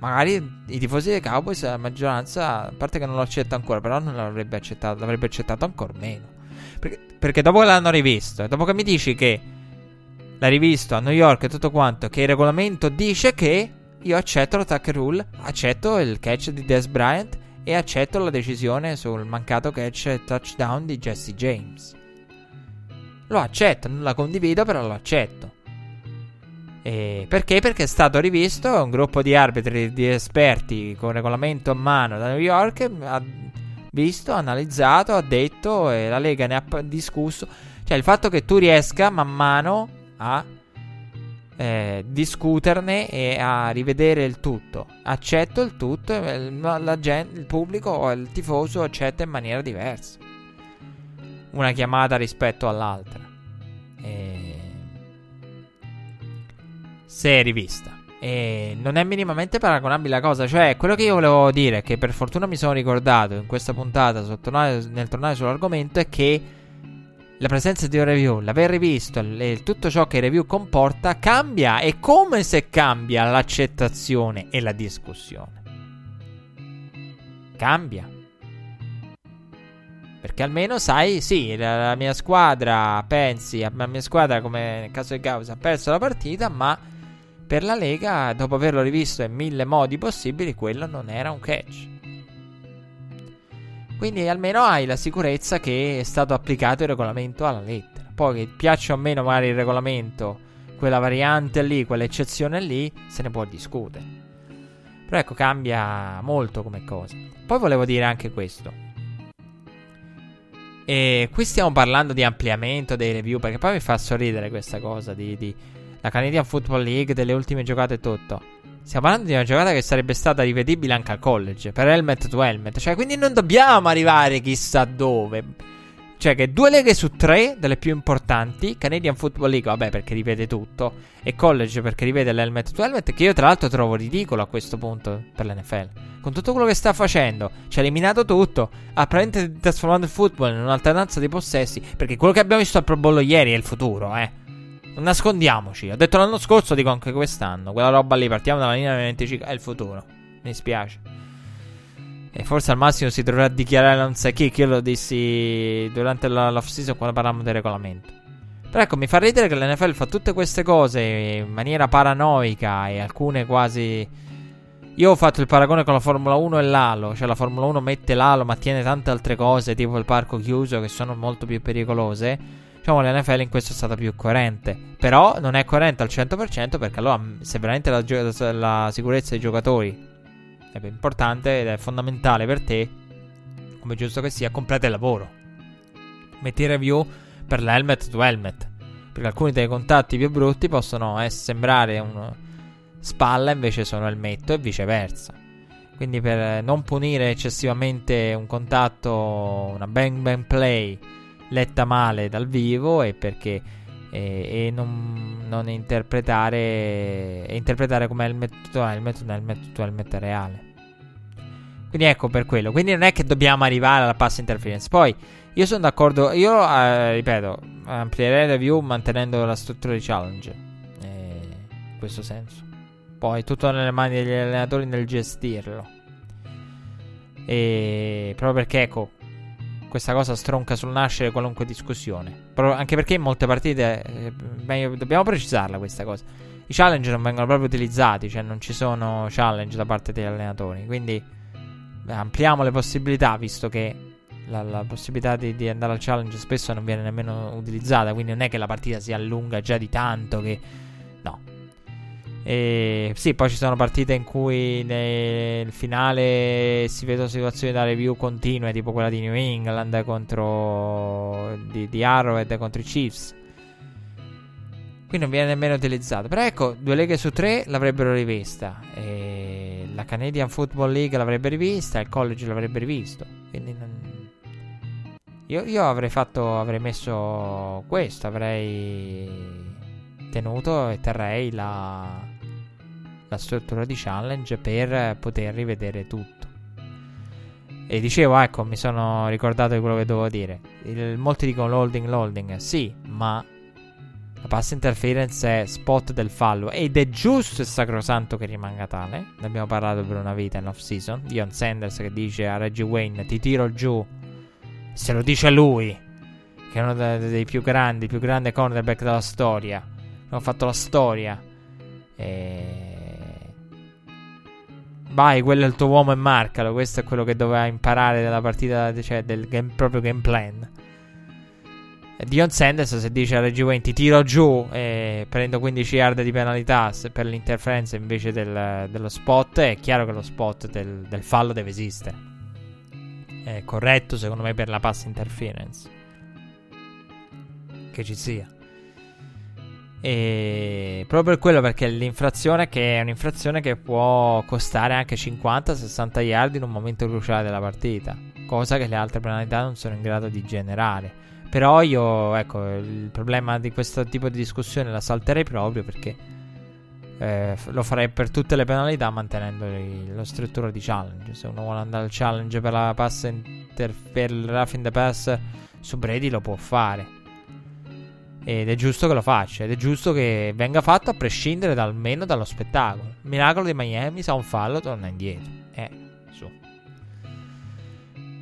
B: magari i tifosi dei Cowboys, la maggioranza, a parte che non lo accetta ancora, però non l'avrebbe accettato, l'avrebbe accettato ancora meno. Perché, perché dopo che l'hanno rivisto, dopo che mi dici che l'hai rivisto a New York e tutto quanto, che il regolamento dice che io accetto l'attack rule, accetto il catch di Des Bryant e accetto la decisione sul mancato catch e touchdown di Jesse James. Lo accetto, non la condivido, però lo accetto. E perché? Perché è stato rivisto un gruppo di arbitri, di esperti con regolamento a mano da New York. Ha visto, analizzato, ha detto e la Lega ne ha discusso. Cioè il fatto che tu riesca man mano a eh, discuterne e a rivedere il tutto. Accetto il tutto, la gente, il pubblico o il tifoso accetta in maniera diversa. Una chiamata rispetto all'altra. E... Se è rivista. E non è minimamente paragonabile la cosa. Cioè, quello che io volevo dire, che per fortuna mi sono ricordato in questa puntata, nel tornare sull'argomento, è che la presenza di un review, l'aver rivisto e tutto ciò che il review comporta cambia. È come se cambia l'accettazione e la discussione. Cambia. Perché almeno sai, sì, la, la mia squadra, pensi, la mia squadra come nel caso del Gauss ha perso la partita, ma per la Lega, dopo averlo rivisto in mille modi possibili, quello non era un catch. Quindi almeno hai la sicurezza che è stato applicato il regolamento alla lettera. Poi che piaccia o meno magari il regolamento, quella variante lì, quell'eccezione lì, se ne può discutere. Però ecco, cambia molto come cosa. Poi volevo dire anche questo. E qui stiamo parlando di ampliamento dei review, perché poi mi fa sorridere questa cosa di, di la Canadian Football League, delle ultime giocate e tutto. Stiamo parlando di una giocata che sarebbe stata rivedibile anche al college, per helmet to helmet. Cioè, quindi non dobbiamo arrivare chissà dove. Cioè, che due leghe su tre, delle più importanti, Canadian Football League, vabbè, perché rivede tutto, e college perché rivede l'helmet to helmet, che io tra l'altro trovo ridicolo a questo punto per l'NFL. Con tutto quello che sta facendo, ci ha eliminato tutto, ha praticamente trasformato il football in un'alternanza di possessi, perché quello che abbiamo visto al Pro Bowl ieri è il futuro, eh. Nascondiamoci. Ho detto l'anno scorso, dico anche quest'anno. Quella roba lì, partiamo dalla linea 25. È il futuro. Mi spiace. E forse al massimo si dovrà dichiarare non sai chi. Che io lo dissi durante l'off season quando parlavamo del regolamento. Però ecco, mi fa ridere che l'NFL fa tutte queste cose in maniera paranoica e alcune quasi. Io ho fatto il paragone con la Formula 1 e l'Alo. Cioè, la Formula 1 mette l'Alo, ma tiene tante altre cose, tipo il parco chiuso, che sono molto più pericolose. Diciamo l'NFL in questo è stata più coerente. Però non è coerente al 100% perché allora se veramente la, la sicurezza dei giocatori è importante ed è fondamentale per te, come giusto che sia, completa il lavoro. Metti review per l'helmet to helmet. Perché alcuni dei contatti più brutti possono eh, sembrare un spalla invece sono elmetto e viceversa. Quindi per non punire eccessivamente un contatto, una bang bang play letta male dal vivo e perché e, e non, non, interpretare e interpretare come il metodo il metodo il metodo il metodo reale. Quindi ecco per quello. Quindi non è che dobbiamo arrivare alla pass interference. Poi io sono d'accordo io eh, ripeto amplierei la view mantenendo la struttura di challenge. Eh, in questo senso. Poi tutto nelle mani degli allenatori nel gestirlo. E proprio perché, ecco, questa cosa stronca sul nascere qualunque discussione. Pro- anche perché in molte partite, eh, dobbiamo precisarla questa cosa. I challenge non vengono proprio utilizzati, cioè non ci sono challenge da parte degli allenatori. Quindi beh, ampliamo le possibilità, visto che la, la possibilità di, di, andare al challenge spesso non viene nemmeno utilizzata. Quindi non è che la partita si allunga già di tanto che... E sì, poi ci sono partite in cui nel finale si vedono situazioni da review continue, tipo quella di New England contro di, di Arrowhead contro i Chiefs. Qui non viene nemmeno utilizzato. Però ecco, due leghe su tre l'avrebbero rivista. E la Canadian Football League l'avrebbe rivista, il college l'avrebbe rivisto. Quindi non... io, io avrei fatto, avrei messo questo, avrei tenuto e terrei la, la struttura di challenge per poter rivedere tutto. E dicevo, ecco, mi sono ricordato di quello che dovevo dire. Il, molti dicono loading, loading. Sì, ma la pass interference è spot del fallo ed è giusto e sacrosanto che rimanga tale. Ne abbiamo parlato per una vita in off season. Dion Sanders che dice a Reggie Wayne ti tiro giù. Se lo dice lui, che è uno dei più grandi, più grande cornerback della storia. Hanno fatto la storia. E Vai, quello è il tuo uomo e marcalo. Questo è quello che doveva imparare dalla partita, cioè del game, proprio game plan. E Dion Sanders se dice a Reggie Wayne ti tiro giù e prendo 15 yard di penalità per l'interferenza invece del, dello spot, è chiaro che lo spot del, del fallo deve esistere. È corretto secondo me per la pass interference. Che ci sia. E proprio per quello perché l'infrazione che è un'infrazione che può costare anche 50-60 yard in un momento cruciale della partita, cosa che le altre penalità non sono in grado di generare. Però io, ecco, il problema di questo tipo di discussione la salterei proprio perché eh, lo farei per tutte le penalità mantenendo lo struttura di challenge. Se uno vuole andare al challenge per la pass inter- per il roughing the pass su Brady lo può fare. Ed è giusto che lo faccia. Ed è giusto che venga fatto a prescindere da, almeno dallo spettacolo. Miracolo di Miami sa un fallo, torna indietro. Eh, su.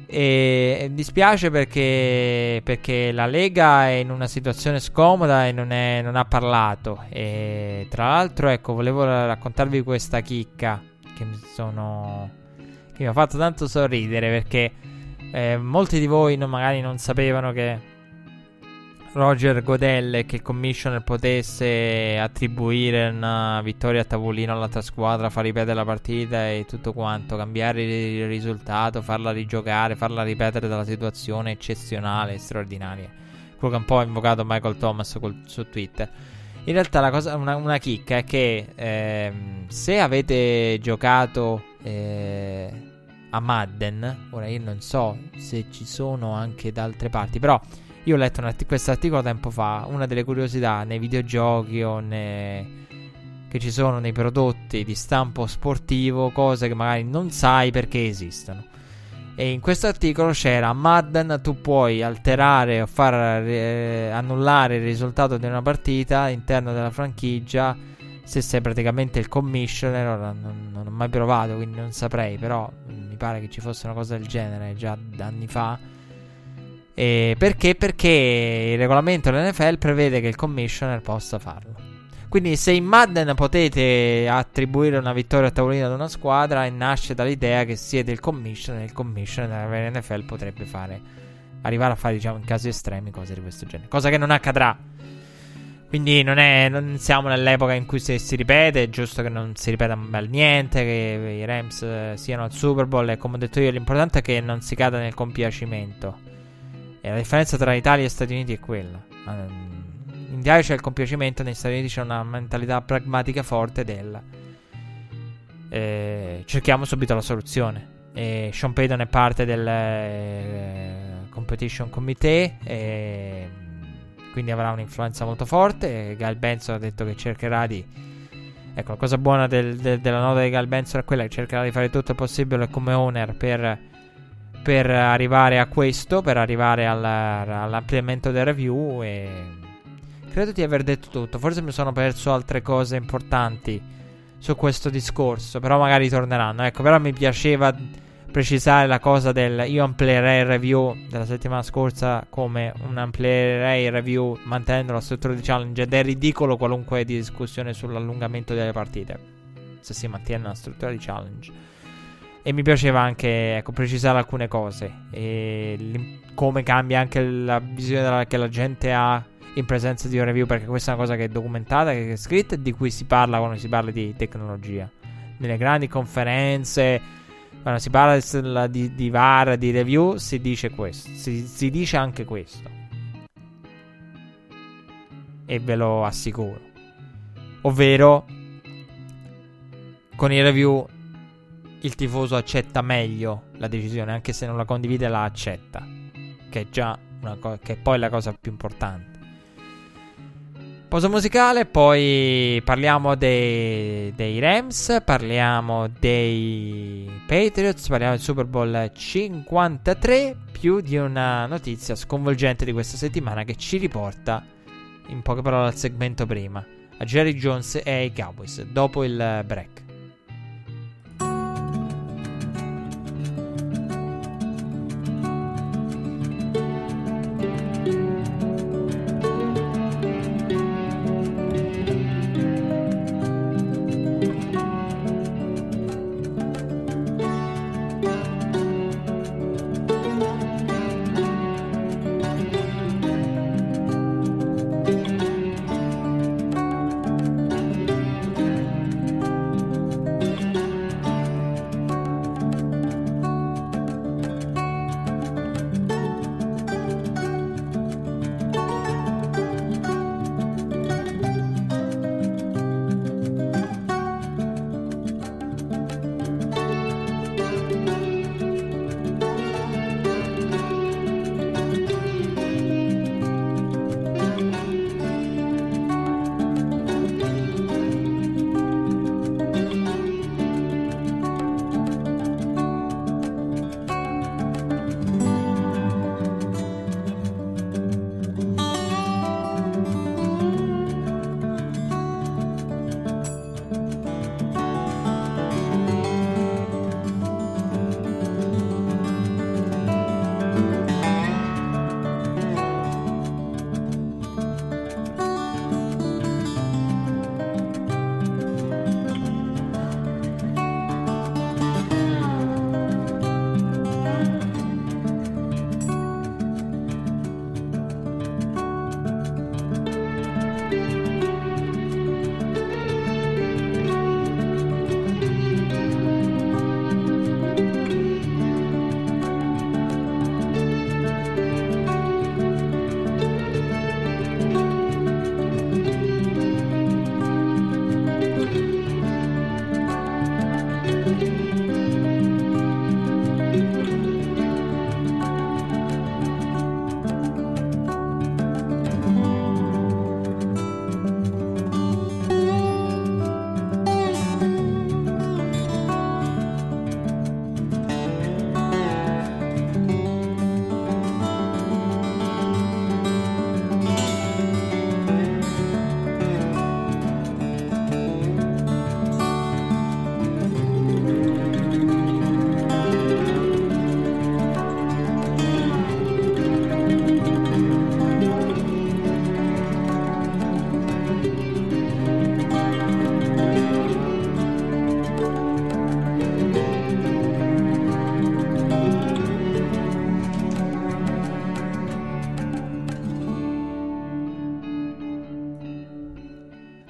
B: E dispiace perché, perché la Lega è in una situazione scomoda e non, è, non ha parlato. E tra l'altro, ecco, volevo raccontarvi questa chicca che mi sono. che mi ha fatto tanto sorridere perché eh, molti di voi non, magari non sapevano che Roger Godelle che il commissioner potesse attribuire una vittoria a tavolino all'altra squadra, far ripetere la partita e tutto quanto, cambiare il risultato, farla rigiocare, farla ripetere dalla situazione eccezionale, straordinaria. Quello che un po' ha invocato Michael Thomas col, su Twitter. In realtà cosa, una, una chicca è che ehm, se avete giocato eh, a Madden, ora io non so se ci sono anche da altre parti, però io ho letto art- questo articolo tempo fa. Una delle curiosità nei videogiochi o ne... che ci sono nei prodotti di stampo sportivo, cose che magari non sai perché esistono. E in questo articolo c'era Madden, tu puoi alterare o far eh, annullare il risultato di una partita all'interno della franchigia se sei praticamente il commissioner. Ora non, non ho mai provato, quindi non saprei, però mi pare che ci fosse una cosa del genere già anni fa eh, perché? Perché il regolamento dell'NFL prevede che il commissioner possa farlo. Quindi se in Madden potete attribuire una vittoria a tavolino ad una squadra e nasce dall'idea che siete il commissioner, il commissioner dell'NFL potrebbe fare arrivare a fare diciamo in casi estremi cose di questo genere, cosa che non accadrà. Quindi non, è, non siamo nell'epoca in cui si, si ripete, è giusto che non si ripeta mal niente, che i Rams eh, siano al Super Bowl e come ho detto io l'importante è che non si cada nel compiacimento. E la differenza tra Italia e Stati Uniti è quella. Ehm, in Italia c'è il compiacimento, negli Stati Uniti c'è una mentalità pragmatica forte del eh, cerchiamo subito la soluzione. E Sean Payton è parte del eh, Competition Committee, e quindi avrà un'influenza molto forte. Gal Benson ha detto che cercherà di. Ecco, la cosa buona del, del, della nota di Gal Benson è quella che cercherà di fare tutto il possibile come owner per per arrivare a questo, per arrivare alla, all'ampliamento del review e credo di aver detto tutto. Forse mi sono perso altre cose importanti su questo discorso, però magari torneranno. Ecco, però mi piaceva precisare la cosa del io amplierei il review della settimana scorsa come un amplierei review mantenendo la struttura di challenge ed è ridicolo qualunque discussione sull'allungamento delle partite se si mantiene la struttura di challenge e mi piaceva anche ecco, precisare alcune cose e come cambia anche la visione che la gente ha in presenza di un review perché questa è una cosa che è documentata, che è scritta e di cui si parla quando si parla di tecnologia nelle grandi conferenze quando si parla di, di VAR, di review, si dice questo. Si, si dice anche questo. E ve lo assicuro. Ovvero, con i review il tifoso accetta meglio la decisione, anche se non la condivide, la accetta. Che è già una cosa, che è poi la cosa più importante. Pausa musicale, poi parliamo dei, dei, Rams, parliamo dei Patriots, parliamo del Super Bowl 53, più di una notizia sconvolgente di questa settimana che ci riporta, in poche parole, al segmento prima, a Jerry Jones e ai Cowboys, dopo il break.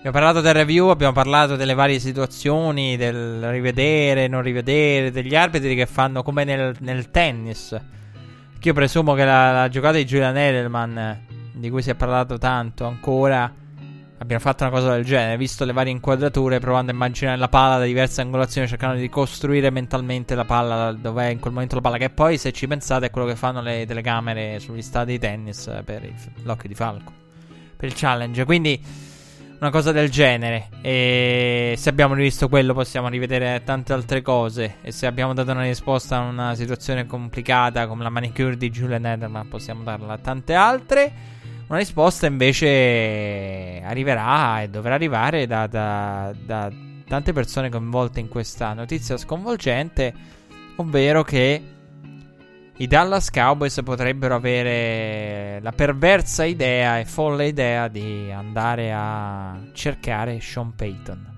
B: Abbiamo parlato del review, abbiamo parlato delle varie situazioni, del rivedere, non rivedere, degli arbitri che fanno come nel, nel tennis. Che io presumo che la, la, giocata di Julian Edelman, di cui si è parlato tanto ancora, abbiano fatto una cosa del genere, visto le varie inquadrature, provando a immaginare la palla da diverse angolazioni, cercando di costruire mentalmente la palla dove è in quel momento la palla, che poi, se ci pensate, è quello che fanno le telecamere sugli stadi di tennis per il, l'occhio di falco, per il challenge. Quindi una cosa del genere. E se abbiamo rivisto quello, possiamo rivedere tante altre cose. E se abbiamo dato una risposta a una situazione complicata come la manicure di Julian Edelman, possiamo darla a tante altre. Una risposta invece arriverà e dovrà arrivare da, da, da tante persone coinvolte in questa notizia sconvolgente, ovvero che i Dallas Cowboys potrebbero avere la perversa idea e folle idea di andare a cercare Sean Payton.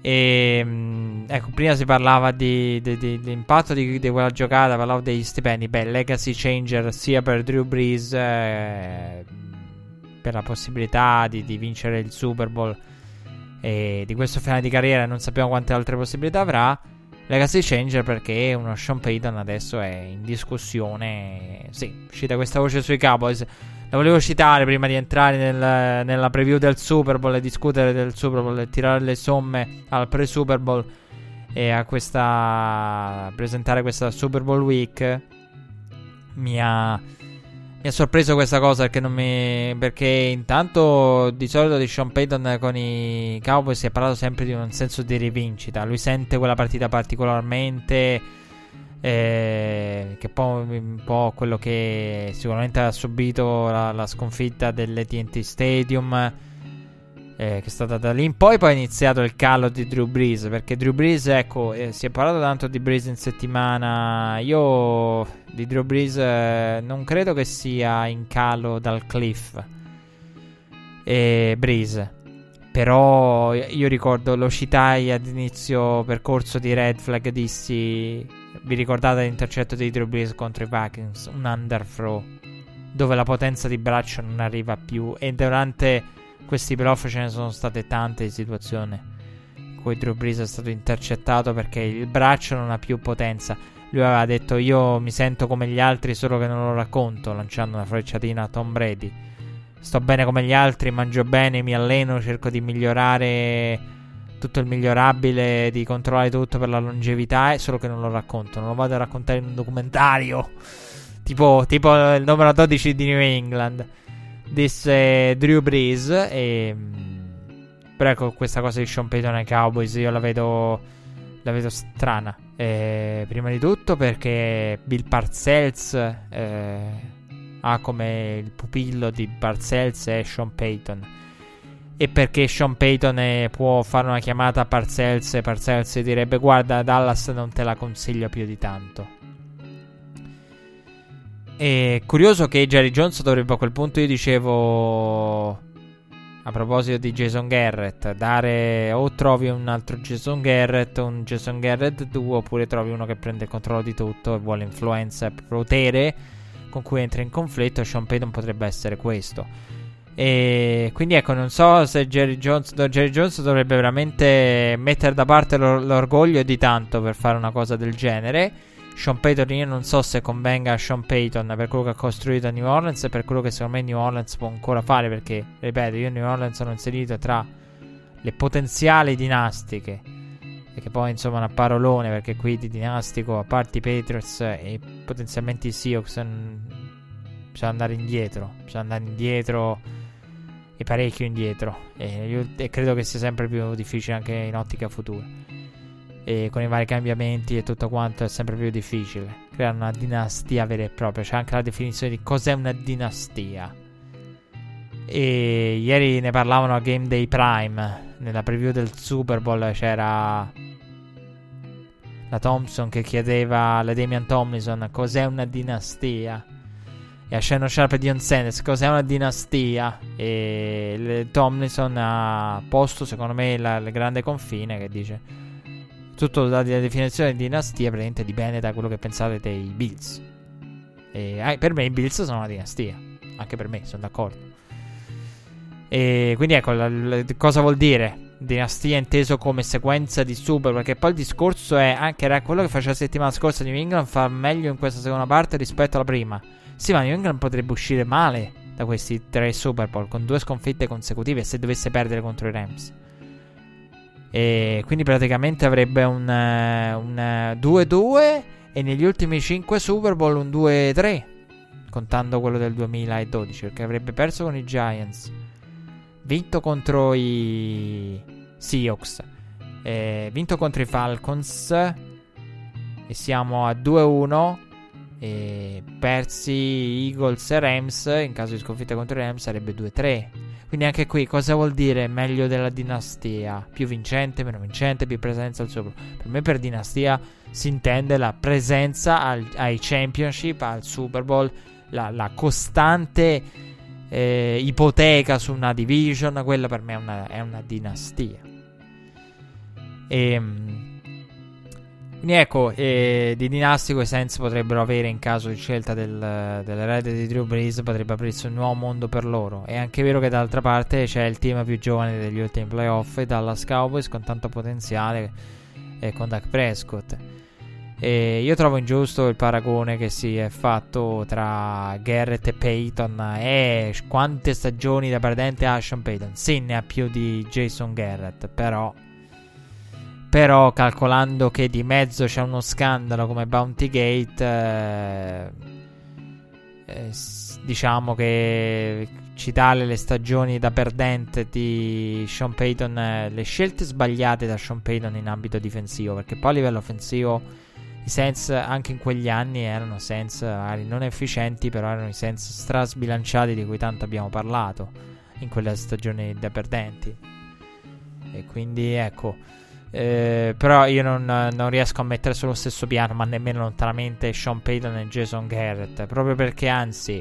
B: E mm, ecco, prima si parlava di, di, di, dell'impatto di, quella giocata, parlavo degli stipendi. Beh, legacy changer sia per Drew Brees, eh, per la possibilità di, vincere il Super Bowl e di questo finale di carriera. Non sappiamo quante altre possibilità avrà. Legacy changer perché uno Sean Payton adesso è in discussione. Sì, uscita questa voce sui Cowboys. La volevo citare prima di entrare nel, nella preview del Super Bowl e discutere del Super Bowl e tirare le somme al pre-Super Bowl e a questa presentare questa Super Bowl Week. Mi ha, mi ha sorpreso questa cosa perché non mi. Perché intanto di solito di Sean Payton con i Cowboys si è parlato sempre di un senso di rivincita. Lui sente quella partita particolarmente eh, che poi un po' quello che sicuramente ha subito la, la sconfitta dell'ETT Stadium eh, che è stata da lì in poi poi è iniziato il calo di Drew Brees perché Drew Brees ecco eh, si è parlato tanto di Brees in settimana. Io di Drew Brees eh, non credo che sia in calo dal cliff e Brees. Però io ricordo lo citai ad inizio percorso di Red Flag dissi vi ricordate l'intercetto dei Drew Brees contro i Vikings? Un underthrow dove la potenza di braccio non arriva più. E durante questi playoff ce ne sono state tante di situazioni cui Drew Brees è stato intercettato perché il braccio non ha più potenza. Lui aveva detto io mi sento come gli altri solo che non lo racconto lanciando una frecciatina a Tom Brady. Sto bene come gli altri, mangio bene, mi alleno, cerco di migliorare tutto il migliorabile, di controllare tutto per la longevità, è solo che non lo racconto, non lo vado a raccontare in un documentario. Tipo, tipo il numero 12 di New England. Disse Drew Brees. E, però ecco, questa cosa di Sean Payton ai Cowboys io la vedo, la vedo strana. Eh, prima di tutto perché Bill Parcells eh, ha come il pupillo di Parcells è Sean Payton e perché Sean Payton può fare una chiamata a Parcells e Parcells direbbe guarda Dallas non te la consiglio più di tanto. E curioso che Jerry Jones dovrebbe a quel punto io dicevo a proposito di Jason Garrett dare o trovi un altro Jason Garrett un Jason Garrett 2 oppure trovi uno che prende il controllo di tutto e vuole influenza e potere con cui entra in conflitto Sean Payton potrebbe essere questo e quindi ecco, non so se Jerry Jones, Jerry Jones dovrebbe veramente mettere da parte l'or- l'orgoglio di tanto per fare una cosa del genere. Sean Payton, io non so se convenga a Sean Payton per quello che ha costruito a New Orleans e per quello che secondo me New Orleans può ancora fare. Perché, ripeto, io New Orleans sono inserito tra le potenziali dinastiche. E che poi insomma una parolone perché qui di dinastico, a parte i Patriots e potenzialmente i Seahawks, bisogna andare indietro. Bisogna andare indietro e parecchio indietro. E, io, e credo che sia sempre più difficile anche in ottica futura. E con i vari cambiamenti e tutto quanto è sempre più difficile creare una dinastia vera e propria. C'è anche la definizione di cos'è una dinastia. E ieri ne parlavano a Game Day Prime. Nella preview del Super Bowl c'era la Thompson che chiedeva alla Damian Tomlinson cos'è una dinastia e a Shannon Sharp e Dion Sanders cos'è una dinastia e Tomlinson ha posto secondo me il grande confine che dice tutto la, la definizione di dinastia praticamente dipende da quello che pensate dei Bills. E eh, per me i Bills sono una dinastia anche per me sono d'accordo. E quindi ecco la, la, cosa vuol dire? Dinastia inteso come sequenza di super perché poi il discorso è anche era quello che faceva la settimana scorsa New England fa meglio in questa seconda parte rispetto alla prima. Sì, ma New England potrebbe uscire male da questi tre Super Bowl con due sconfitte consecutive se dovesse perdere contro i Rams. E quindi praticamente avrebbe un, uh, un 2-2 e negli ultimi 5 Super Bowl un 2-3, contando quello del 2012, perché avrebbe perso con i Giants, vinto contro i Seahawks, eh, vinto contro i Falcons e siamo a 2-1 e persi Eagles e Rams, in caso di sconfitta contro i Rams sarebbe 2-3. Quindi anche qui cosa vuol dire meglio della dinastia? Più vincente, meno vincente, più presenza al Super Bowl. Per me per dinastia si intende la presenza al, ai championship, al Super Bowl, la, la costante eh, ipoteca su una division, quella per me è una, è una dinastia. Ehm, quindi ecco, eh, di dinastico i Saints potrebbero avere in caso di scelta del, dell'erede di Drew Brees, potrebbe aprirsi un nuovo mondo per loro. È anche vero che d'altra parte c'è il team più giovane degli ultimi playoff, Dallas Cowboys, con tanto potenziale, e con Dak Prescott. E io trovo ingiusto il paragone che si è fatto tra Garrett e Payton. E quante stagioni da perdente ha Sean Payton? Sì, ne ha più di Jason Garrett, però però calcolando che di mezzo c'è uno scandalo come Bounty Gate, eh, eh, diciamo che citare le stagioni da perdente di Sean Payton, eh, le scelte sbagliate da Sean Payton in ambito difensivo, perché poi a livello offensivo i Sens anche in quegli anni erano Sens magari non efficienti, però erano i Sens strasbilanciati di cui tanto abbiamo parlato in quelle stagioni da perdenti. E quindi ecco eh, però io non, non, riesco a mettere sullo stesso piano, ma nemmeno lontanamente Sean Payton e Jason Garrett. Proprio perché, anzi,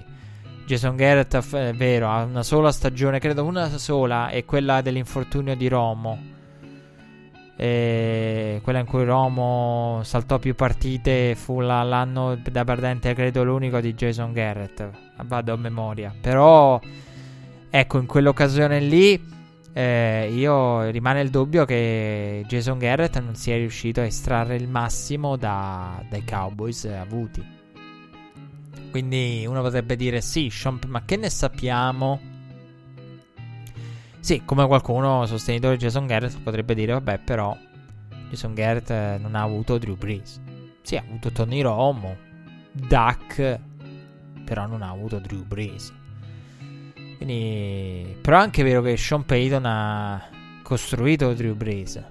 B: Jason Garrett è vero, ha una sola stagione, credo una sola, è quella dell'infortunio di Romo. E quella in cui Romo saltò più partite fu la, l'anno da perdente, credo l'unico di Jason Garrett. Vado a memoria. Però, ecco, in quell'occasione lì eh, io rimane il dubbio che Jason Garrett non sia riuscito a estrarre il massimo da, dai Cowboys avuti. Quindi uno potrebbe dire sì, Sean, ma che ne sappiamo? Sì, come qualcuno sostenitore di Jason Garrett potrebbe dire, vabbè, però Jason Garrett non ha avuto Drew Brees. Sì, ha avuto Tony Romo, Duck, però non ha avuto Drew Brees. Quindi, però è anche vero che Sean Payton ha costruito Drew Brees.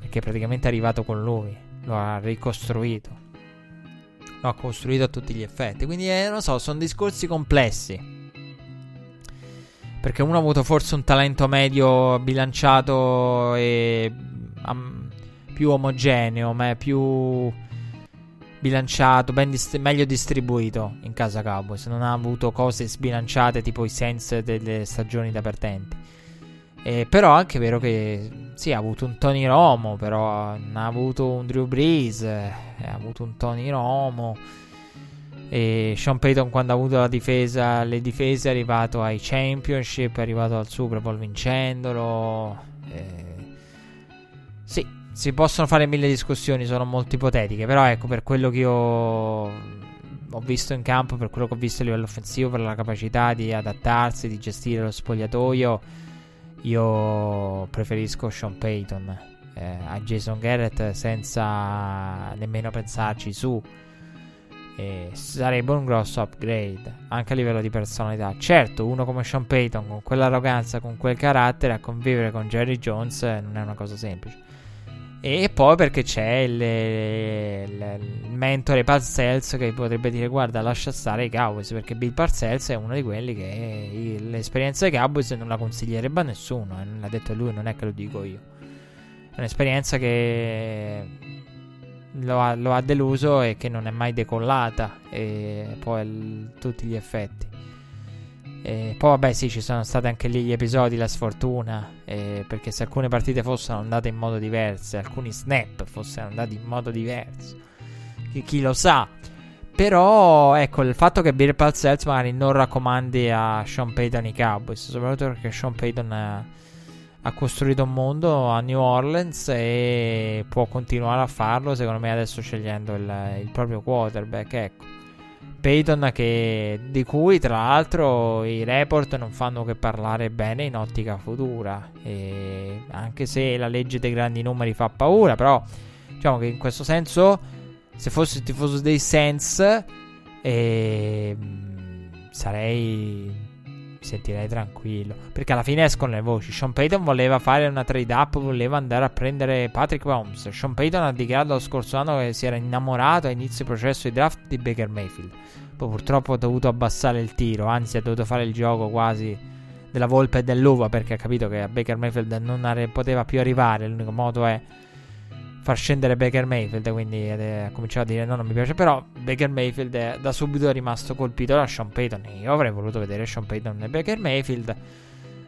B: Perché praticamente è arrivato con lui. Lo ha ricostruito. Lo ha costruito a tutti gli effetti. Quindi, eh, non so, sono discorsi complessi. Perché uno ha avuto forse un talento medio bilanciato e um, più omogeneo, ma è più bilanciato, dist- meglio distribuito in casa Cowboys. Non ha avuto cose sbilanciate tipo i sense delle stagioni da perdenti. Eh, però è anche vero che sì, ha avuto un Tony Romo, però ha avuto un Drew Brees, eh, ha avuto un Tony Romo. E Sean Payton quando ha avuto la difesa, le difese è arrivato ai championship, è arrivato al Super Bowl vincendolo. Eh, sì, si possono fare mille discussioni, sono molto ipotetiche, però ecco, per quello che io ho visto in campo, per quello che ho visto a livello offensivo, per la capacità di adattarsi, di gestire lo spogliatoio, io preferisco Sean Payton eh, a Jason Garrett senza nemmeno pensarci su. E sarebbe un grosso upgrade anche a livello di personalità. Certo, uno come Sean Payton con quell'arroganza, con quel carattere, a convivere con Jerry Jones eh, non è una cosa semplice. E poi perché c'è il, il, il mentore Parcells che potrebbe dire guarda lascia stare i Cowboys perché Bill Parcells è uno di quelli che l'esperienza dei Cowboys non la consiglierebbe a nessuno, eh, l'ha detto lui, non è che lo dico io. È un'esperienza che lo ha, lo ha deluso e che non è mai decollata e poi a tutti gli effetti. E poi vabbè sì, ci sono stati anche lì gli episodi, la sfortuna, eh, perché se alcune partite fossero andate in modo diverso, alcuni snap fossero andati in modo diverso, chi, chi lo sa. Però ecco, il fatto che Bill Parcells magari non raccomandi a Sean Payton i Cowboys, soprattutto perché Sean Payton ha, ha costruito un mondo a New Orleans e può continuare a farlo, secondo me adesso scegliendo il, il proprio quarterback, ecco. Peyton che, di cui tra l'altro i report non fanno che parlare bene in ottica futura. E anche se la legge dei grandi numeri fa paura però diciamo che in questo senso se fossi il tifoso dei Sens eh, sarei sentirei tranquillo. Perché alla fine escono le voci. Sean Payton voleva fare una trade up, voleva andare a prendere Patrick Mahomes. Sean Payton ha dichiarato lo scorso anno che si era innamorato a inizio processo di draft di Baker Mayfield. Poi purtroppo ha dovuto abbassare il tiro, anzi ha dovuto fare il gioco quasi della volpe e dell'uva perché ha capito che a Baker Mayfield non poteva più arrivare. L'unico modo è far scendere Baker Mayfield. Quindi ha cominciato a dire: No, non mi piace. Però Baker Mayfield è da subito rimasto colpito da Sean Payton. Io avrei voluto vedere Sean Payton e Baker Mayfield.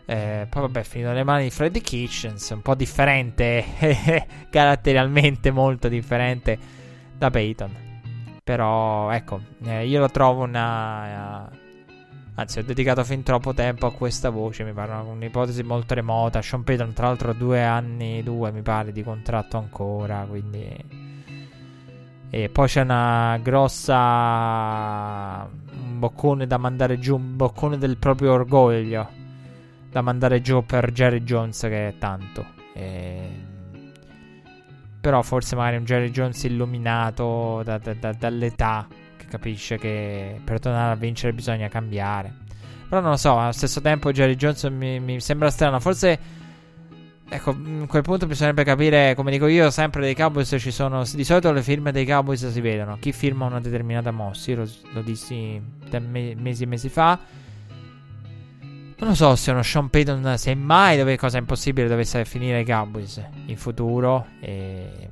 B: Eh, poi vabbè, è finito nelle mani di Freddy Kitchens, un po' differente, caratterialmente molto differente da Peyton. Però ecco, eh, io lo trovo una... anzi, ho dedicato fin troppo tempo a questa voce, mi pare un'ipotesi molto remota. Sean Payton, tra l'altro, due anni, due mi pare, di contratto ancora, quindi... E poi c'è una grossa... un boccone da mandare giù, un boccone del proprio orgoglio da mandare giù per Jerry Jones che è tanto. E... Però forse magari un Jerry Jones illuminato da, da, da, dall'età capisce che per tornare a vincere bisogna cambiare. Però non lo so, allo stesso tempo Jerry Jones mi, mi sembra strano. Forse... Ecco, a quel punto bisognerebbe capire, come dico io, sempre dei Cowboys ci sono. Di solito le firme dei Cowboys si vedono. Chi firma una determinata mossa. Io lo, lo dissi mesi e mesi fa. Non lo so se uno Sean Payton, se mai dove cosa impossibile dovesse finire i Cowboys in futuro. E...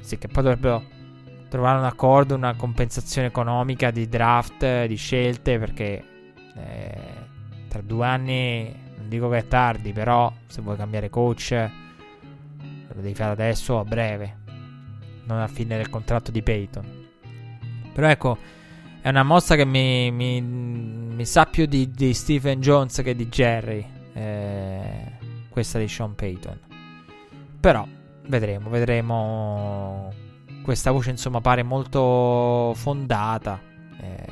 B: Sì, che poi dovrebbero trovare un accordo, una compensazione economica di draft, di scelte, perché eh, tra due anni, non dico che è tardi, però se vuoi cambiare coach lo devi fare adesso o a breve, non a fine del contratto di Payton. Però ecco, è una mossa che mi, mi, mi sa più di, di, Stephen Jones che di Jerry. Eh, questa di Sean Payton. Però vedremo, vedremo. Questa voce insomma pare molto fondata. Eh,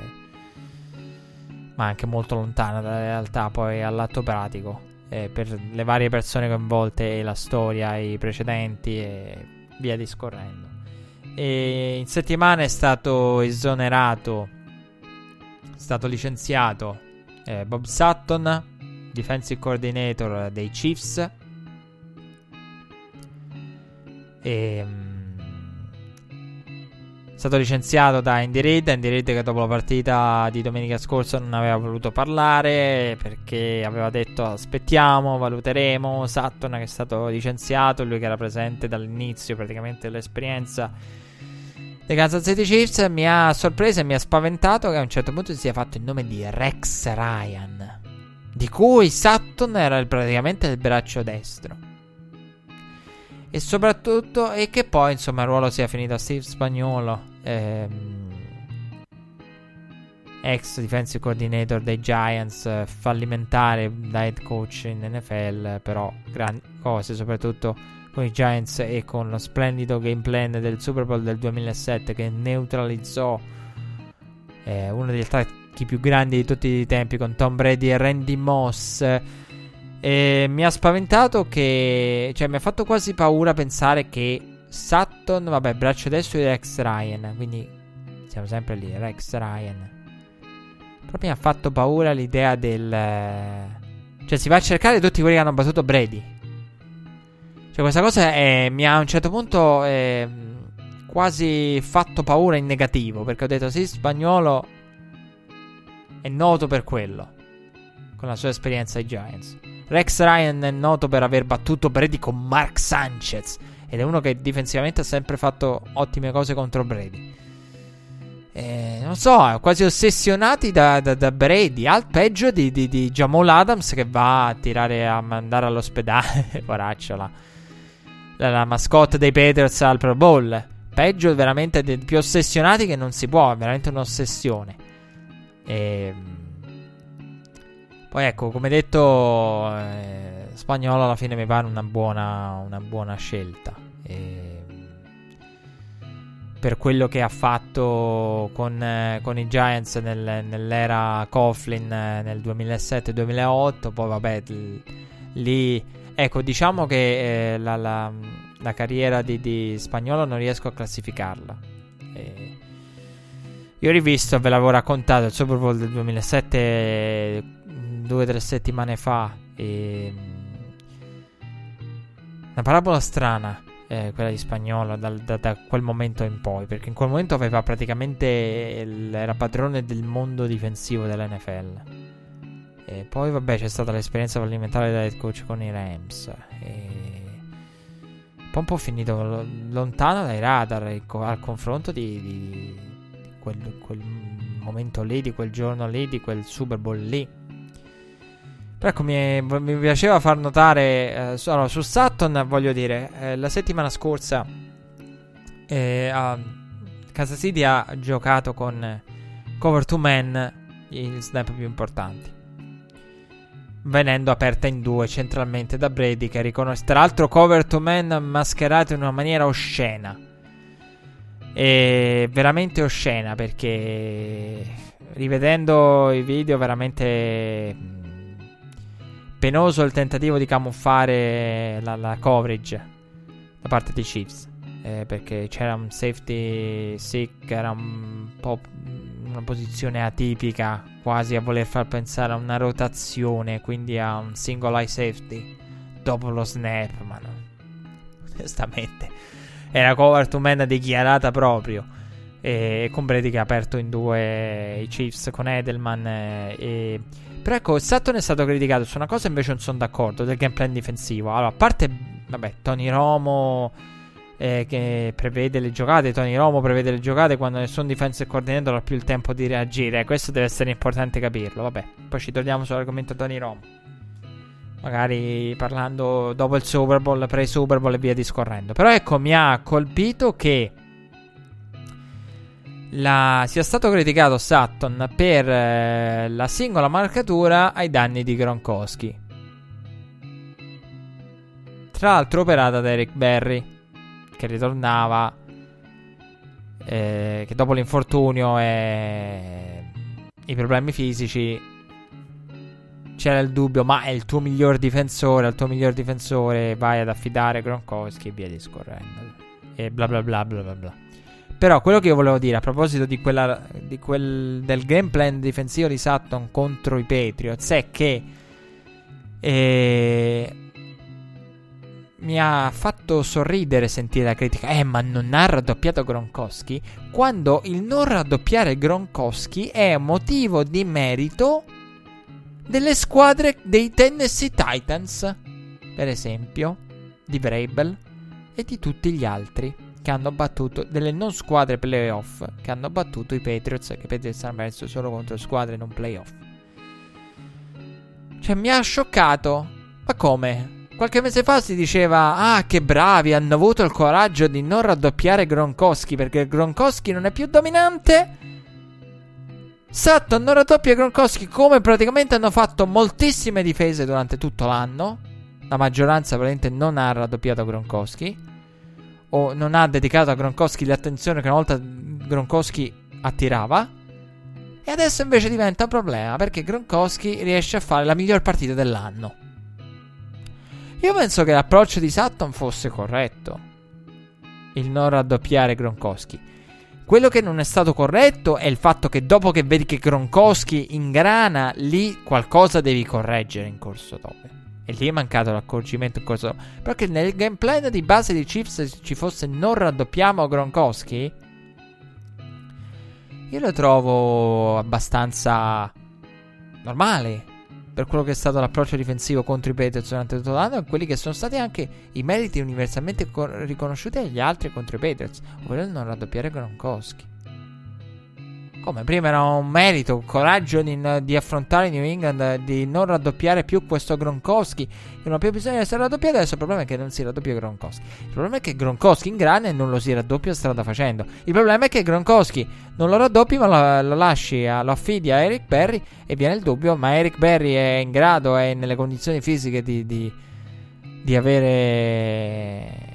B: ma anche molto lontana dalla realtà poi all'atto pratico. Eh, per le varie persone coinvolte, la storia, i precedenti e via discorrendo. E in settimana è stato esonerato stato licenziato eh, Bob Sutton, defensive coordinator dei Chiefs. E, è stato licenziato da Andy Reid. Andy Reid che dopo la partita di domenica scorsa non aveva voluto parlare perché aveva detto aspettiamo, valuteremo. Sutton che è stato licenziato, lui che era presente dall'inizio praticamente dell'esperienza dei Kansas City Chiefs mi ha sorpreso e mi ha spaventato che a un certo punto si sia fatto il nome di Rex Ryan, di cui Sutton era praticamente il braccio destro. E soprattutto, e che poi insomma il ruolo sia finito a Steve Spagnolo, ehm, ex defensive coordinator dei Giants, fallimentare da head coach in NFL, però grandi cose, soprattutto con i Giants e con lo splendido game plan del Super Bowl del 2007 che neutralizzò eh, uno degli attacchi più grandi di tutti i tempi con Tom Brady e Randy Moss. E mi ha spaventato che. cioè, mi ha fatto quasi paura pensare che Sutton, vabbè, braccio destro di Rex Ryan. Quindi siamo sempre lì, Rex Ryan. Però mi ha fatto paura l'idea del. Cioè, si va a cercare tutti quelli che hanno battuto Brady. Cioè, questa cosa è, mi ha a un certo punto eh, quasi fatto paura in negativo. Perché ho detto, sì, spagnolo è noto per quello. Con la sua esperienza ai Giants. Rex Ryan è noto per aver battuto Brady con Mark Sanchez. Ed è uno che difensivamente ha sempre fatto ottime cose contro Brady. Eh, non so, quasi ossessionati da, da, da Brady. Al peggio di, di, di, Jamal Adams che va a tirare a mandare all'ospedale. Poracciola la, la mascotte dei Patriots al Pro Bowl. Peggio veramente dei più ossessionati che non si può, è veramente un'ossessione. E... Ehm, poi ecco, come detto, eh, spagnolo alla fine mi pare una buona, una buona scelta. E... Per quello che ha fatto con, eh, con i Giants nel, nell'era Coughlin eh, nel 2007-2008, poi vabbè, lì Ecco, diciamo che eh, la, la, la, carriera di, di, Spagnolo non riesco a classificarla. Eh, io ho rivisto, ve l'avevo raccontato, il Super Bowl del 2007 due o tre settimane fa. E, una parabola strana, eh, quella di Spagnolo, da, da, da, quel momento in poi, perché in quel momento aveva praticamente, il, era padrone del mondo difensivo dell'NFL E poi, vabbè, c'è stata l'esperienza fallimentare da head coach con i Rams. E poi un po' finito lontano dai radar ecco, al confronto di, di, di quel, quel, momento lì, di quel giorno lì, di quel Super Bowl lì. Però ecco, mi, piaceva far notare eh, su, allora, su Sutton, voglio dire, eh, la settimana scorsa eh, a Kansas City ha giocato con cover to man i snap più importanti venendo aperta in due centralmente da Brady che riconosce tra l'altro cover to man mascherato in una maniera oscena. E veramente oscena perché rivedendo i video veramente penoso il tentativo di camuffare la, la coverage da parte dei Chiefs eh, perché c'era un safety sick era un po' una posizione atipica, quasi a voler far pensare a una rotazione, quindi a un single eye safety dopo lo snap, ma no. Onestamente, era cover to man dichiarata proprio. E con Brady che ha aperto in due i Chiefs con Edelman. Eh, e... Però ecco, Sutton è stato criticato su una cosa invece non sono d'accordo, del game plan difensivo. Allora, a parte, vabbè, Tony Romo eh, che prevede le giocate. Tony Romo prevede le giocate quando nessun defensive coordinator ha più il tempo di reagire. Questo deve essere importante capirlo. Vabbè, poi ci torniamo sull'argomento Tony Romo. Magari parlando dopo il Super Bowl, pre-Super Bowl e via discorrendo. Però ecco, mi ha colpito che la, sia stato criticato Sutton per eh, la singola marcatura ai danni di Gronkowski. Tra l'altro operata da Eric Berry che ritornava, eh, che dopo l'infortunio e i problemi fisici c'era il dubbio, ma è il tuo miglior difensore, il tuo miglior difensore, vai ad affidare Gronkowski e via discorrendo. E bla bla bla bla bla bla. Però quello che io volevo dire a proposito di quella, di quel, del game plan difensivo di Sutton contro i Patriots è che eh, mi ha fatto sorridere sentire la critica. Eh, ma non ha raddoppiato Gronkowski? Quando il non raddoppiare Gronkowski è motivo di merito delle squadre dei Tennessee Titans, per esempio, di Vrabel e di tutti gli altri che hanno battuto delle non squadre playoff che hanno battuto i Patriots che i Patriots hanno perso solo contro squadre non playoff. Cioè mi ha scioccato. Ma come? Qualche mese fa si diceva: Ah, che bravi, hanno avuto il coraggio di non raddoppiare Gronkowski perché Gronkowski non è più dominante. Sutton non raddoppia Gronkowski come praticamente hanno fatto moltissime difese durante tutto l'anno. La maggioranza probabilmente non ha raddoppiato Gronkowski. O non ha dedicato a Gronkowski l'attenzione che una volta Gronkowski attirava. E adesso invece diventa un problema perché Gronkowski riesce a fare la miglior partita dell'anno. Io penso che l'approccio di Sutton fosse corretto. Il non raddoppiare Gronkowski. Quello che non è stato corretto è il fatto che dopo che vedi che Gronkowski ingrana, lì qualcosa devi correggere in corso dopo. E lì è mancato l'accorgimento in. Però che nel gameplay di base di Chiefs ci fosse non raddoppiamo Gronkowski, io lo trovo abbastanza normale per quello che è stato l'approccio difensivo contro i Patriots durante tutto l'anno e quelli che sono stati anche i meriti universalmente co- riconosciuti agli altri contro i Patriots, ovvero non raddoppiare Gronkowski. Come prima era un merito, un coraggio di, di, affrontare New England, di non raddoppiare più questo Gronkowski, che non ha più bisogno di essere raddoppiato. Adesso il problema è che non si raddoppia Gronkowski. Il problema è che Gronkowski ingrana e non lo si raddoppia strada facendo. Il problema è che Gronkowski non lo raddoppi, ma lo, lo lasci, lo affidi a Eric Berry e viene il dubbio: ma Eric Berry è in grado, è nelle condizioni fisiche di, di, di avere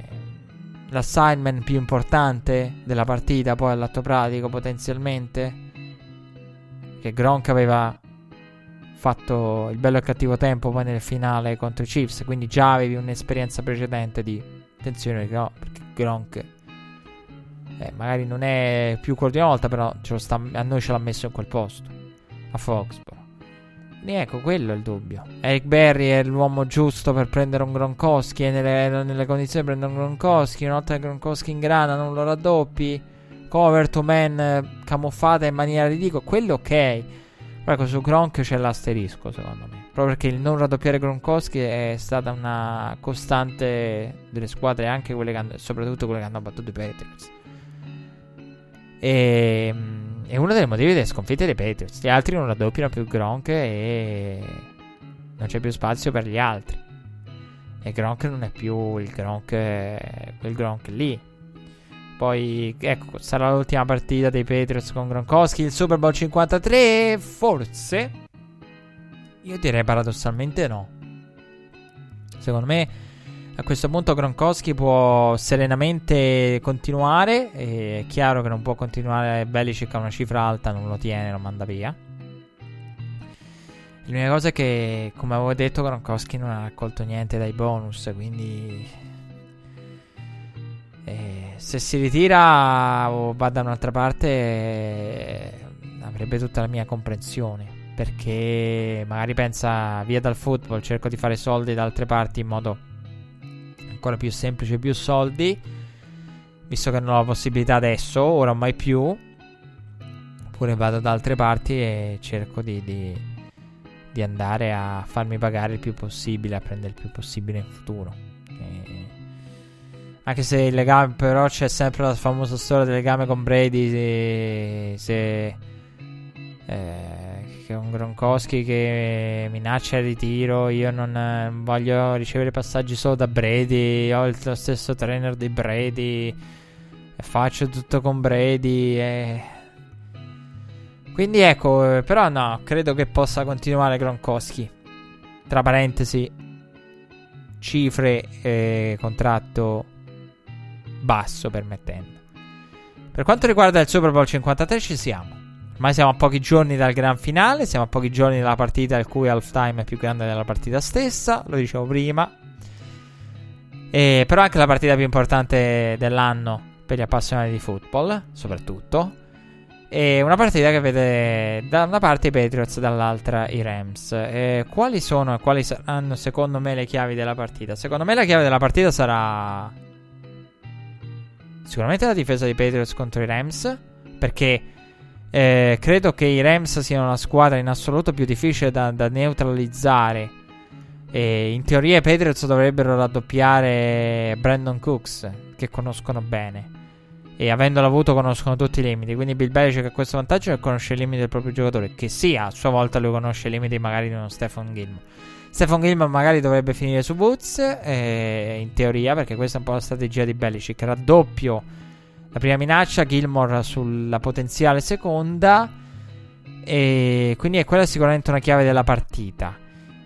B: l'assignment più importante della partita poi all'atto pratico potenzialmente che Gronk aveva fatto il bello e cattivo tempo poi nel finale contro i Chiefs quindi già avevi un'esperienza precedente di attenzione no, perché Gronk eh, magari non è più quello di una volta però a noi ce l'ha messo in quel posto a Foxborough ecco, quello è il dubbio. Eric Berry è l'uomo giusto per prendere un Gronkowski. È nelle, nelle condizioni di prendere un Gronkowski. Una volta che Gronkowski in grana non lo raddoppi. Cover to man camuffata in maniera ridicola. Quello ok. Ecco, su Gronk c'è l'asterisco, secondo me. Proprio perché il non raddoppiare Gronkowski è stata una costante delle squadre, anche quelle che hanno, soprattutto quelle che hanno battuto i Patriots. E, mm, è uno dei motivi delle sconfitte dei Patriots. Gli altri non raddoppiano più Gronk e non c'è più spazio per gli altri. E Gronk non è più il Gronk, quel Gronk lì. Poi, ecco, sarà l'ultima partita dei Patriots con Gronkowski. Il Super Bowl 53, forse. Io direi paradossalmente no. Secondo me, a questo punto Gronkowski può serenamente continuare. È chiaro che non può continuare Belichick a una cifra alta, non lo tiene, lo manda via. L'unica cosa è che, come avevo detto, Gronkowski non ha raccolto niente dai bonus, quindi eh, se si ritira o va da un'altra parte, eh, avrebbe tutta la mia comprensione. Perché magari pensa via dal football, cerco di fare soldi da altre parti in modo ancora più semplice, più soldi. Visto che non ho la possibilità adesso, ora mai più. Oppure vado da altre parti e cerco di, di, di andare a farmi pagare il più possibile, a prendere il più possibile in futuro. E anche se il legame, però c'è sempre la famosa storia del legame con Brady. Se, se eh, un Gronkowski che minaccia il ritiro. Io non eh, voglio ricevere passaggi solo da Brady. Ho lo stesso trainer di Brady. Faccio tutto con Brady. E... Quindi ecco, eh, però no, credo che possa continuare Gronkowski. Tra parentesi, cifre e contratto basso permettendo. Per quanto riguarda il Super Bowl 53 ci siamo. Ormai siamo a pochi giorni dal gran finale, siamo a pochi giorni dalla partita il cui halftime è più grande della partita stessa, lo dicevo prima. E però anche la partita più importante dell'anno per gli appassionati di football, soprattutto. E una partita che vede da una parte i Patriots, dall'altra i Rams. E quali sono e quali saranno secondo me le chiavi della partita? Secondo me la chiave della partita sarà Sicuramente la difesa dei Patriots contro i Rams. Perché eh, credo che i Rams siano la squadra in assoluto più difficile da, da neutralizzare. E in teoria i Patriots dovrebbero raddoppiare Brandon Cooks, che conoscono bene. E avendolo avuto conoscono tutti i limiti. Quindi Bill Belichick ha questo vantaggio che conosce i limiti del proprio giocatore. Che sia a sua volta lui conosce i limiti magari di uno Stephen Gilmore. Stefan Gilman magari dovrebbe finire su Woods, eh, in teoria, perché questa è un po' la strategia di Belichick. Raddoppio la prima minaccia, Gilmore sulla potenziale seconda. E quindi è quella sicuramente una chiave della partita.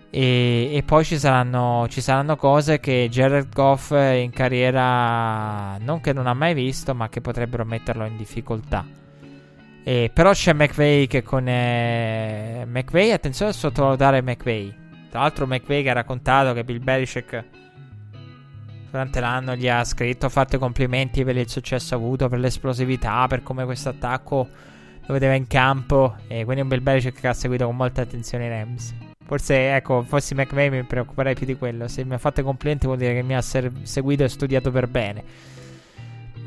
B: E, e poi ci saranno, ci saranno, cose che Jared Goff in carriera non che non ha mai visto, ma che potrebbero metterlo in difficoltà. E, però c'è McVeigh che con eh, McVeigh, attenzione a sottovalutare McVeigh tra l'altro McVeigh ha raccontato che Bill Belichick durante l'anno gli ha scritto, ha fatto complimenti per il successo avuto, per l'esplosività, per come questo attacco lo vedeva in campo. E quindi un Bill Belichick che ha seguito con molta attenzione i Rams. Forse, ecco, fossi McVeigh mi preoccuperei più di quello. Se mi ha fatto complimenti vuol dire che mi ha ser- seguito e studiato per bene.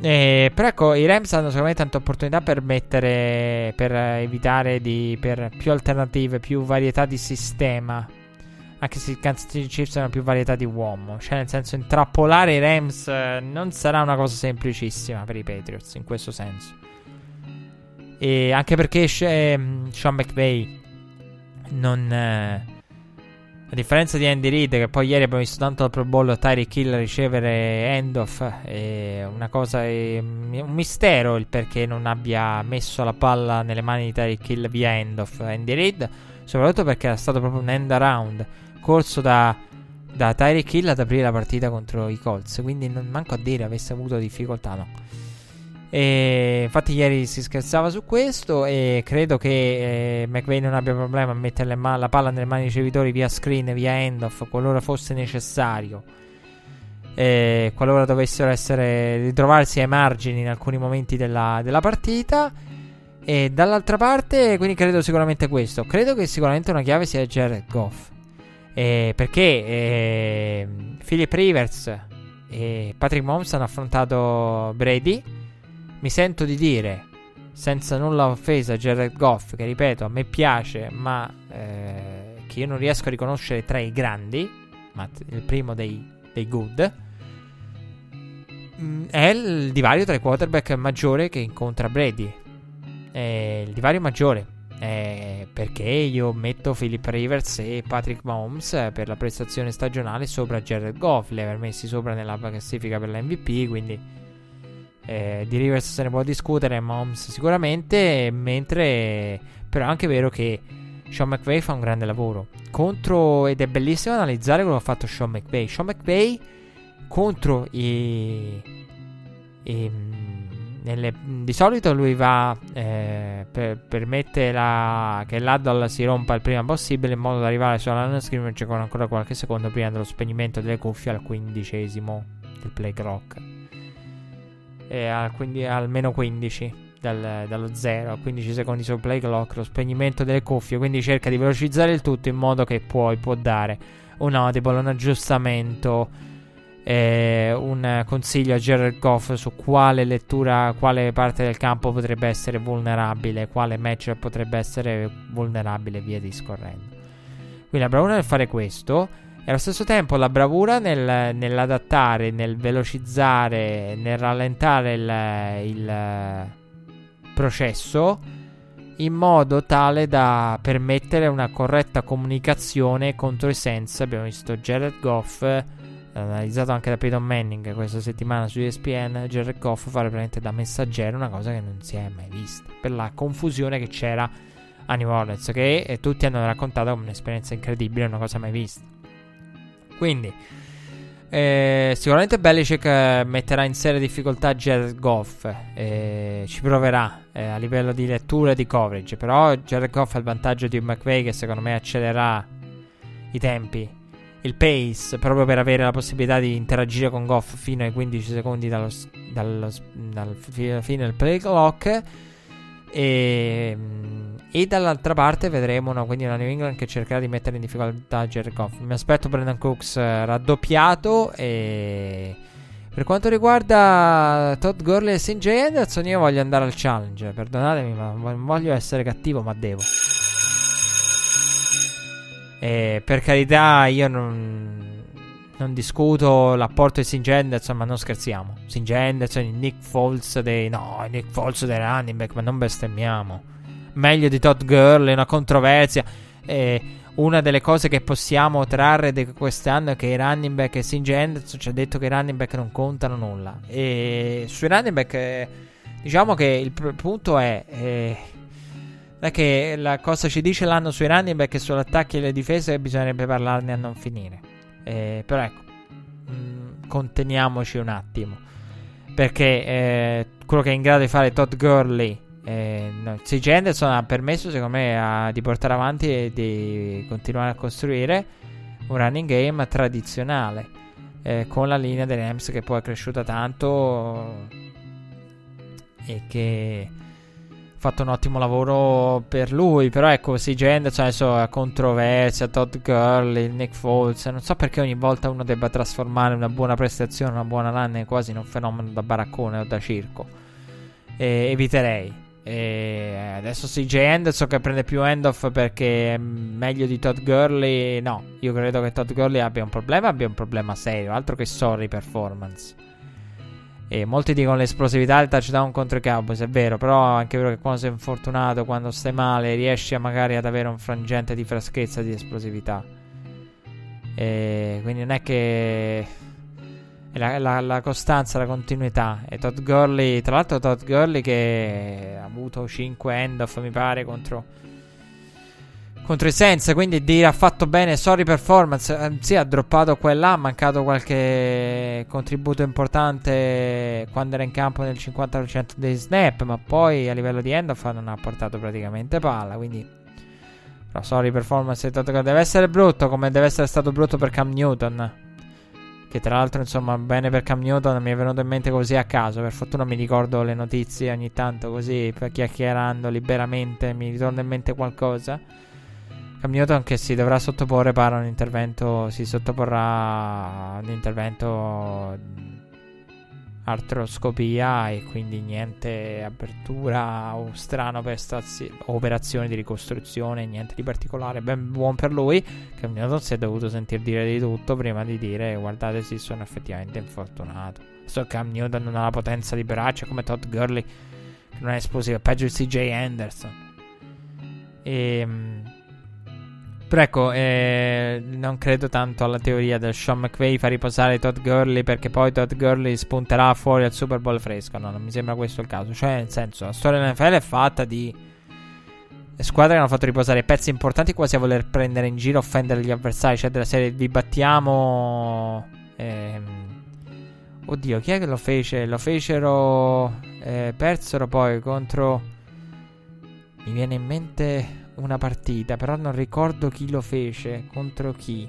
B: Eh, però ecco, i Rams hanno sicuramente tante opportunità per mettere, per evitare di, per più alternative, più varietà di sistema anche se i Kansas City Chiefs hanno più varietà di uomo. Cioè, nel senso, intrappolare i Rams eh, non sarà una cosa semplicissima per i Patriots, in questo senso. E anche perché Sean McVay non... Eh, a differenza di Andy Reid, che poi ieri abbiamo visto tanto al Pro Bowl Tyreek Hill ricevere handoff, è una cosa, è un mistero il perché non abbia messo la palla nelle mani di Tyreek Hill via handoff Andy Reid, soprattutto perché era stato proprio un end around corso da, da Tyreek Hill ad aprire la partita contro i Colts. Quindi non manco a dire avesse avuto difficoltà, no. E infatti ieri si scherzava su questo e credo che eh, McVay non abbia problema a mettere ma- la palla nelle mani dei ricevitori via screen, via handoff, qualora fosse necessario. Eh, qualora dovessero essere ritrovarsi ai margini in alcuni momenti della, della partita. E dall'altra parte, quindi credo sicuramente questo. Credo che sicuramente una chiave sia Jared Goff. Eh, perché eh, Philip Rivers e Patrick Mahomes hanno affrontato Brady. Mi sento di dire senza nulla offesa a Jared Goff, che ripeto a me piace, ma eh, che io non riesco a riconoscere tra i grandi, ma il primo dei, dei good, mm, è il divario tra i quarterback maggiore che incontra Brady. È il divario maggiore. Eh, perché io metto Philip Rivers e Patrick Mahomes per la prestazione stagionale sopra Jared Goff, li aver messi sopra nella classifica per la MVP, quindi eh, di Rivers se ne può discutere, Mahomes sicuramente, mentre però è anche vero che Sean McVay fa un grande lavoro contro ed è bellissimo analizzare quello che ha fatto Sean McVay. Sean McVay contro i, i nelle, di solito lui va eh, per, permette la, che l'Addle si rompa il prima possibile in modo da arrivare sulla line scrimmage con ancora qualche secondo prima dello spegnimento delle cuffie al quindicesimo del play clock. E al, quindi, almeno 15 dal, dallo 0 a 15 secondi sul play clock, lo spegnimento delle cuffie. Quindi cerca di velocizzare il tutto in modo che poi può dare un audible, un aggiustamento eh, un consiglio a Jared Goff su quale lettura, quale parte del campo potrebbe essere vulnerabile, quale match potrebbe essere vulnerabile, via discorrendo. Quindi la bravura nel fare questo e allo stesso tempo la bravura nel, nell'adattare, nel velocizzare, nel rallentare il, il processo in modo tale da permettere una corretta comunicazione contro i sensi. Abbiamo visto Jared Goff analizzato anche da Peyton Manning questa settimana su ESPN, Jared Goff fare veramente da messaggero una cosa che non si è mai vista per la confusione che c'era a New Orleans che eh, tutti hanno raccontato come un'esperienza incredibile, una cosa mai vista. Quindi eh, sicuramente Belichick eh, metterà in seria difficoltà Jared Goff, eh, ci proverà eh, a livello di lettura e di coverage, però Jared Goff ha il vantaggio di McVay che secondo me accelererà i tempi il pace proprio per avere la possibilità di interagire con Goff fino ai 15 secondi dallo, dallo, dal fine del play clock. E, e, dall'altra parte vedremo no, quindi una New England che cercherà di mettere in difficoltà Jared Goff. Mi aspetto Brandon Cooks raddoppiato. E per quanto riguarda Todd Gurley e St. J. Anderson, io voglio andare al challenge. Perdonatemi, ma non voglio essere cattivo, ma devo. E per carità, io non, non discuto l'apporto di Singe Henderson, ma non scherziamo. Singe Henderson, il Nick Foles dei. No, Nick Foles dei running back, ma non bestemmiamo. Meglio di Todd Gurley, una controversia. E una delle cose che possiamo trarre di quest'anno è che i running back e Singe Henderson ci ha detto che i running back non contano nulla. E sui running back, eh, diciamo che il punto è. Eh, è che la cosa ci dice l'anno sui running back e sull'attacco e le difese bisognerebbe parlarne a non finire. Eh, però ecco, mh, mm, conteniamoci un attimo. Perché eh, quello che è in grado di fare Todd Gurley, eh, no, CJ ha permesso secondo me a, di portare avanti e di continuare a costruire un running game tradizionale. Eh, con la linea dei Rams che poi è cresciuta tanto e che fatto un ottimo lavoro per lui. Però ecco, CJ Anderson adesso ha controversia, Todd Gurley, Nick Foles. Non so perché ogni volta uno debba trasformare una buona prestazione, una buona run quasi in un fenomeno da baraccone o da circo. E eviterei. E adesso CJ Anderson che prende più end-off perché è meglio di Todd Gurley. No, io credo che Todd Gurley abbia un problema, abbia un problema serio, altro che sorry performance. E molti dicono l'esplosività del touchdown contro i Cowboys, è vero, però è anche vero che quando sei infortunato, quando stai male, riesci magari ad avere un frangente di freschezza, di esplosività. E quindi non è che... La, la, la, costanza, la continuità. E Todd Gurley, tra l'altro Todd Gurley che ha avuto 5 end-off, mi pare, contro contro i Saints. Quindi dire ha fatto bene, sorry performance. Eh, sì, ha droppato qua e là. Ha mancato qualche contributo importante quando era in campo nel 50% dei snap. Ma poi a livello di end non ha portato praticamente palla. Quindi, però, sorry performance. Deve essere brutto come deve essere stato brutto per Cam Newton. Che tra l'altro, insomma, bene per Cam Newton mi è venuto in mente così a caso. Per fortuna mi ricordo le notizie ogni tanto così, chiacchierando liberamente, mi ritorna in mente qualcosa. Cam Newton che si dovrà sottoporre pare un intervento si sottoporrà a un intervento artroscopia e quindi niente apertura o strano per stazio, operazioni di ricostruzione, niente di particolare. Ben buon per lui. Cam Newton si è dovuto sentir dire di tutto prima di dire guardate sì sono effettivamente infortunato. So Cam Newton non ha la potenza di braccia come Todd Gurley che non è esplosivo, peggio di CJ Anderson. E ehm, però ecco, eh, non credo tanto alla teoria del Sean McVay fa riposare Todd Gurley perché poi Todd Gurley spunterà fuori al Super Bowl fresco. No, non mi sembra questo il caso. Cioè, nel senso, la storia dell'NFL è fatta di squadre che hanno fatto riposare pezzi importanti quasi a voler prendere in giro, offendere gli avversari. Cioè, della serie vi battiamo. Ehm, oddio, chi è che lo fece? Lo fecero. Eh, persero poi contro. Mi viene in mente una partita, però non ricordo chi lo fece, contro chi.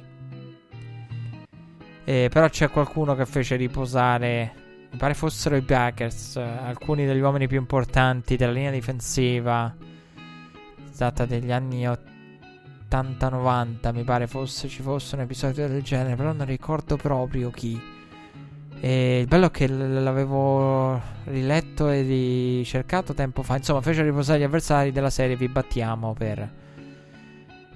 B: Eh, però c'è qualcuno che fece riposare, mi pare fossero i Packers, alcuni degli uomini più importanti della linea difensiva, data degli anni 80-90, mi pare fosse, ci fosse un episodio del genere, però non ricordo proprio chi. E il bello è che l'avevo riletto e ricercato tempo fa. Insomma, fece riposare gli avversari della serie. Vi battiamo per.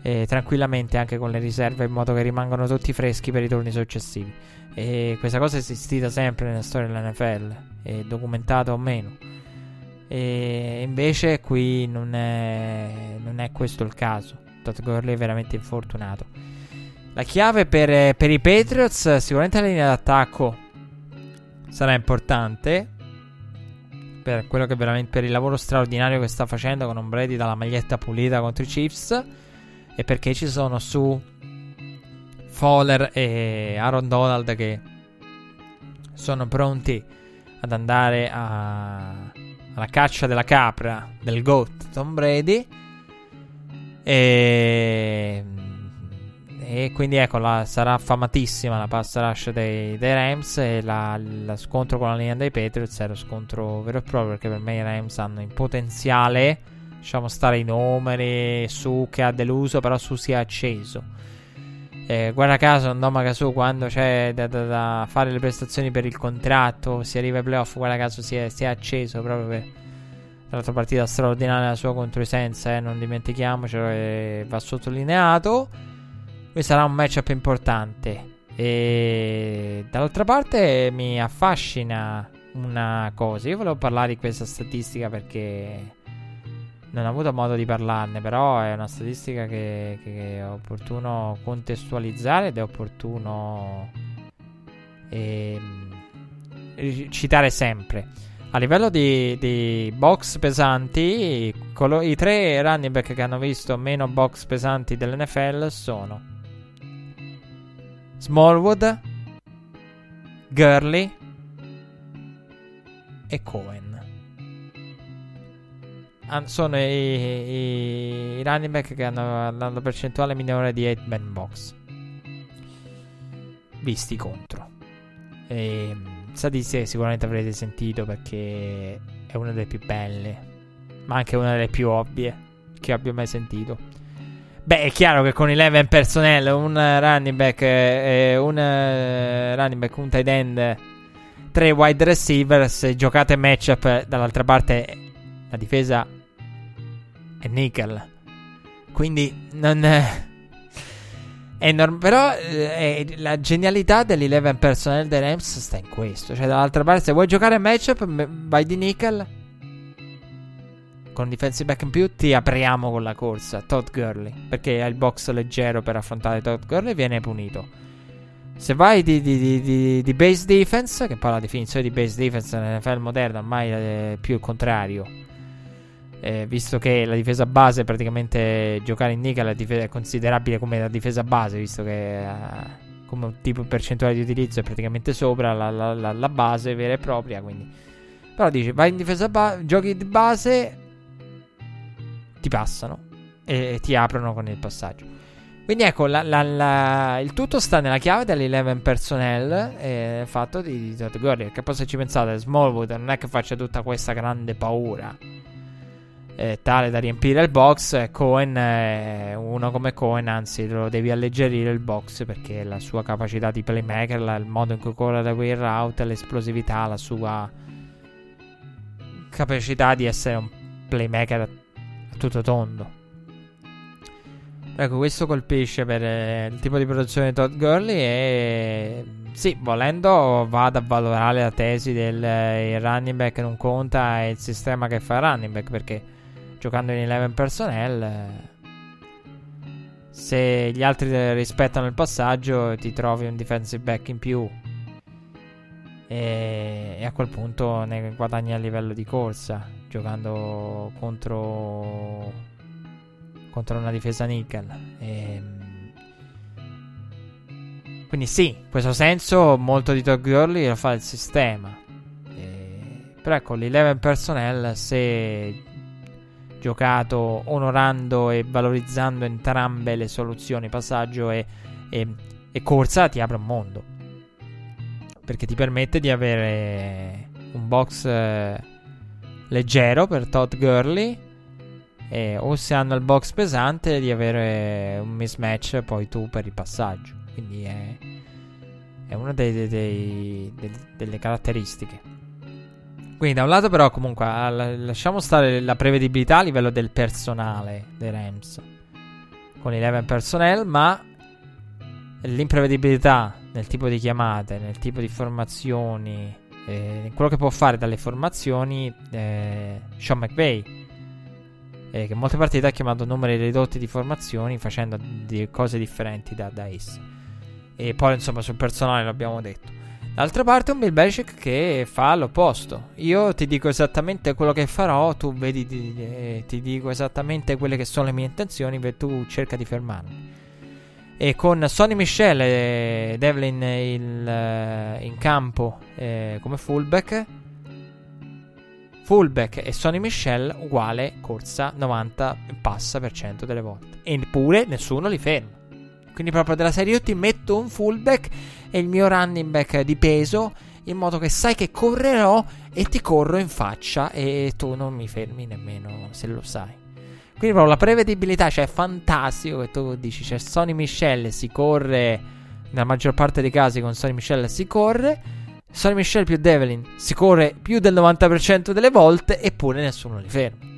B: Eh, tranquillamente anche con le riserve in modo che rimangano tutti freschi per i turni successivi. E questa cosa è esistita sempre nella storia dell'NFL, è documentata o meno. E invece qui non è, non è questo il caso. Todd Gurley è veramente infortunato. La chiave per, per i Patriots, sicuramente la linea d'attacco sarà importante per per il lavoro straordinario che sta facendo con Brady dalla maglietta pulita contro i Chiefs e perché ci sono su Fowler e Aaron Donald che sono pronti ad andare a, alla caccia della capra del GOAT Tom Brady. E e quindi ecco, la, sarà affamatissima la pass rush dei, dei Rams. E la, lo scontro con la linea dei Patriots è lo scontro vero e proprio. Perché per me i Rams hanno in potenziale, lasciamo stare i numeri, su che ha deluso, però su si è acceso. Eh, guarda caso, Ndomaga su quando c'è da, da, da, fare le prestazioni per il contratto, si arriva ai playoff, guarda caso si è, si è acceso proprio per l'altra partita straordinaria la sua contro i Senza, eh, non dimentichiamocelo, e va sottolineato. Questo sarà un matchup importante. E dall'altra parte mi affascina una cosa. Io volevo parlare di questa statistica perché non ho avuto modo di parlarne, però è una statistica che, che è opportuno contestualizzare ed è opportuno eh, citare sempre. A livello di, di box pesanti, colo- i tre running back che hanno visto meno box pesanti dell'NFL sono Smallwood, Gurley e Cohen. sono i, i, i, running back che hanno la percentuale minore di 8 man box. Visti contro. E, statistiche sicuramente avrete sentito perché è una delle più belle, ma anche una delle più ovvie che abbia mai sentito. Beh, è chiaro che con 11 personnel, un running back, eh, un uh, running back, un tight end, tre wide receivers, se giocate matchup dall'altra parte la difesa è nickel. Quindi non è... Norm- però eh, la genialità dell'11 personnel dei Rams sta in questo. Cioè, dall'altra parte, se vuoi giocare matchup, vai di nickel con defensive back in più ti apriamo con la corsa. Todd Gurley. Perché hai il box leggero per affrontare Todd Gurley viene punito. Se vai di, di, di, di, base defense, che poi la definizione di base defense nell'NFL moderna ormai è più il contrario. Eh, visto che la difesa base praticamente giocare in nickel è, considerabile come la difesa base, visto che uh, come tipo percentuale di utilizzo è praticamente sopra la, la, la, la base vera e propria. Quindi. Però dici, vai in difesa base, giochi di base, ti passano e ti aprono con il passaggio. Quindi ecco, la, la, la, il tutto sta nella chiave dell'11 personnel e il fatto di, di Todd Gurley. Perché poi se ci pensate, Smallwood non è che faccia tutta questa grande paura. eh, tale da riempire il box. Cohen, eh, uno come Cohen, anzi, lo devi alleggerire il box perché la sua capacità di playmaker, la, il modo in cui corre da quel route, l'esplosività, la sua capacità di essere un playmaker a tutto tondo. Ecco, questo colpisce per eh, il tipo di produzione di Todd Gurley e sì, volendo va ad avvalorare la tesi del eh, running back non conta e il sistema che fa il running back perché giocando in 11 personnel eh, se gli altri rispettano il passaggio ti trovi un defensive back in più e, e a quel punto ne guadagni a livello di corsa giocando contro contro una difesa nickel. E, ehm, quindi sì, in questo senso molto di Todd Gurley lo fa il sistema. E, però ecco, l'11 personnel se giocato onorando e valorizzando entrambe le soluzioni, passaggio e, e, e corsa, ti apre un mondo. Perché ti permette di avere un box eh, leggero per Todd Gurley e, o se hanno il box pesante di avere un mismatch poi tu per il passaggio. Quindi è, è una dei, dei, dei, delle caratteristiche. Quindi da un lato però comunque lasciamo stare la prevedibilità a livello del personale dei Rams con 11 personnel, ma l'imprevedibilità nel tipo di chiamate, nel tipo di formazioni, eh, quello che può fare dalle formazioni eh, Sean McVay eh, che molte partite ha chiamato numeri ridotti di formazioni facendo di cose differenti da, da esse. E poi insomma sul personale l'abbiamo detto. D'altra parte un Bill Belichick che fa l'opposto. Io ti dico esattamente quello che farò, tu vedi, ti, eh, ti dico esattamente quelle che sono le mie intenzioni, e tu cerca di fermarmi. E con Sonny Michel e Devlin il, uh, in campo eh, come fullback, fullback e Sonny Michel uguale corsa 90 passa per cento delle volte. Eppure nessuno li ferma. Quindi proprio della serie io ti metto un fullback e il mio running back di peso in modo che sai che correrò e ti corro in faccia e tu non mi fermi nemmeno se lo sai. Quindi proprio la prevedibilità, cioè è fantastico che tu dici, c'è cioè Sonny Michel si corre, nella maggior parte dei casi con Sonny Michel si corre Sonny Michel più Devlin si corre più del 90% delle volte eppure nessuno li ferma.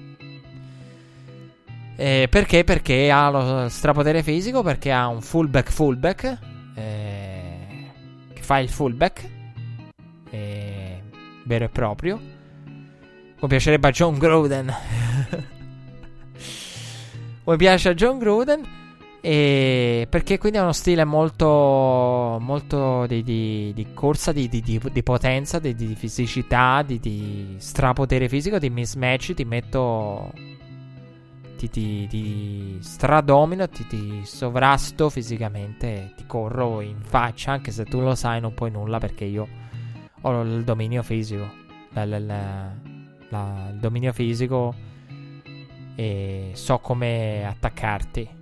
B: Eh, perché? Perché ha lo strapotere fisico, perché ha un fullback fullback eh, che fa il fullback eh, vero e proprio. Come piacerebbe a John Groden. Come piace a John Groden. E perché quindi è uno stile molto, molto di, di, di corsa, di, di, potenza, di, fisicità, di, strapotere fisico, di mismatch. Ti metto. Ti, ti, ti stradomino, ti, ti sovrasto fisicamente. Ti corro in faccia, anche se tu lo sai, non puoi nulla perché io ho il dominio fisico. La, la, la, il dominio fisico e so come attaccarti.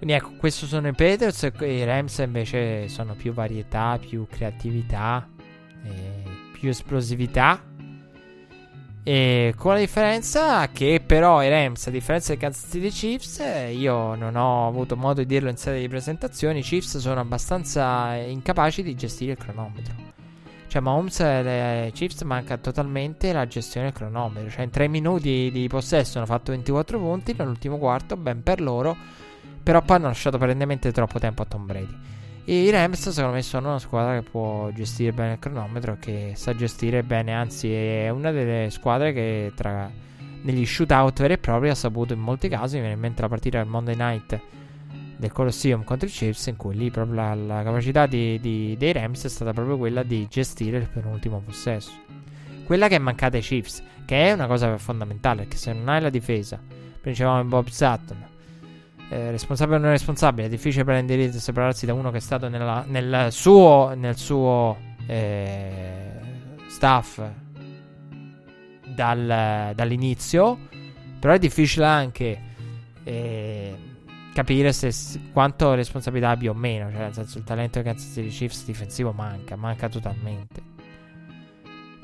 B: Quindi ecco, questo sono i Patriots e i Rams invece sono più varietà, più creatività, più esplosività. E con la differenza che però i Rams, a differenza dei Kansas City Chiefs, io non ho avuto modo di dirlo in serie di presentazioni, i Chiefs sono abbastanza incapaci di gestire il cronometro. Cioè Mahomes e Chiefs manca totalmente la gestione del cronometro. Cioè in 3 minuti di possesso hanno fatto 24 punti, nell'ultimo quarto, ben per loro però poi hanno lasciato perennemente troppo tempo a Tom Brady. E i Rams, secondo me, sono una squadra che può gestire bene il cronometro, che sa gestire bene, anzi, è una delle squadre che tra negli shootout veri e propri ha saputo in molti casi. Mi in mente la partita del Monday night del Colosseum contro i Chiefs, in cui lì proprio la, la capacità di, di, dei Rams è stata proprio quella di gestire il penultimo possesso. Quella che è mancata ai Chiefs, che è una cosa fondamentale, perché se non hai la difesa, in Bob Sutton eh, responsabile o non responsabile, è difficile prendere e separarsi da uno che è stato nella, nel suo, nel suo eh, staff dal, dall'inizio, però è difficile anche eh, capire se, quanto responsabilità abbia o meno, cioè nel senso il talento del Kansas City Chiefs difensivo manca, manca totalmente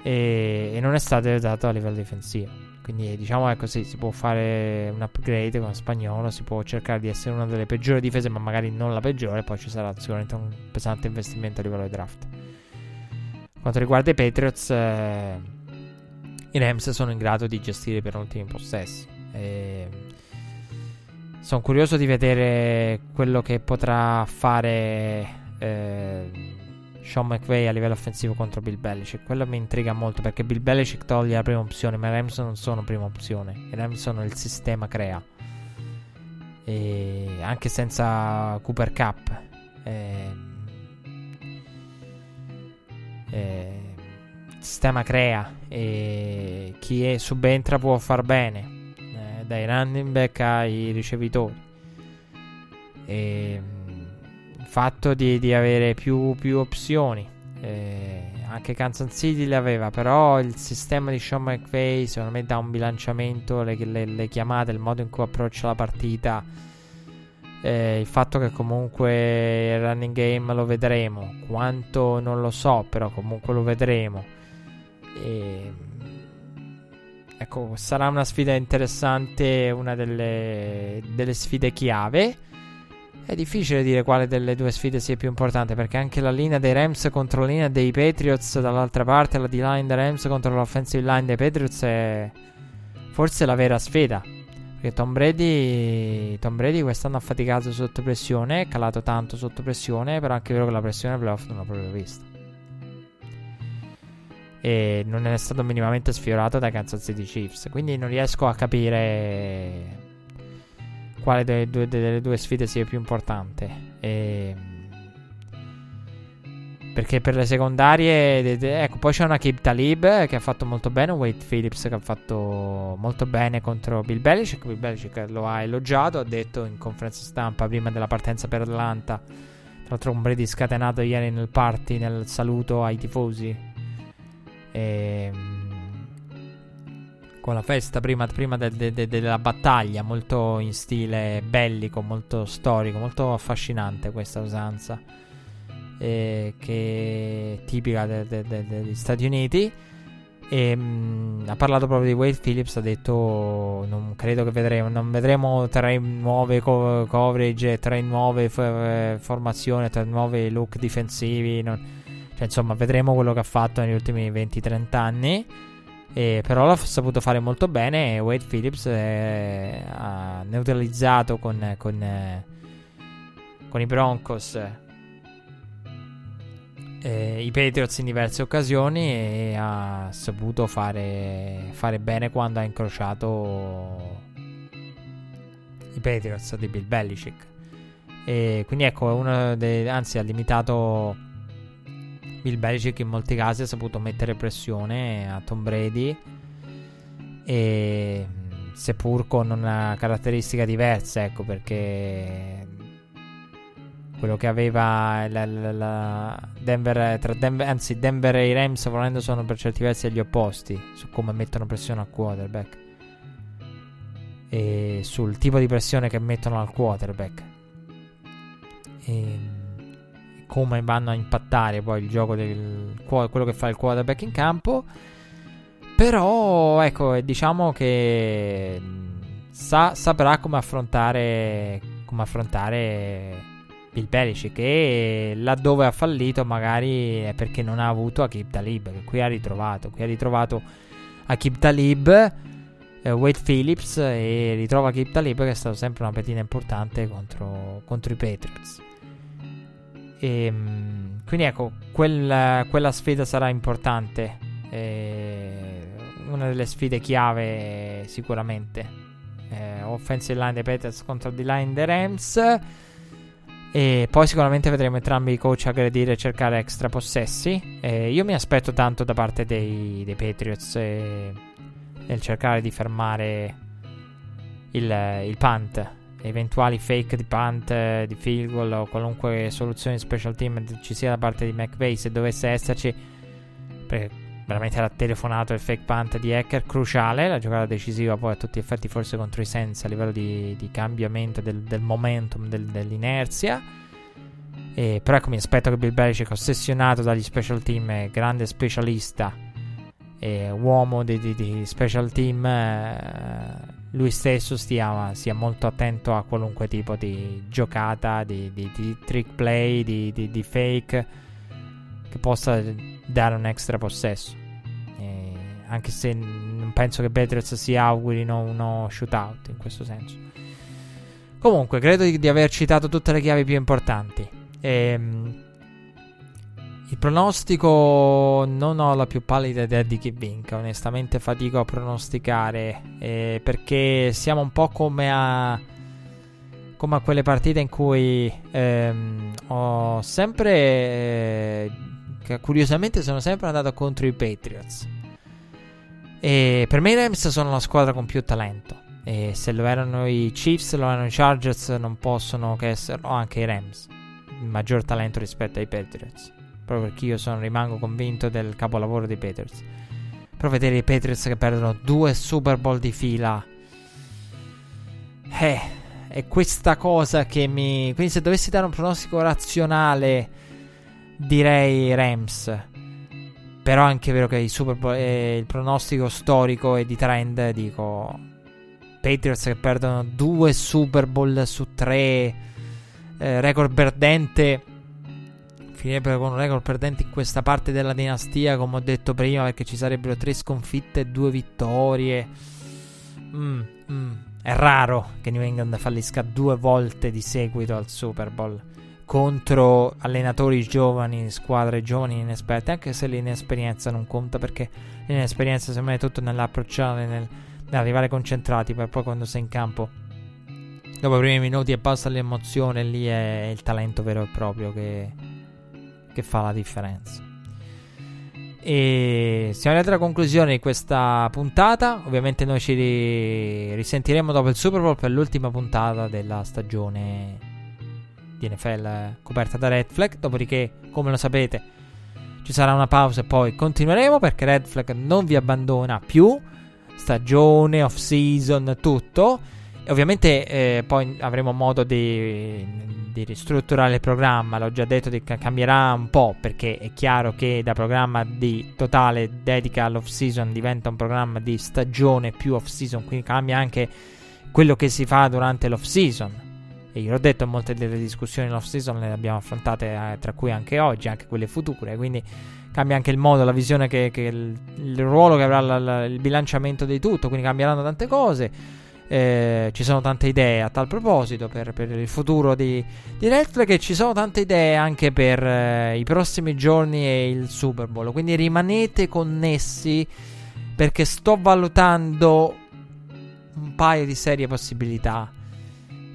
B: e, e non è stato aiutato a livello difensivo. quindi diciamo è così, si può fare un upgrade con spagnolo, si può cercare di essere una delle peggiori difese, ma magari non la peggiore, poi ci sarà sicuramente un pesante investimento a livello di draft. Quanto riguarda i Patriots, eh, i Rams sono in grado di gestire per ultimi possessi. Sono curioso di vedere quello che potrà fare eh, Sean McVay a livello offensivo contro Bill Belichick. Quello mi intriga molto perché Bill Belichick toglie la prima opzione, ma i Rams non sono prima opzione. I Rams sono il sistema crea. E anche senza Cooper Cup. Eh, eh, sistema crea e chi è, subentra può far bene. Dai running back ai ricevitori. E fatto di, di avere più, più opzioni. Eh, anche Kansas City le aveva, però il sistema di Sean McVay secondo me dà un bilanciamento, le, le, le chiamate, il modo in cui approccia la partita. Eh, il fatto che comunque il running game lo vedremo, quanto non lo so, però comunque lo vedremo. E, ecco, sarà una sfida interessante, una delle, delle sfide chiave. È difficile dire quale delle due sfide sia più importante perché anche la linea dei Rams contro la linea dei Patriots dall'altra parte, la D-line dei Rams contro l'offensive line dei Patriots è forse la vera sfida. Perché Tom Brady, Tom Brady quest'anno ha faticato sotto pressione, è calato tanto sotto pressione, però anche vero che la pressione playoff non l'ha proprio vista. E non è stato minimamente sfiorato dai Kansas City Chiefs. Quindi non riesco a capire quale delle due, delle due sfide sia più importante. E... Perché per le secondarie, ecco, poi c'è una Kip Talib che ha fatto molto bene, Wade Phillips che ha fatto molto bene contro Bill Belichick. Bill Belichick lo ha elogiato, ha detto in conferenza stampa prima della partenza per Atlanta. Tra l'altro un Brady scatenato ieri nel party, nel saluto ai tifosi. E con la festa prima, prima de, de, de, della battaglia, molto in stile bellico, molto storico, molto affascinante questa usanza, eh, che è tipica degli Stati Uniti. E, mh, ha parlato proprio di Wade Phillips. Ha detto: Non credo che vedremo. Non vedremo tre nuove co- coverage, tre nuove f- formazioni, tre nuovi look difensivi. Non, cioè, insomma, vedremo quello che ha fatto negli ultimi 20-30 anni. Eh, però l'ha saputo fare molto bene e Wade Phillips eh, ha neutralizzato con, con, eh, con i Broncos eh, i Patriots in diverse occasioni e ha saputo fare, fare bene quando ha incrociato i Patriots di Bill Belichick. E quindi ecco, uno dei, anzi ha limitato Bill Belichick in molti casi ha saputo mettere pressione a Tom Brady e seppur con una caratteristica diversa, ecco perché quello che aveva la, la, la Denver, tra Denver, anzi Denver e i Rams volendo sono per certi versi gli opposti su come mettono pressione al quarterback e sul tipo di pressione che mettono al quarterback. E come vanno a impattare poi il gioco del quello che fa il quarterback in campo. Però ecco, diciamo che sa, saprà come affrontare come affrontare il Belichick e laddove ha fallito magari è perché non ha avuto Akib Talib che qui ha ritrovato, qui ha ritrovato Akib Talib eh, Wade Phillips e ritrova Akib Talib che è stato sempre una petina importante contro, contro i Patriots. E, ehm, quindi ecco, quella, quella, sfida sarà importante. E una delle sfide chiave sicuramente. Eh, offensive line dei Patriots contro di line dei Rams. E poi sicuramente vedremo entrambi i coach aggredire e cercare extra possessi. E io mi aspetto tanto da parte dei, dei Patriots eh, nel cercare di fermare il, il punt eventuali fake di punt, eh, di field goal o qualunque soluzione di special team ci sia da parte di McVay se dovesse esserci perché veramente era telefonato il fake punt di Hacker cruciale la giocata decisiva poi a tutti gli effetti forse contro i Sensi a livello di, di cambiamento del, del momentum del, dell'inerzia. E, però ecco mi aspetto che Bill Belichick ossessionato dagli special team grande specialista eh, uomo di, di, di, special team, eh, lui stesso stia, sia molto attento a qualunque tipo di giocata, di, di trick play, di, fake che possa dare un extra possesso. Eh, anche se non penso che Patriots si augurino uno shootout in questo senso. Comunque, credo di, di aver citato tutte le chiavi più importanti. Ehm, il pronostico non ho la più pallida idea di chi vinca, onestamente fatico a pronosticare eh, perché siamo un po' come a come a quelle partite in cui ehm, ho sempre eh, curiosamente sono sempre andato contro i Patriots. E per me i Rams sono la squadra con più talento. E se lo erano i Chiefs, lo erano i Chargers, non possono che esserlo anche i Rams. Maggior talento rispetto ai Patriots. Proprio perché io sono, rimango convinto del capolavoro dei Patriots. Però vedere i Patriots che perdono due Super Bowl di fila. Eh, è questa cosa che mi. Quindi, se dovessi dare un pronostico razionale, direi Rams. Però è anche vero che il Super Bowl, eh, il pronostico storico e di trend, dico. Patriots che perdono due Super Bowl su tre. Eh, record perdente finirebbero con un record perdente in questa parte della dinastia, come ho detto prima, perché ci sarebbero tre sconfitte e due vittorie. Mm, mm. È raro che New England fallisca due volte di seguito al Super Bowl contro allenatori giovani, squadre giovani inesperte, anche se l'inesperienza non conta perché l'inesperienza secondo me è tutto nell'approcciare, nel, nell'arrivare concentrati, per poi quando sei in campo, dopo i primi minuti e basta l'emozione, lì è il talento vero e proprio che, che fa la differenza. E siamo arrivati alla conclusione di questa puntata. Ovviamente noi ci risentiremo dopo il Super Bowl per l'ultima puntata della stagione di NFL coperta da Red Flag. Dopodiché, come lo sapete, ci sarà una pausa e poi continueremo perché Red Flag non vi abbandona più. Stagione, off season, tutto. Ovviamente eh, poi avremo modo di, di, ristrutturare il programma. L'ho già detto che cambierà un po' perché è chiaro che da programma di totale dedica all'off season diventa un programma di stagione più off season. Quindi cambia anche quello che si fa durante l'off season. E io l'ho detto, molte delle discussioni off season le abbiamo affrontate, eh, tra cui anche oggi, anche quelle future. Quindi cambia anche il modo, la visione, che, che il, il, ruolo che avrà la, la, il bilanciamento di tutto. Quindi cambieranno tante cose. Eh, ci sono tante idee a tal proposito per, per il futuro di, di Netflix e ci sono tante idee anche per eh, i prossimi giorni e il Super Bowl. Quindi rimanete connessi perché sto valutando un paio di serie possibilità.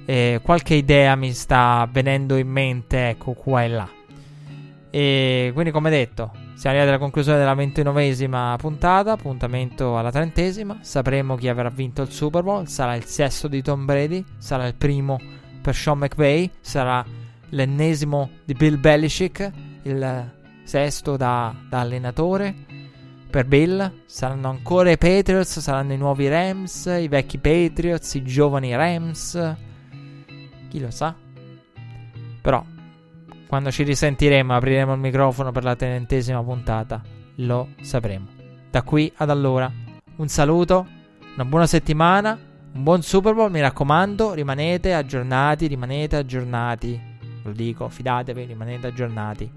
B: Eh, qualche idea mi sta venendo in mente, ecco qua e là. E quindi, come detto, siamo arrivati alla conclusione della ventinovesima puntata, appuntamento alla trentesima. Sapremo chi avrà vinto il Super Bowl. Sarà il sesto di Tom Brady, sarà il primo per Sean McVay, sarà l'ennesimo di Bill Belichick, il sesto da, da allenatore per Bill. Saranno ancora i Patriots, saranno i nuovi Rams, i vecchi Patriots, i giovani Rams. Chi lo sa? Però quando ci risentiremo, apriremo il microfono per la trentesima puntata, lo sapremo. Da qui ad allora, un saluto, una buona settimana, un buon Super Bowl, mi raccomando, rimanete aggiornati, rimanete aggiornati. Lo dico, fidatevi, rimanete aggiornati.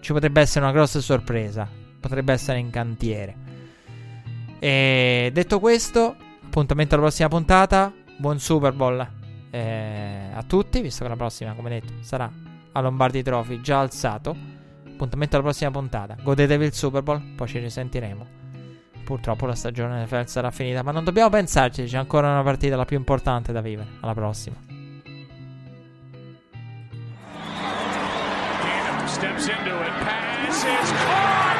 B: Ci potrebbe essere una grossa sorpresa, potrebbe essere in cantiere. E detto questo, appuntamento alla prossima puntata, buon Super Bowl eh, a tutti, visto che la prossima, come detto, sarà a Lombardi Trophy già alzato. Appuntamento alla prossima puntata. Godetevi il Super Bowl, poi ci risentiremo. Purtroppo la stagione NFL sarà finita, ma non dobbiamo pensarci, c'è ancora una partita la più importante da vivere. Alla prossima. steps into it. Pass caught. Diggs!